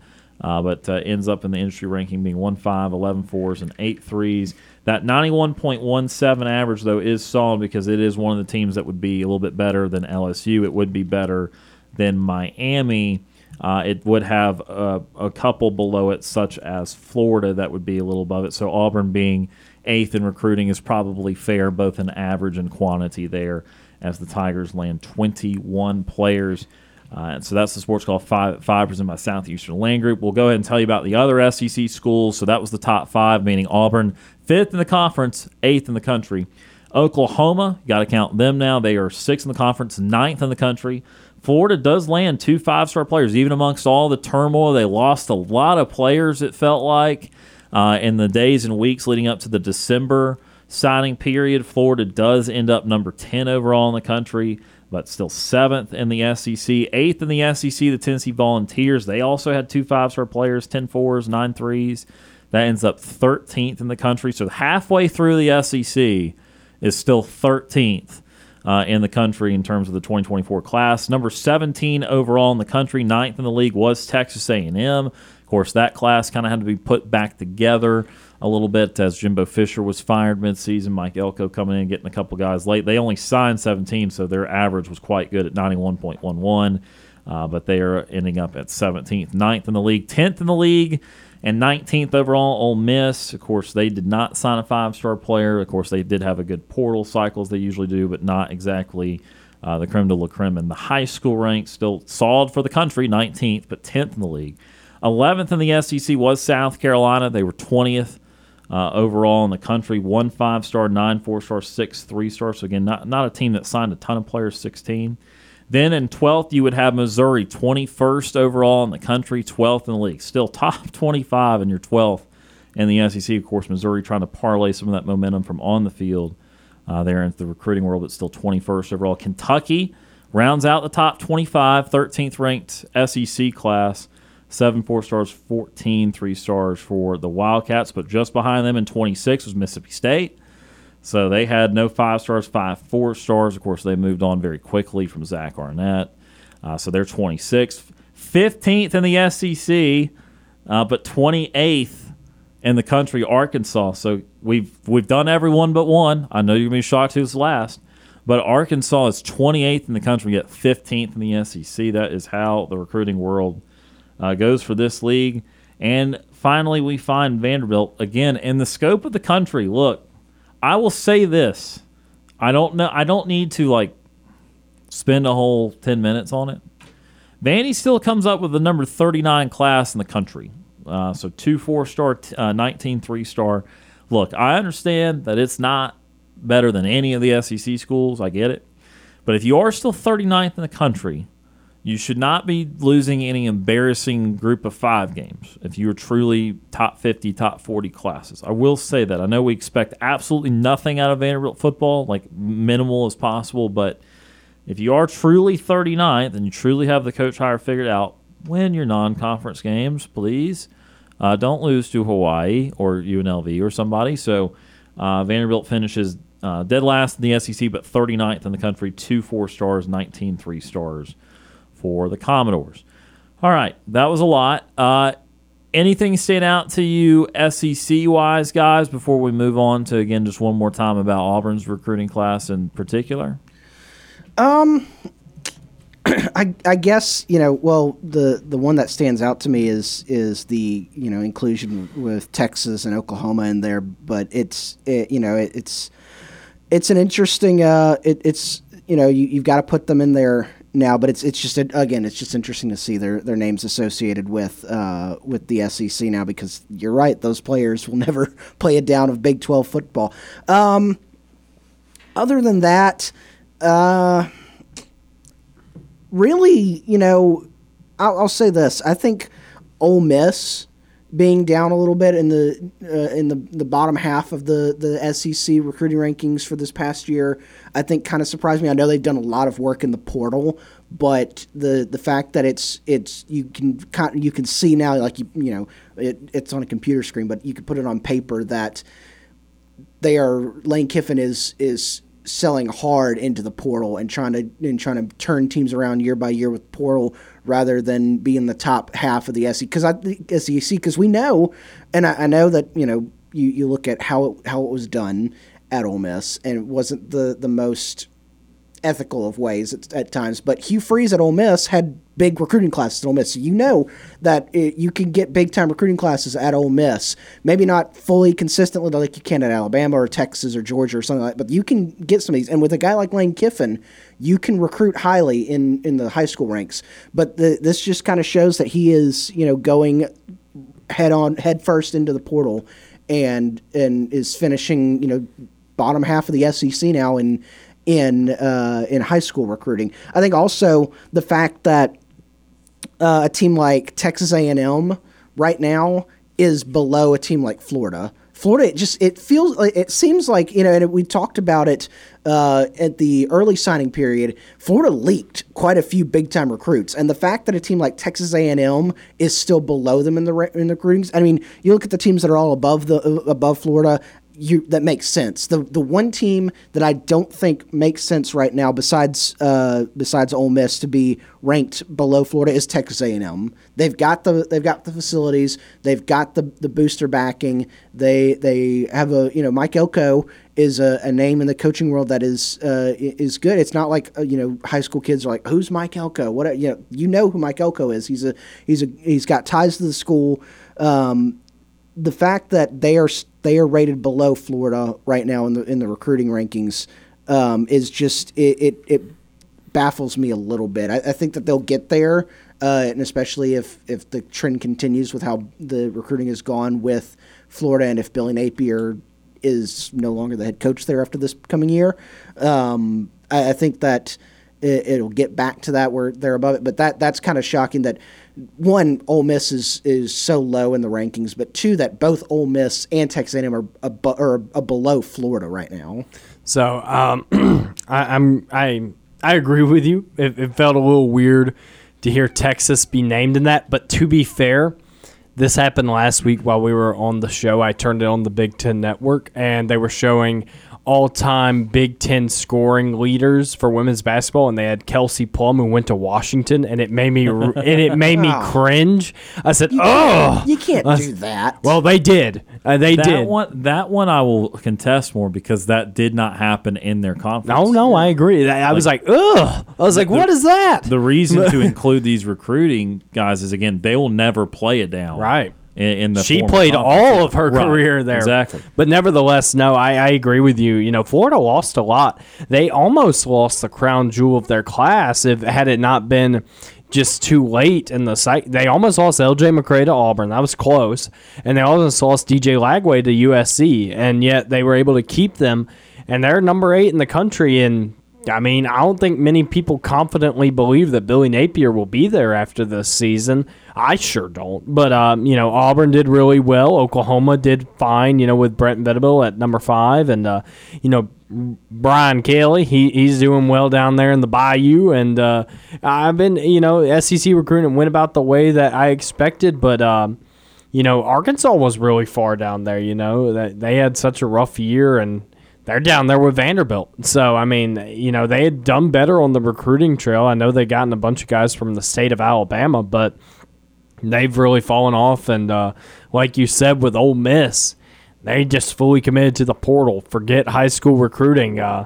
Uh, but uh, ends up in the industry ranking being 1 5, 11 fours, and 8 threes. That 91.17 average, though, is solid because it is one of the teams that would be a little bit better than LSU. It would be better than Miami. Uh, it would have a, a, couple below it, such as Florida, that would be a little above it. So Auburn being eighth in recruiting is probably fair, both in average and quantity there as the Tigers land 21 players. Uh, and so that's the sports call five, five presented by Southeastern Land Group. We'll go ahead and tell you about the other SEC schools. So that was the top five, meaning Auburn, fifth in the conference, eighth in the country. Oklahoma, got to count them now. They are sixth in the conference, ninth in the country. Florida does land two five star players, even amongst all the turmoil. They lost a lot of players, it felt like, uh, in the days and weeks leading up to the December signing period. Florida does end up number 10 overall in the country, but still seventh in the SEC. Eighth in the SEC, the Tennessee Volunteers. They also had two five star players, 10 fours, 9 threes. That ends up 13th in the country. So halfway through the SEC is still 13th uh, in the country in terms of the 2024 class. Number 17 overall in the country, ninth in the league was Texas A&M. Of course, that class kind of had to be put back together a little bit as Jimbo Fisher was fired midseason. Mike Elko coming in getting a couple guys late. They only signed 17, so their average was quite good at 91.11. Uh, but they are ending up at 17th, 9th in the league, 10th in the league and 19th overall, Ole Miss. Of course, they did not sign a five star player. Of course, they did have a good portal cycle as they usually do, but not exactly uh, the creme de la creme in the high school ranks. Still solid for the country, 19th, but 10th in the league. 11th in the SEC was South Carolina. They were 20th uh, overall in the country. One five star, nine four star, six three star. So, again, not, not a team that signed a ton of players, 16. Then in 12th, you would have Missouri, 21st overall in the country, 12th in the league. Still top 25 in your 12th in the SEC. Of course, Missouri trying to parlay some of that momentum from on the field uh, there in the recruiting world, but still 21st overall. Kentucky rounds out the top 25, 13th ranked SEC class. Seven four stars, 14 three stars for the Wildcats, but just behind them in 26 was Mississippi State. So they had no five stars, five four stars. Of course, they moved on very quickly from Zach Arnett. Uh, so they're 26th, 15th in the SEC, uh, but 28th in the country, Arkansas. So we've we've done everyone but one. I know you're gonna be shocked who's last, but Arkansas is 28th in the country, yet 15th in the SEC. That is how the recruiting world uh, goes for this league. And finally, we find Vanderbilt again in the scope of the country. Look, I will say this. I don't know. I don't need to like spend a whole ten minutes on it. Vandy still comes up with the number thirty nine class in the country. Uh, so two four star, uh, 19 three star. Look, I understand that it's not better than any of the SEC schools. I get it. But if you are still 39th in the country, you should not be losing any embarrassing group of five games if you're truly top 50, top 40 classes. I will say that. I know we expect absolutely nothing out of Vanderbilt football, like minimal as possible, but if you are truly 39th and you truly have the coach hire figured out, win your non conference games, please. Uh, don't lose to Hawaii or UNLV or somebody. So uh, Vanderbilt finishes uh, dead last in the SEC, but 39th in the country, two four stars, 19 three stars for the Commodores. All right, that was a lot. Uh, anything stand out to you SEC wise, guys, before we move on to again just one more time about Auburn's recruiting class in particular? Um, I, I guess you know. Well, the the one that stands out to me is is the you know inclusion with Texas and Oklahoma in there, but it's it, you know it, it's it's an interesting. Uh, it, it's you know you, you've got to put them in there now, but it's it's just again it's just interesting to see their their names associated with uh, with the SEC now because you're right those players will never play a down of Big Twelve football. Um, other than that, uh, really, you know, I'll, I'll, say this: I think Ole Miss being down a little bit in the uh, in the, the bottom half of the the SEC recruiting rankings for this past year, I think kind of surprised me. I know they've done a lot of work in the portal, but the the fact that it's it's you can you can see now like you you know it, it's on a computer screen, but you can put it on paper that they are Lane Kiffin is is selling hard into the portal and trying to and trying to turn teams around year by year with portal rather than be in the top half of the SEC because I SEC because we know and I, I, know that you know you, you look at how it, how it was done at Ole Miss and it wasn't the the most ethical of ways at, at times. But Hugh Freeze at Ole Miss had big recruiting classes at Ole Miss, so you know that it, you can get big time recruiting classes at Ole Miss. Maybe not fully consistently like you can at Alabama or Texas or Georgia or something like, that, but you can get some of these. And with a guy like Lane Kiffin, you can recruit highly in in the high school ranks. But the, this just kind of shows that he is you know going head on head first into the portal and and is finishing you know bottom half of the SEC now in in uh, in high school recruiting. I think also the fact that uh, a team like Texas A&M right now is below a team like Florida. Florida, it just it feels it seems like you know, and we talked about it uh, at the early signing period. Florida leaked quite a few big time recruits, and the fact that a team like Texas A and M is still below them in the in the recruitings. I mean, you look at the teams that are all above the above Florida you that makes sense. The the one team that I don't think makes sense right now, besides uh, besides Ole Miss, to be ranked below Florida is Texas A and M. They've got the they've got the facilities, they've got the the booster backing. They they have a you know Mike Elko is a, a name in the coaching world that is uh, is good. It's not like uh, you know high school kids are like who's Mike Elko? What you know you know who Mike Elko is. He's a he's a he's got ties to the school. Um, the fact that they are they are rated below Florida right now in the in the recruiting rankings um, is just it, it, it baffles me a little bit. I, I think that they'll get there, uh, and especially if if the trend continues with how the recruiting has gone with Florida, and if Billy Napier is no longer the head coach there after this coming year, um, I, I think that it, will get back to that where they're above it. But that that's kind of shocking that one Ole Miss is is so low in the rankings, but two that both Ole Miss and Texas A&M are, are below Florida right now. So um, I, am I I agree with you. It, it felt a little weird to hear Texas be named in that, but to be fair. This happened last week while we were on the show. I turned it on the Big Ten Network, and they were showing all-time Big Ten scoring leaders for women's basketball, and they had Kelsey Plum who went to Washington, and it made me and it made me cringe. I said, you "Oh, can't, you can't uh, do that." Well, they did. Uh, they that did. One, that one I will contest more because that did not happen in their conference. No, no, I agree. I like, was like, "Ugh." I was like, "What is that?" The reason to include these recruiting guys is again they will never play it down. Right in, in the she played all of her right. career there. Exactly. But nevertheless no I, I agree with you. You know florida lost a lot. They almost lost the crown jewel of their class if had it not been just too late in the site. They almost lost LJ McCray to auburn. That was close. And they almost lost DJ Lagway to usc and yet they were able to keep them. And they're number eight in the country and I mean, I don't think many people confidently believe that Billy Napier will be there after this season. I sure don't. But, um, you know, Auburn did really well. Oklahoma did fine, you know, with Brent Venables at number five. And, uh, you know, Brian Kelly, he, he's doing well down there in the Bayou. And uh, I've been, you know, SEC recruiting went about the way that I expected. But, um, you know, Arkansas was really far down there, you know, they had such a rough year. And, they're down there with Vanderbilt. So, I mean, you know, they had done better on the recruiting trail. I know they've gotten a bunch of guys from the state of Alabama, but they've really fallen off. And uh, like you said with Ole Miss, they just fully committed to the portal. Forget high school recruiting. Uh,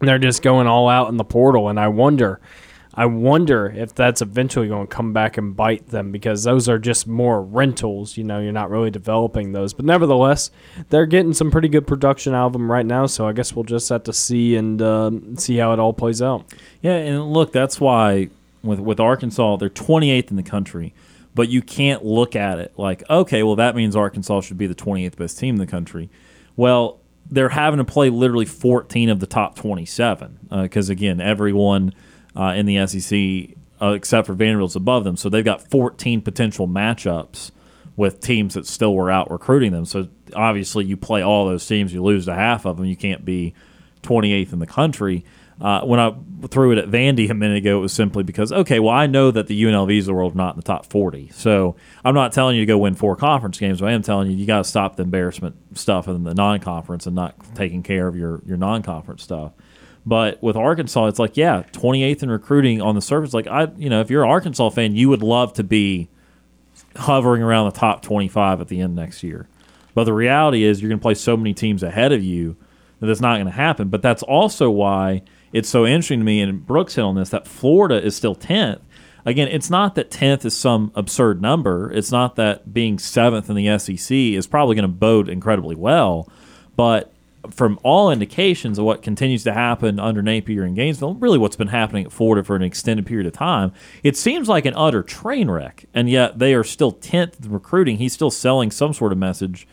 they're just going all out in the portal. And I wonder – I wonder if that's eventually going to come back and bite them because those are just more rentals. You know, you're not really developing those. But nevertheless, they're getting some pretty good production out of them right now. So I guess we'll just have to see and uh, see how it all plays out. Yeah, and look, that's why with with Arkansas, they're 28th in the country. But you can't look at it like, okay, well, that means Arkansas should be the 28th best team in the country. Well, they're having to play literally 14 of the top 27 because, uh, again, everyone – uh, in the SEC, uh, except for Vanderbilt's above them. So they've got 14 potential matchups with teams that still were out recruiting them. So obviously, you play all those teams, you lose to half of them. You can't be 28th in the country. Uh, when I threw it at Vandy a minute ago, it was simply because, okay, well, I know that the UNLVs of the world are not in the top 40. So I'm not telling you to go win four conference games, but I am telling you you got to stop the embarrassment stuff in the non conference and not taking care of your, your non conference stuff. But with Arkansas, it's like, yeah, 28th in recruiting on the surface. Like, I, you know, if you're an Arkansas fan, you would love to be hovering around the top 25 at the end next year. But the reality is, you're going to play so many teams ahead of you that it's not going to happen. But that's also why it's so interesting to me, and Brooks hit on this that Florida is still tenth. Again, it's not that tenth is some absurd number. It's not that being seventh in the SEC is probably going to bode incredibly well, but from all indications of what continues to happen under Napier and Gainesville, really what's been happening at Florida for an extended period of time, it seems like an utter train wreck. And yet they are still 10th in recruiting. He's still selling some sort of message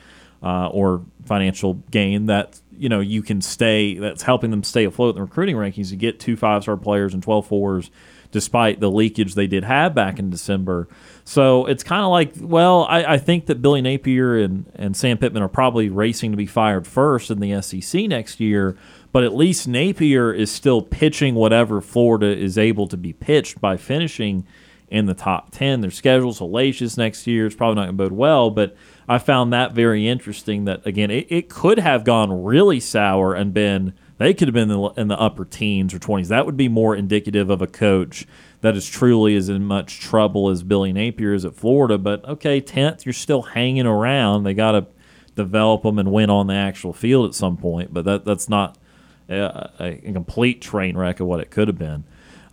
uh, or financial gain that you know you can stay. That's helping them stay afloat in the recruiting rankings. You get two five star players and 12 fours, despite the leakage they did have back in December. So it's kind of like, well, I, I, think that Billy Napier and, and Sam Pittman are probably racing to be fired first in the SEC next year, but at least Napier is still pitching whatever Florida is able to be pitched by finishing in the top 10. Their schedule's hellacious next year. It's probably not going to bode well, but I found that very interesting that, again, it, it could have gone really sour and been, they could have been in the, in the upper teens or 20s. That would be more indicative of a coach that is truly as in much trouble as Billy Napier is at Florida. But okay, tenth, you're still hanging around. They got to develop them and win on the actual field at some point. But that that's not a, a complete train wreck of what it could have been.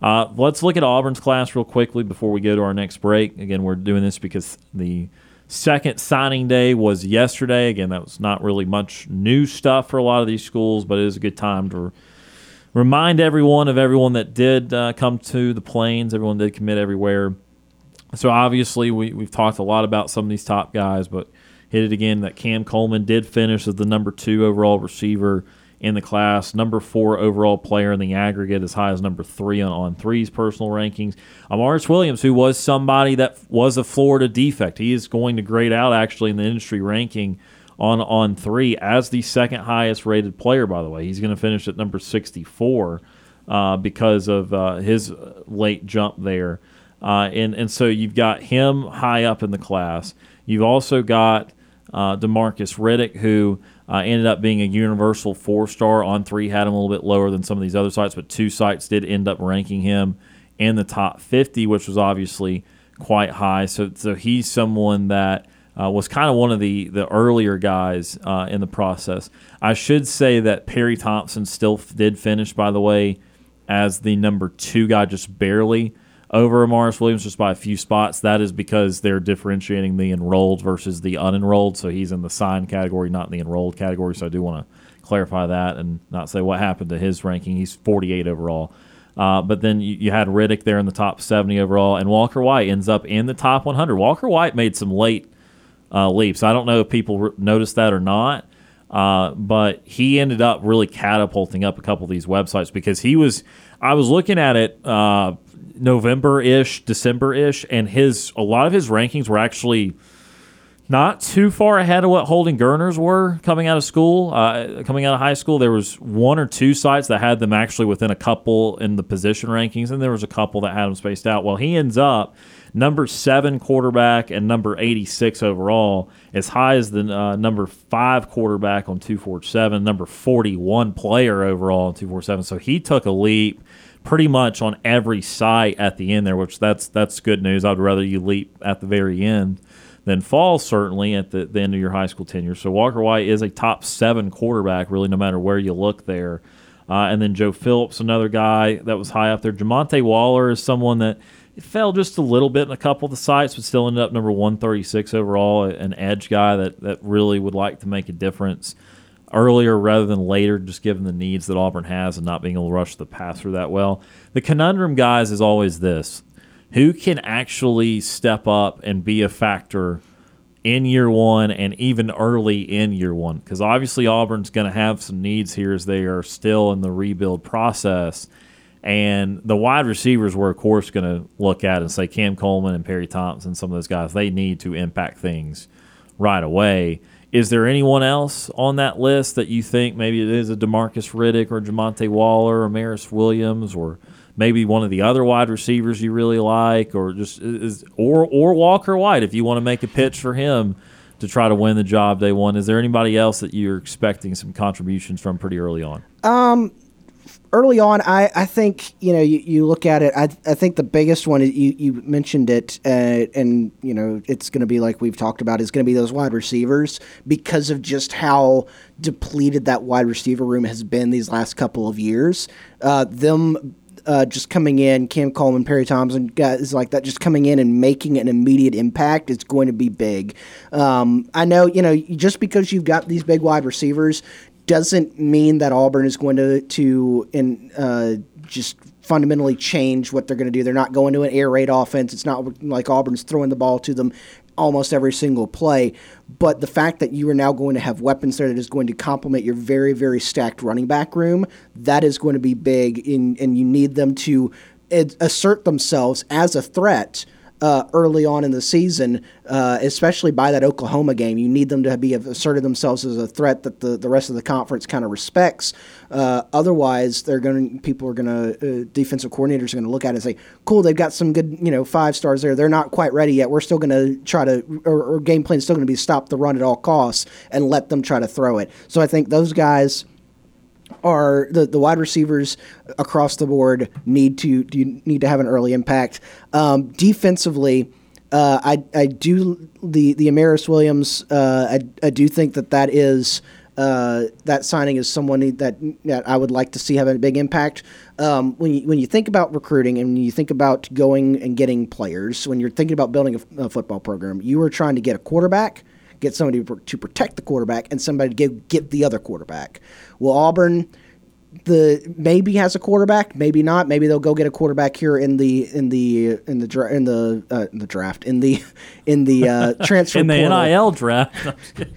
Uh, let's look at Auburn's class real quickly before we go to our next break. Again, we're doing this because the second signing day was yesterday. Again, that was not really much new stuff for a lot of these schools, but it is a good time to remind everyone of everyone that did uh, come to the plains. Everyone did commit everywhere. So obviously, we, we've talked a lot about some of these top guys, but hit it again that Cam Coleman did finish as the number two overall receiver in the class, number four overall player in the aggregate, as high as number three on, on three's personal rankings. Amaris Williams, who was somebody that was a Florida defect, he is going to grade out actually in the industry ranking on on three as the second highest rated player. By the way, he's going to finish at number 64 uh, because of uh, his late jump there. Uh, and and so you've got him high up in the class. You've also got uh, Demarcus Riddick, who uh, ended up being a universal four star on three. Had him a little bit lower than some of these other sites, but two sites did end up ranking him in the top 50, which was obviously quite high. So so he's someone that uh, was kind of one of the the earlier guys uh, in the process. I should say that Perry Thompson still f- did finish, by the way, as the number two guy, just barely over Amaris Williams, just by a few spots. That is because they're differentiating the enrolled versus the unenrolled. So he's in the signed category, not in the enrolled category. So I do want to clarify that and not say what happened to his ranking. He's 48 overall. Uh, but then you, you, had Riddick there in the top 70 overall, and Walker White ends up in the top 100. Walker White made some late uh, leaps. I don't know if people re- noticed that or not, uh, but he ended up really catapulting up a couple of these websites because he was. I was looking at it uh, November ish, December ish, and his a lot of his rankings were actually not too far ahead of what Holden Geriner's were coming out of school, uh, coming out of high school. There was one or two sites that had them actually within a couple in the position rankings, and there was a couple that had them spaced out. Well, he ends up number seven quarterback and number 86 overall, as high as the uh, number five quarterback on 247, number 41 player overall on 247. So he took a leap pretty much on every site at the end there, which that's that's good news. I'd rather you leap at the very end than fall certainly at the, the end of your high school tenure. So Walker White is a top seven quarterback, really, no matter where you look there. Uh, and then Joe Phillips, another guy that was high up there. Jamonte Waller is someone that it fell just a little bit in a couple of the sites, but still ended up number 136 overall. An edge guy that, that really would like to make a difference earlier rather than later, just given the needs that Auburn has and not being able to rush the passer that well. The conundrum, guys, is always this who can actually step up and be a factor in year one and even early in year one? Because obviously, Auburn's going to have some needs here as they are still in the rebuild process. And the wide receivers were, of course, going to look at and say Cam Coleman and Perry Thompson, some of those guys, they need to impact things right away. Is there anyone else on that list that you think maybe it is a Demarcus Riddick or Jamonte Waller or Maris Williams or maybe one of the other wide receivers you really like or just is or or Walker White if you want to make a pitch for him to try to win the job day one? Is there anybody else that you're expecting some contributions from pretty early on? Um, early on, I, I think you know you, you look at it. I, I think the biggest one you you mentioned it, uh, and you know it's going to be like we've talked about is going to be those wide receivers because of just how depleted that wide receiver room has been these last couple of years. Uh, them uh, just coming in, Cam Coleman, Perry Thompson, guys like that, just coming in and making an immediate impact is going to be big. Um, I know, you know, just because you've got these big wide receivers doesn't mean that Auburn is going to to in uh, just fundamentally change what they're going to do. They're not going to an air raid offense. It's not like Auburn's throwing the ball to them almost every single play. But the fact that you are now going to have weapons there that is going to complement your very, very stacked running back room, that is going to be big, in, and you need them to assert themselves as a threat – uh, early on in the season, uh, especially by that Oklahoma game. You need them to be asserted themselves as a threat that the, the rest of the conference kind of respects. Uh, otherwise, they're going people are going to uh, defensive coordinators are going to look at it and say, "Cool, they've got some good you know five stars there. They're not quite ready yet. We're still going to try to or, or game plan is still going to be stop the run at all costs and let them try to throw it." So I think those guys are the, the wide receivers across the board need to do need to have an early impact. Um, defensively, uh, I I do the the Amaris Williams. Uh, I I do think that that is. Uh, that signing is someone that that I would like to see have a big impact. Um, when you when you think about recruiting and when you think about going and getting players, when you're thinking about building a football program, you are trying to get a quarterback, get somebody to protect the quarterback, and somebody to get, get the other quarterback. Well, Auburn the maybe has a quarterback, maybe not. Maybe they'll go get a quarterback here in the in the in the dra- in the uh, in the draft in the in the uh, transfer in the portal. NIL draft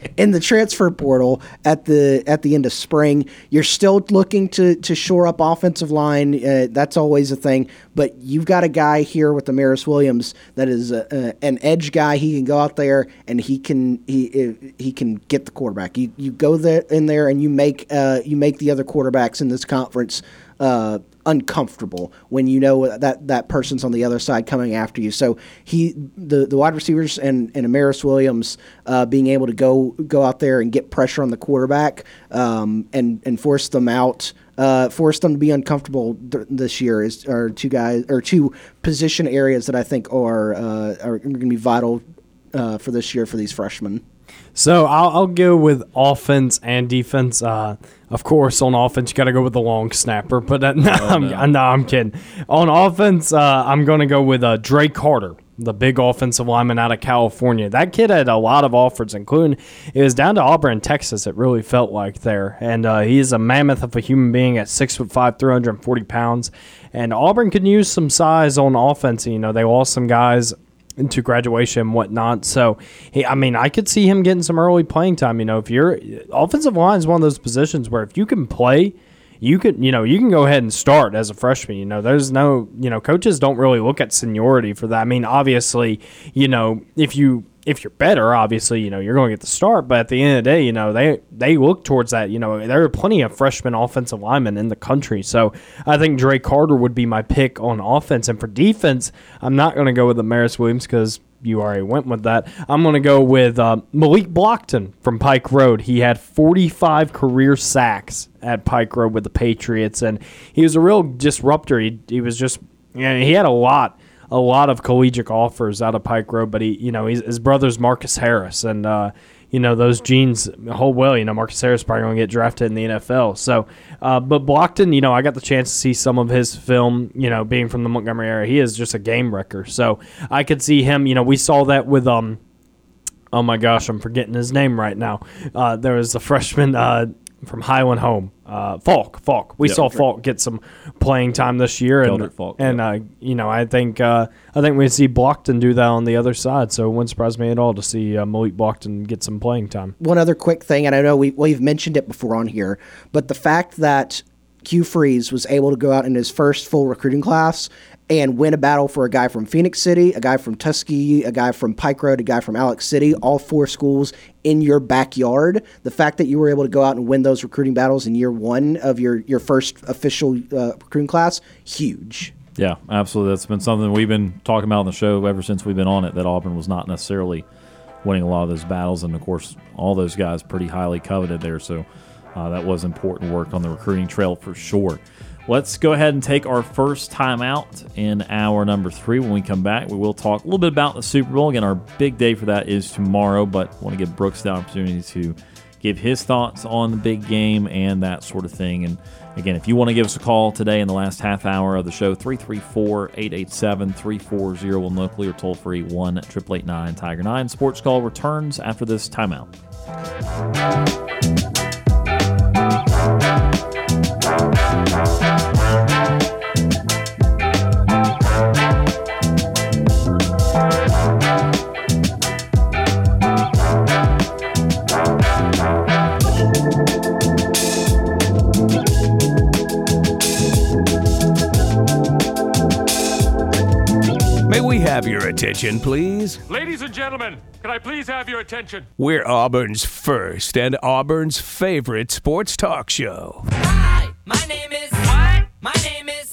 in the transfer portal at the at the end of spring. You're still looking to to shore up offensive line. Uh, that's always a thing. But you've got a guy here with Amaris Williams that is a, a, an edge guy. He can go out there and he can he he can get the quarterback. You you go there in there and you make uh, you make the other quarterbacks in this conference uh, uncomfortable when you know that that person's on the other side coming after you. So he, the the wide receivers and and Amaris Williams uh, being able to go go out there and get pressure on the quarterback um, and and force them out. Uh, force them to be uncomfortable th- this year is are two guys or two position areas that I think are uh, are going to be vital uh, for this year for these freshmen. So I'll, I'll go with offense and defense. Uh, of course, on offense, you got to go with the long snapper. But uh, no, oh, I'm, no. no. I'm kidding. On offense, uh, I'm going to go with uh, Drake Carter, the big offensive lineman out of California. That kid had a lot of offers, including it was down to Auburn, Texas. It really felt like there, and uh, he's a mammoth of a human being at six foot five, 340 pounds. And Auburn could use some size on offense. You know, they lost some guys into graduation and whatnot. So, he, I mean, I could see him getting some early playing time. You know, if you're offensive line is one of those positions where if you can play, you could, you know, you can go ahead and start as a freshman. You know, there's no, you know, coaches don't really look at seniority for that. I mean, obviously, you know, if you if you're better, obviously, you know, you're going to get the start. But at the end of the day, you know, they they look towards that. You know, there are plenty of freshman offensive linemen in the country. So I think Drake Carter would be my pick on offense. And for defense, I'm not going to go with Amaris Williams because you already went with that. I'm going to go with uh, Malik Blocton from Pike Road. He had 45 career sacks at Pike Road with the Patriots, and he was a real disruptor. He, he was just, yeah, he had a lot a lot of collegiate offers out of Pike Road, but he, you know, his brother's Marcus Harris, and uh, you know those genes hold well. You know, Marcus Harris probably going to get drafted in the NFL. So, uh, but Blocton, you know, I got the chance to see some of his film. You know, being from the Montgomery area, he is just a game wrecker. So I could see him. You know, we saw that with um. Oh my gosh, I'm forgetting his name right now. Uh, there was a freshman uh, from Highland Home. Uh, Faulk, Faulk. We yep. saw Faulk get some playing time this year, and Faulk, and yep. uh, you know I think uh, I think we see Blocton do that on the other side. So it wouldn't surprise me at all to see uh, Malik Blocton get some playing time. One other quick thing, and I know we we've mentioned it before on here, but the fact that Hugh Freeze was able to go out in his first full recruiting class and win a battle for a guy from Phenix City, a guy from Tuskegee, a guy from Pike Road, a guy from Alex City, all four schools in your backyard. The fact that you were able to go out and win those recruiting battles in year one of your, your first official uh, recruiting class, huge. Yeah, absolutely. That's been something we've been talking about on the show ever since we've been on it, that Auburn was not necessarily winning a lot of those battles. And, of course, all those guys pretty highly coveted there. So, uh, that was important work on the recruiting trail for sure. Let's go ahead and take our first time out in hour number three. When we come back, we will talk a little bit about the Super Bowl. Again, our big day for that is tomorrow, but want to give Brooks the opportunity to give his thoughts on the big game and that sort of thing. And again, if you want to give us a call today in the last half hour of the show, 334 887 3401 locally or toll free 1 889 Tiger 9. Sports Call returns after this timeout. Have your attention, please? Ladies and gentlemen, can I please have your attention? We're Auburn's first and Auburn's favorite sports talk show. Hi, my name is what? My name is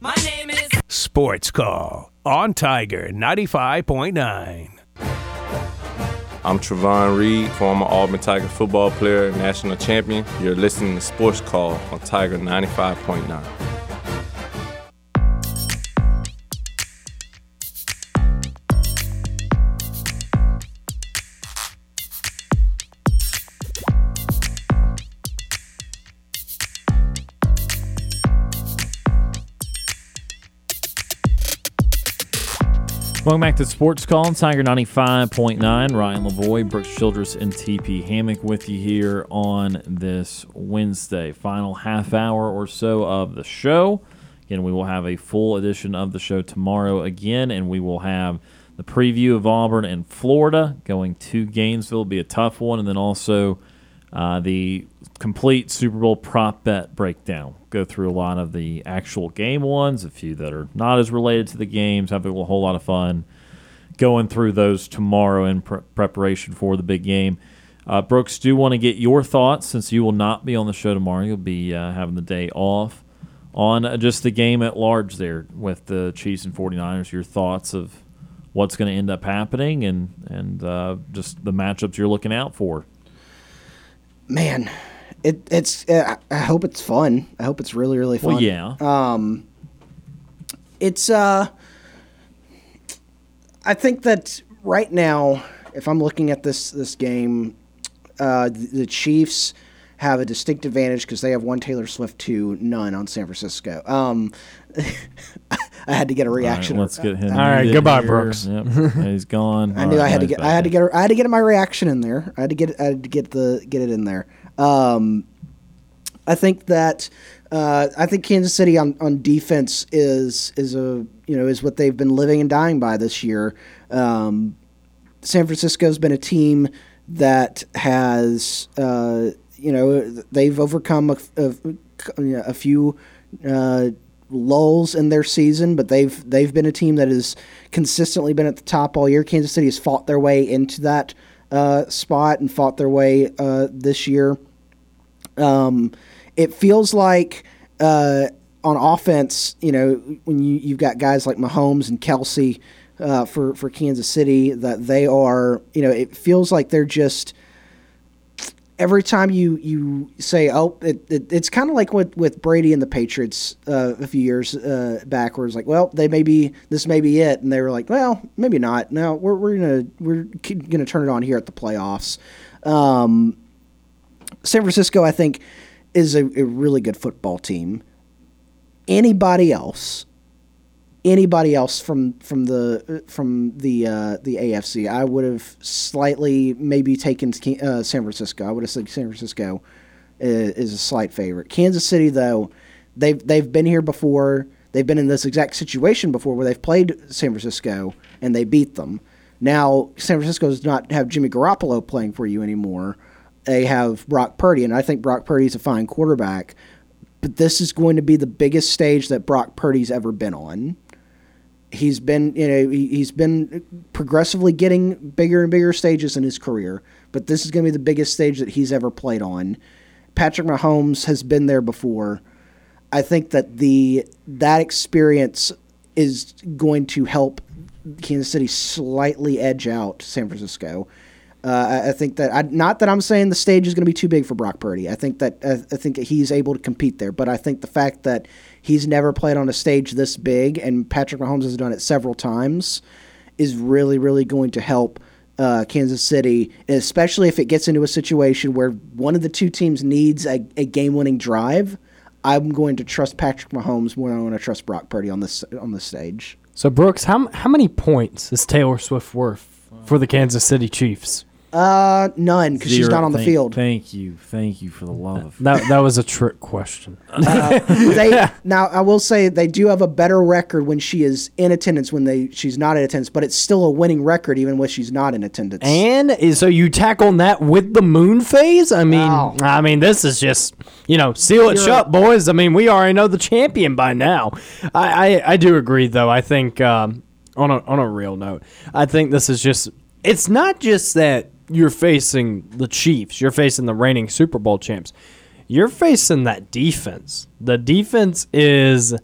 my name is Sports Call on Tiger 95.9. I'm Trevon Reed, former Auburn Tiger football player, national champion. You're listening to Sports Call on Tiger 95.9. Welcome back to Sports Call Tiger 95.9. Ryan Lavoie, Brooks Childress, and TP Hammock with you here on this Wednesday. Final half hour or so of the show. Again, we will have a full edition of the show tomorrow again, and we will have the preview of Auburn and Florida going to Gainesville. It'll be a tough one, and then also uh, the complete Super Bowl prop bet breakdown. Go through a lot of the actual game ones, a few that are not as related to the games. Have a whole lot of fun going through those tomorrow in pre- preparation for the big game. Uh, Brooks, do want to get your thoughts since you will not be on the show tomorrow. You'll be uh, having the day off on uh, just the game at large there with the Chiefs and 49ers. Your thoughts of what's going to end up happening and, and uh, just the matchups you're looking out for. Man, it, it's. Uh, I hope it's fun. I hope it's really really fun. Well, yeah. Um, it's. Uh, I think that right now, if I'm looking at this this game, uh, the, the Chiefs have a distinct advantage because they have one Taylor Swift to none on San Francisco. Um, I had to get a reaction. All right, let's get him. All right, goodbye, here. Brooks. Yep, he's gone. I All knew right, I had to get. I had to get. I had to get my reaction in there. I had to get. I had to get the get it in there. Um, I think that. Uh, I think Kansas City on, on defense is is a you know is what they've been living and dying by this year. Um, San Francisco's been a team that has uh, you know they've overcome a, a, a few uh, lulls in their season, but they've they've been a team that has consistently been at the top all year. Kansas City has fought their way into that uh, spot and fought their way uh, this year. Um, it feels like uh, on offense, you know, when you you've got guys like Mahomes and Kelce uh, for for Kansas City, that they are, you know, it feels like they're just every time you you say, oh, it, it, it's kind of like with, with Brady and the Patriots uh, a few years uh, back, where it's like, well, they may be this may be it, and they were like, well, maybe not. No, we're we're gonna we're gonna turn it on here at the playoffs. Um, San Francisco, I think, is a, a really good football team. Anybody else anybody else from from the from the uh, the AFC, I would have slightly maybe taken uh, San Francisco. I would have said San Francisco is, is, a slight favorite. Kansas City, though, they've they've been here before. They've been in this exact situation before where they've played San Francisco and they beat them. Now San Francisco does not have Jimmy Garoppolo playing for you anymore. They have Brock Purdy, and I think Brock Purdy is a fine quarterback. But this is going to be the biggest stage that Brock Purdy's ever been on he's been you know he, has been progressively getting bigger and bigger stages in his career but this is going to be the biggest stage that he's ever played on. Patrick mahomes has been there before. I think that the that experience is going to help kansas city slightly edge out san francisco. Uh, I, I think that I, not that I'm saying the stage is going to be too big for Brock Purdy. I think that I, I think that he's able to compete there, but I think the fact that he's never played on a stage this big and Patrick Mahomes has done it several times is really really going to help uh, Kansas City, especially if it gets into a situation where one of the two teams needs a, a game-winning drive. I'm going to trust Patrick Mahomes more than I want to trust Brock Purdy on this on this stage. So Brooks, how how many points is Taylor Swift worth for the Kansas City Chiefs? Uh, none because she's Zero. not on the Thank- field. Thank you, thank you for the love. That that was a trick question. Uh, they now I will say they do have a better record when she is in attendance when they she's not in attendance, but it's still a winning record even when she's not in attendance. And is- so you tackle on that with the moon phase? I mean, I mean, this is just you know, seal it You're- shut, boys. I mean, we already know the champion by now. I I, I do agree though. I think um, on a on a real note, I think this is just. It's not just that you're facing the Chiefs. You're facing the reigning Super Bowl champs. You're facing that defense. The defense is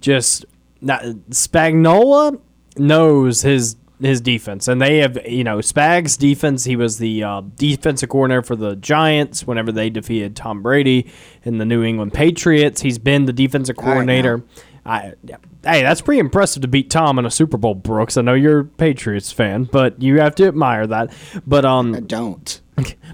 just not, Spagnuolo knows his his defense, and they have you know Spags' defense. He was the uh, defensive coordinator for the Giants whenever they defeated Tom Brady in the New England Patriots. He's been the defensive coordinator. I, yeah. Hey, that's pretty impressive to beat Tom in a Super Bowl, Brooks. I know you're a Patriots fan, but you have to admire that. But um, I don't.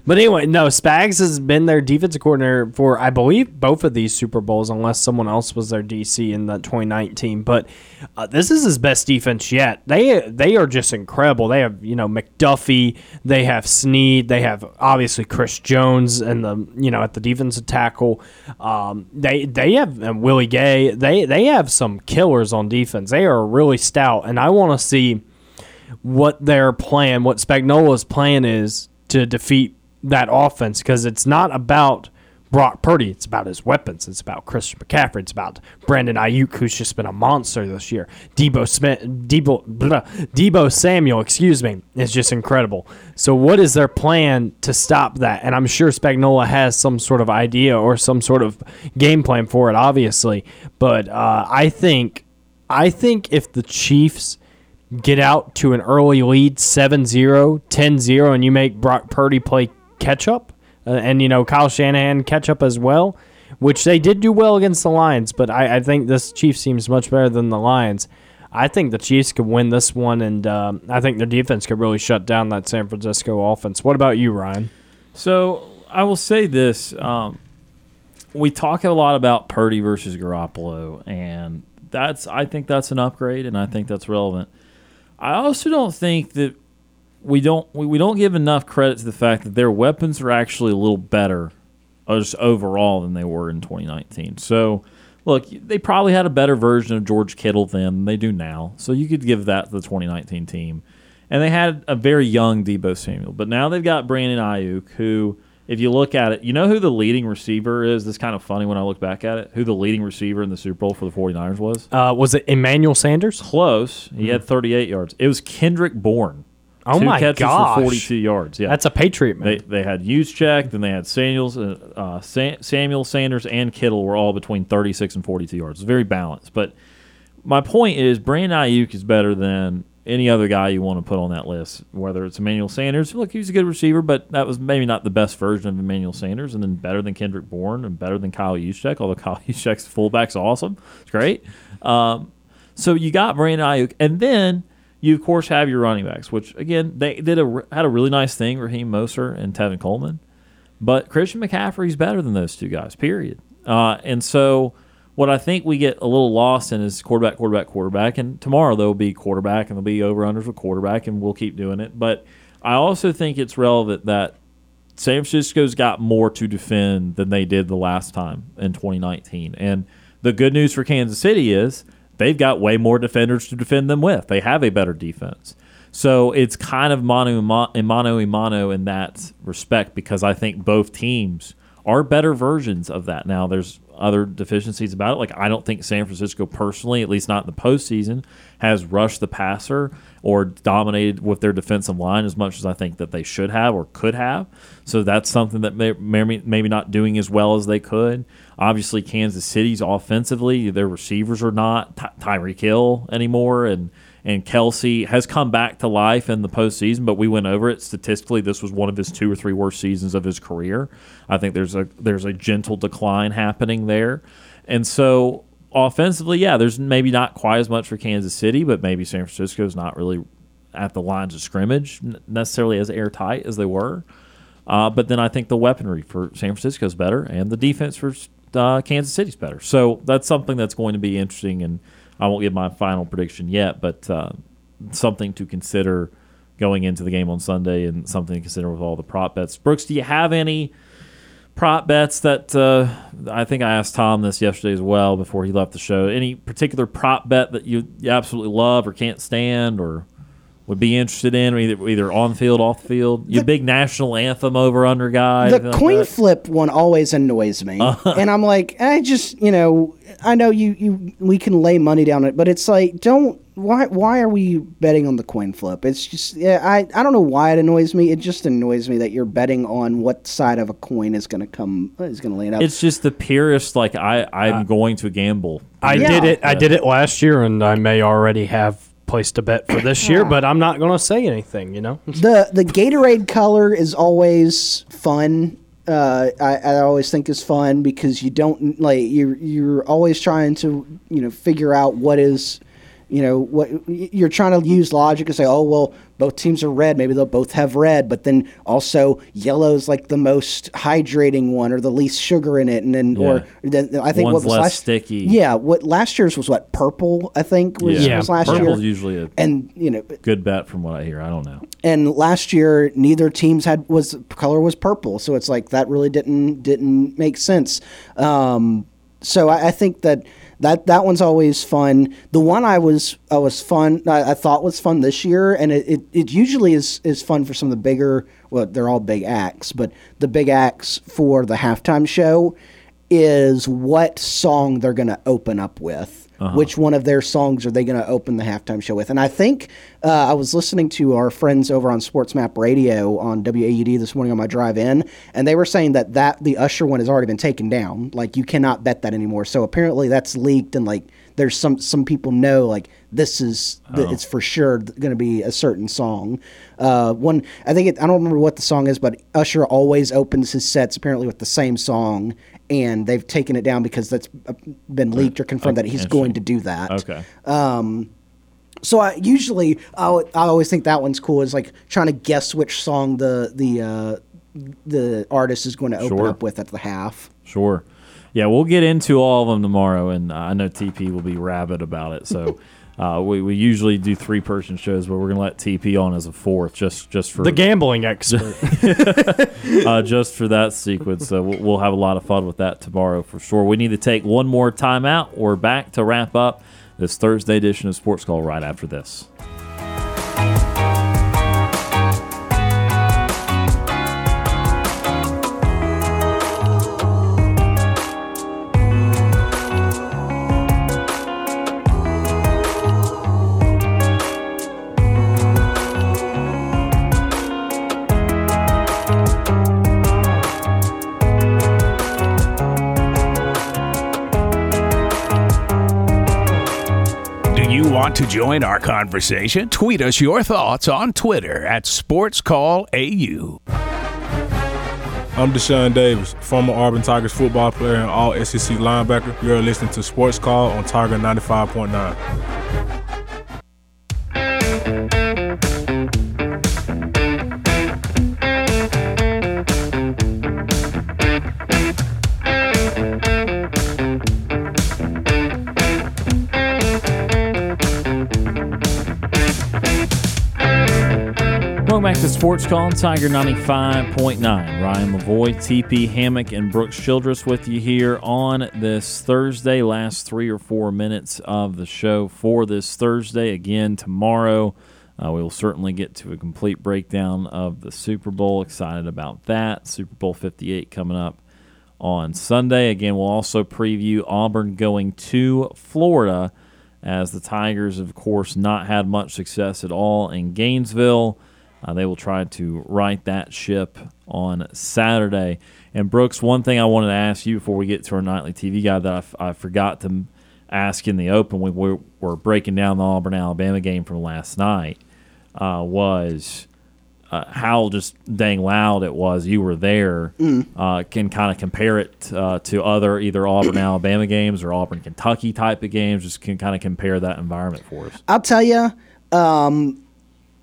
But anyway, no, Spags has been their defensive coordinator for I believe both of these Super Bowls, unless someone else was their DC in the 2019. But uh, this is his best defense yet. They they are just incredible. They have you know McDuffie, they have Sneed, they have obviously Chris Jones, and the you know at the defensive tackle. Um, they they have and Willie Gay. They they have some killers on defense. They are really stout, and I want to see what their plan, what Spagnuolo's plan is to defeat that offense because it's not about Brock Purdy. It's about his weapons. It's about Christian McCaffrey. It's about Brandon Aiyuk, who's just been a monster this year. Deebo Smith, Deebo, blah, Deebo Samuel, excuse me, is just incredible. So, what is their plan to stop that? And I'm sure Spagnuolo has some sort of idea or some sort of game plan for it, obviously. But uh, I think, I think if the Chiefs get out to an early lead 7-0 10-0 and you make brock purdy play catch up uh, and you know kyle shanahan catch up as well which they did do well against the lions but i, I think this chiefs seems much better than the lions. I think the chiefs could win this one and um, i think their defense could really shut down that san francisco offense. What about you ryan? So I will say this: um, we talk a lot about Purdy versus Garoppolo, and that's I think that's an upgrade, and I think that's relevant. I also don't think that we don't we, we don't give enough credit to the fact that their weapons are actually a little better, uh, just overall than they were in 2019. So. Look, they probably had a better version of George Kittle then than they do now. So you could give that to the 2019 team. And they had a very young Deebo Samuel. But now they've got Brandon Aiyuk, who, if you look at it, you know who the leading receiver is? That's kind of funny when I look back at it. Who the leading receiver in the Super Bowl for the 49ers was? uh, was it emmanuel sanders Close. He had 38 yards. It was Kendrick Bourne. Oh Two my catches gosh. for 42 yards. Yeah. that's a patriot They, man they had Juszczyk, then they had Samuels, uh, uh, Samuel Sanders, and Kittle were all between 36 and 42 yards. It's very balanced. But my point is, Brandon Aiyuk is better than any other guy you want to put on that list. Whether it's Emmanuel Sanders, look, he's a good receiver, but that was maybe not the best version of Emmanuel Sanders, and then better than Kendrick Bourne and better than Kyle Juszczyk. Although Kyle Juszczyk's fullback's awesome, it's great. Um, so you got Brandon Aiyuk, and then you of course have your running backs, which again they did a had a really nice thing, Raheem Mostert and Tevin Coleman, but Christian McCaffrey's better than those two guys. Period. Uh, and so what I think we get a little lost in is quarterback, quarterback, quarterback, and tomorrow there'll be quarterback and there'll be over unders with quarterback, and we'll keep doing it. But I also think it's relevant that San Francisco's got more to defend than they did the last time in 2019. And the good news for Kansas City is they've got way more defenders to defend them with. They have a better defense. So it's kind of mano a mano mano in that respect because I think both teams are better versions of that. Now, there's other deficiencies about it. Like, I don't think San Francisco personally, at least not in the postseason, has rushed the passer or dominated with their defensive line as much as I think that they should have or could have. So that's something that may, maybe maybe not doing as well as they could. Obviously, Kansas City's offensively, their receivers are not Ty- Tyreek Hill anymore, and And Kelce has come back to life in the postseason, but we went over it statistically. This was one of his two or three worst seasons of his career. I think there's a there's a gentle decline happening there, and so offensively, yeah, there's maybe not quite as much for Kansas City, but maybe San Francisco's not really at the lines of scrimmage necessarily as airtight as they were. Uh, but then I think the weaponry for San Francisco is better, and the defense for uh, Kansas City's better. So that's something that's going to be interesting. And I won't give my final prediction yet, but uh, something to consider going into the game on Sunday, and something to consider with all the prop bets. Brooks, do you have any? prop bets that uh, I think I asked Tom this yesterday as well before he left the show. Any particular prop bet that you, you absolutely love or can't stand or would be interested in, either either on field, off the field? You big national anthem over under guy. The coin like flip one always annoys me, uh-huh. and I'm like, I just you know, I know you you we can lay money down it, but it's like don't why why are we betting on the coin flip? It's just yeah, I I don't know why it annoys me. It just annoys me that you're betting on what side of a coin is going to come is going to land up. It's just the purest like I I'm uh, going to gamble. I yeah. did it. I did it last year, and I may already have placed a bet for this year, but I'm not going to say anything. You know, the the Gatorade color is always fun. Uh, I, I always think is fun because you don't like you're you're always trying to you know figure out what is you know what you're trying to use logic and say oh well both teams are red maybe they'll both have red but then also yellow is like the most hydrating one or the least sugar in it and then yeah. or then i think One's what was less last sticky yeah what last year's was what purple i think was, yeah. was last Purple's year usually a and you know good bet from what i hear i don't know and last year neither teams had was color was purple so it's like that really didn't didn't make sense um, so I, I think that that that one's always fun. The one I was I was fun I, I thought was fun this year, and it, it, it, usually is is fun for some of the bigger. Well, they're all big acts, but the big acts for the halftime show is what song they're going to open up with. Uh-huh. Which one of their songs are they going to open the halftime show with? And I think uh, I was listening to our friends over on Sports Map Radio on WAUD this morning on my drive in, and they were saying that that the Usher one has already been taken down. Like you cannot bet that anymore. So apparently that's leaked, and like there's some some people know like this is oh. it's for sure going to be a certain song. Uh, one I think it, I don't remember what the song is, but Usher always opens his sets apparently with the same song, and they've taken it down because that's been leaked or confirmed that he's going to do that. Okay. Um, so I usually I, I always think that one's cool is like trying to guess which song the the uh, the artist is going to open sure. up with at the half. Sure. Yeah, we'll get into all of them tomorrow, and uh, I know TP will be rabid about it. So Uh, we, we usually do three person shows, but we're gonna let TP on as a fourth, just just for the gambling expert, uh, just for that sequence. So we'll, we'll, have a lot of fun with that tomorrow for sure. We need to take one more timeout. We're back to wrap up this Thursday edition of Sports Call right after this. Want to join our conversation? Tweet us your thoughts on Twitter at SportsCallAU. I'm Deshaun Davis, former Auburn Tigers football player and all SEC linebacker. You're listening to Sports Call on Tiger 95.9. Welcome back to Sports Call, Tiger 95.9. Ryan Lavoie, TP Hammock, and Brooks Childress with you here on this Thursday. Last three or four minutes of the show for this Thursday. Again, tomorrow, uh, we will certainly get to a complete breakdown of the Super Bowl. Excited about that. Super Bowl 58 coming up on Sunday. Again, we'll also preview Auburn going to Florida as the Tigers, of course, not had much success at all in Gainesville. Uh, they will try to right that ship on Saturday. And Brooks, one thing I wanted to ask you before we get to our nightly TV guide that I, f- I forgot to ask in the open when we were breaking down the Auburn Alabama game from last night uh, was uh, how just dang loud it was. You were there. Mm. Uh, can kind of compare it uh, to other either Auburn Alabama games or Auburn Kentucky type of games. Just can kind of compare that environment for us. I'll tell you, um,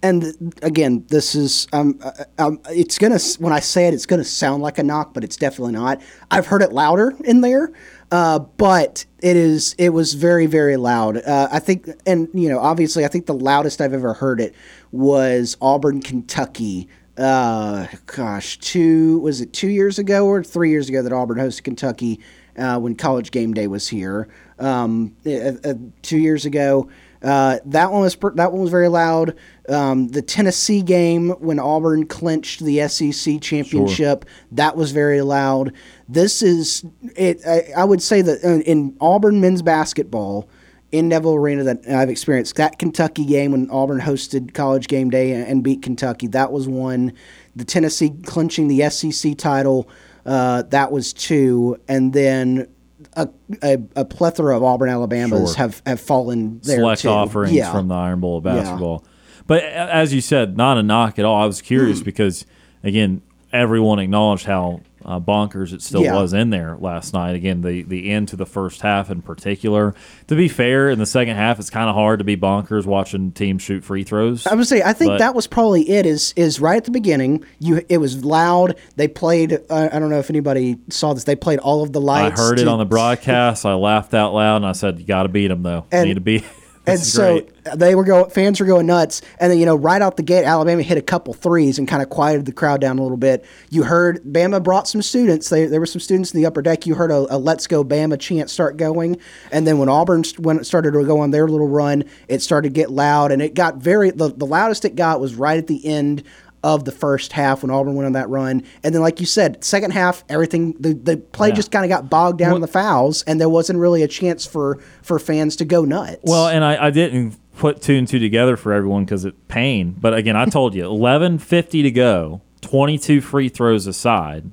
and again, this is um, uh, um, it's gonna when I say it, it's gonna sound like a knock, but it's definitely not. I've heard it louder in there, uh, but it is it was very very loud. Uh, I think, and you know, obviously, I think the loudest I've ever heard it was Auburn, Kentucky. Uh, gosh, two was it two years ago or three years ago that Auburn hosted Kentucky uh, when College Game Day was here. Um, uh, uh, two years ago. Uh, that one was per- that one was very loud. Um, the Tennessee game when Auburn clinched the SEC championship, that was very loud. This is it. I, I would say that in, in Auburn men's basketball in Neville Arena that I've experienced that Kentucky game when Auburn hosted College Game Day and, and beat Kentucky. That was one. The Tennessee clinching the SEC title. Uh, that was two, and then a, a, a plethora of Auburn Alabamas Sure. have, have fallen there select too. offerings yeah. from the Iron Bowl of Yeah. basketball. But as you said, not a knock at all. I was curious hmm. because again, everyone acknowledged how uh, bonkers it still Yeah. was in there last night. Again, the the end to the first half in particular. To be fair, in the second half, it's kind of hard to be bonkers watching teams shoot free throws. I would say I think But- that was probably it. Is is right at the beginning. You it was loud. They played. Uh, I don't know if anybody saw this. They played all of the lights. I heard it on the broadcast. I laughed out loud and I said, "You got to beat them, though. And- Need to be." And so great. they were going. Fans were going nuts. And then you know, right out the gate, Alabama hit a couple threes and kind of quieted the crowd down a little bit. You heard Bama brought some students. They, there were some students in the upper deck. You heard a, a "Let's Go Bama" chant start going. And then when Auburn when it started to go on their little run, it started to get loud, and it got very. The, the loudest it got was right at the end of the first half when Auburn went on that run. And then, like you said, second half, everything the, the play Yeah. just kind of got bogged down in the fouls, and there wasn't really a chance for for fans to go nuts. Well, and I, I didn't put two and two together for everyone because it's pain. But again, I told you, eleven fifty to go, twenty two free throws aside.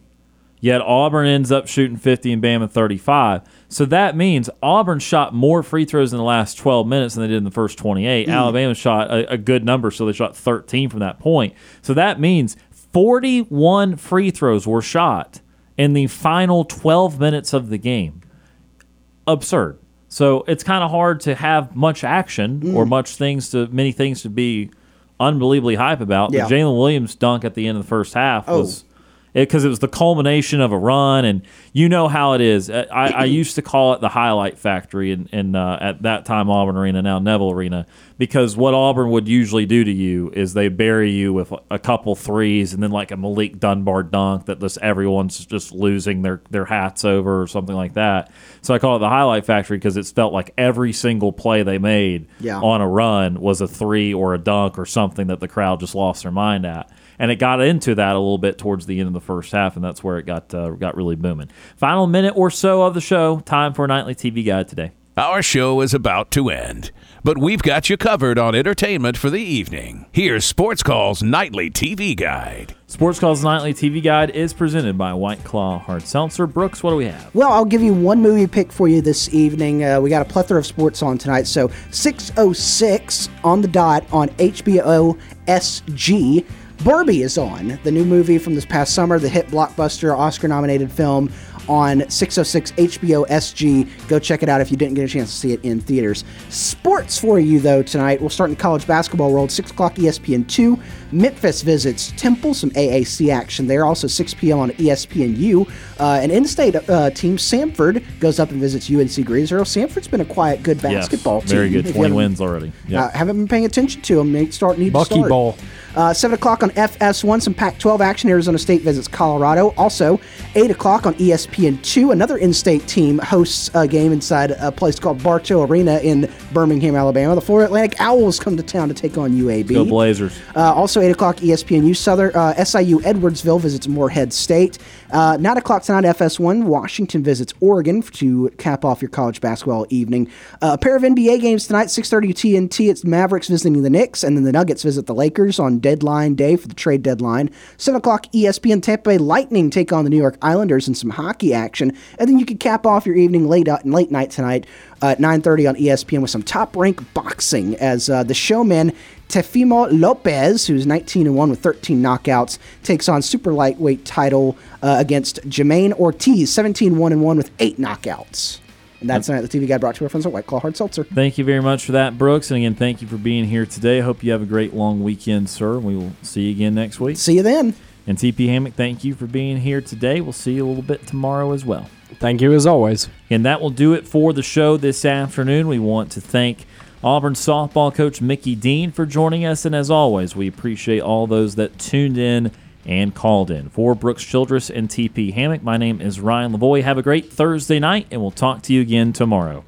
Yet Auburn ends up shooting fifty and Bama thirty five. So that means Auburn shot more free throws in the last twelve minutes than they did in the first twenty eight. Mm. Alabama shot a, a good number, so they shot thirteen from that point. So that means forty one free throws were shot in the final twelve minutes of the game absurd. So it's kind of hard to have much action Mm. or much things to many things to be unbelievably hype about. Yeah. The Jaylin Williams dunk at the end of the first half Oh. was because it, was the culmination of a run, and you know how it is. I, I used to call it the highlight factory, in, in uh, at that time Auburn Arena, now Neville Arena, because what Auburn would usually do to you is they bury you with a couple threes and then like a Malik Dunbar dunk that just everyone's just losing their their hats over or something like that. So I call it the highlight factory because it's felt like every single play they made Yeah. on a run was a three or a dunk or something that the crowd just lost their mind at. And it got into that a little bit towards the end of the first half, and that's where it got uh, got really booming. Final minute or so of the show. Time for a nightly TV guide today. Our show is about to end, but we've got you covered on entertainment for the evening. Here's Sports Call's nightly TV guide. Sports Calls Nightly TV Guide is presented by White Claw Hard Seltzer. Brooks, what do we have? Well, I'll give you one movie pick for you this evening. Uh, we got a plethora of sports on tonight. So 606 on the dot on HBO SG. Barbie is on, the new movie from this past summer, the hit blockbuster Oscar nominated film on 606 HBO SG. Go check it out if you didn't get a chance to see it in theaters. Sports for you, though, tonight. We'll start in college basketball world. 6 o'clock ESPN 2. Memphis visits Temple, some AAC action there. Also 6 p.m. on ESPNU. Uh, an in-state uh, team, Samford, goes up and visits UNC Greensboro. Samford's been a quiet, good basketball yes, team. very good. 20 wins already. Yeah. uh, haven't been paying attention to them. They start need Bucky to start. Bowl. Uh, Seven o'clock on FS1, some Pac-12 action. Arizona State visits Colorado. Also, eight o'clock on E ESPN2, another in-state team hosts a game inside a place called Bartow Arena in Birmingham, Alabama. The Florida Atlantic Owls come to town to take on UAB. Go Blazers. Uh, also, 8 o'clock ESPNU Southern uh, SIU Edwardsville visits Morehead State. Uh, 9 o'clock tonight FS1 Washington visits Oregon to cap off your college basketball evening. Uh, a pair of NBA games tonight 6:30 TNT. It's Mavericks visiting the Knicks, and then the Nuggets visit the Lakers on deadline day for the trade deadline. 7 o'clock, ESPN Tampa Bay Lightning take on the New York Islanders in some hockey action. And then you can cap off your evening late, out, late night tonight uh, at 9.30 on ESPN with some top rank boxing as uh, the showman Teofimo Lopez, who's 19 and 1 with 13 knockouts, takes on super lightweight title uh, against Jamaine Ortiz, 17 1 and 1 with 8 knockouts. And that's tonight. The TV Guide brought to our friends at White Claw Hard Seltzer. Thank you very much for that, Brooks. And again, thank you for being here today. I hope you have a great long weekend, sir. We will see you again next week. See you then. And TP Hammock, thank you for being here today. We'll see you a little bit tomorrow as well. Thank you as always. And that will do it for the show this afternoon. We want to thank Auburn softball coach Mickey Dean for joining us. And as always, we appreciate all those that tuned in and called in. For Brooks Childress and TP Hammock, my name is Ryan Lavoie. Have a great Thursday night, and we'll talk to you again tomorrow.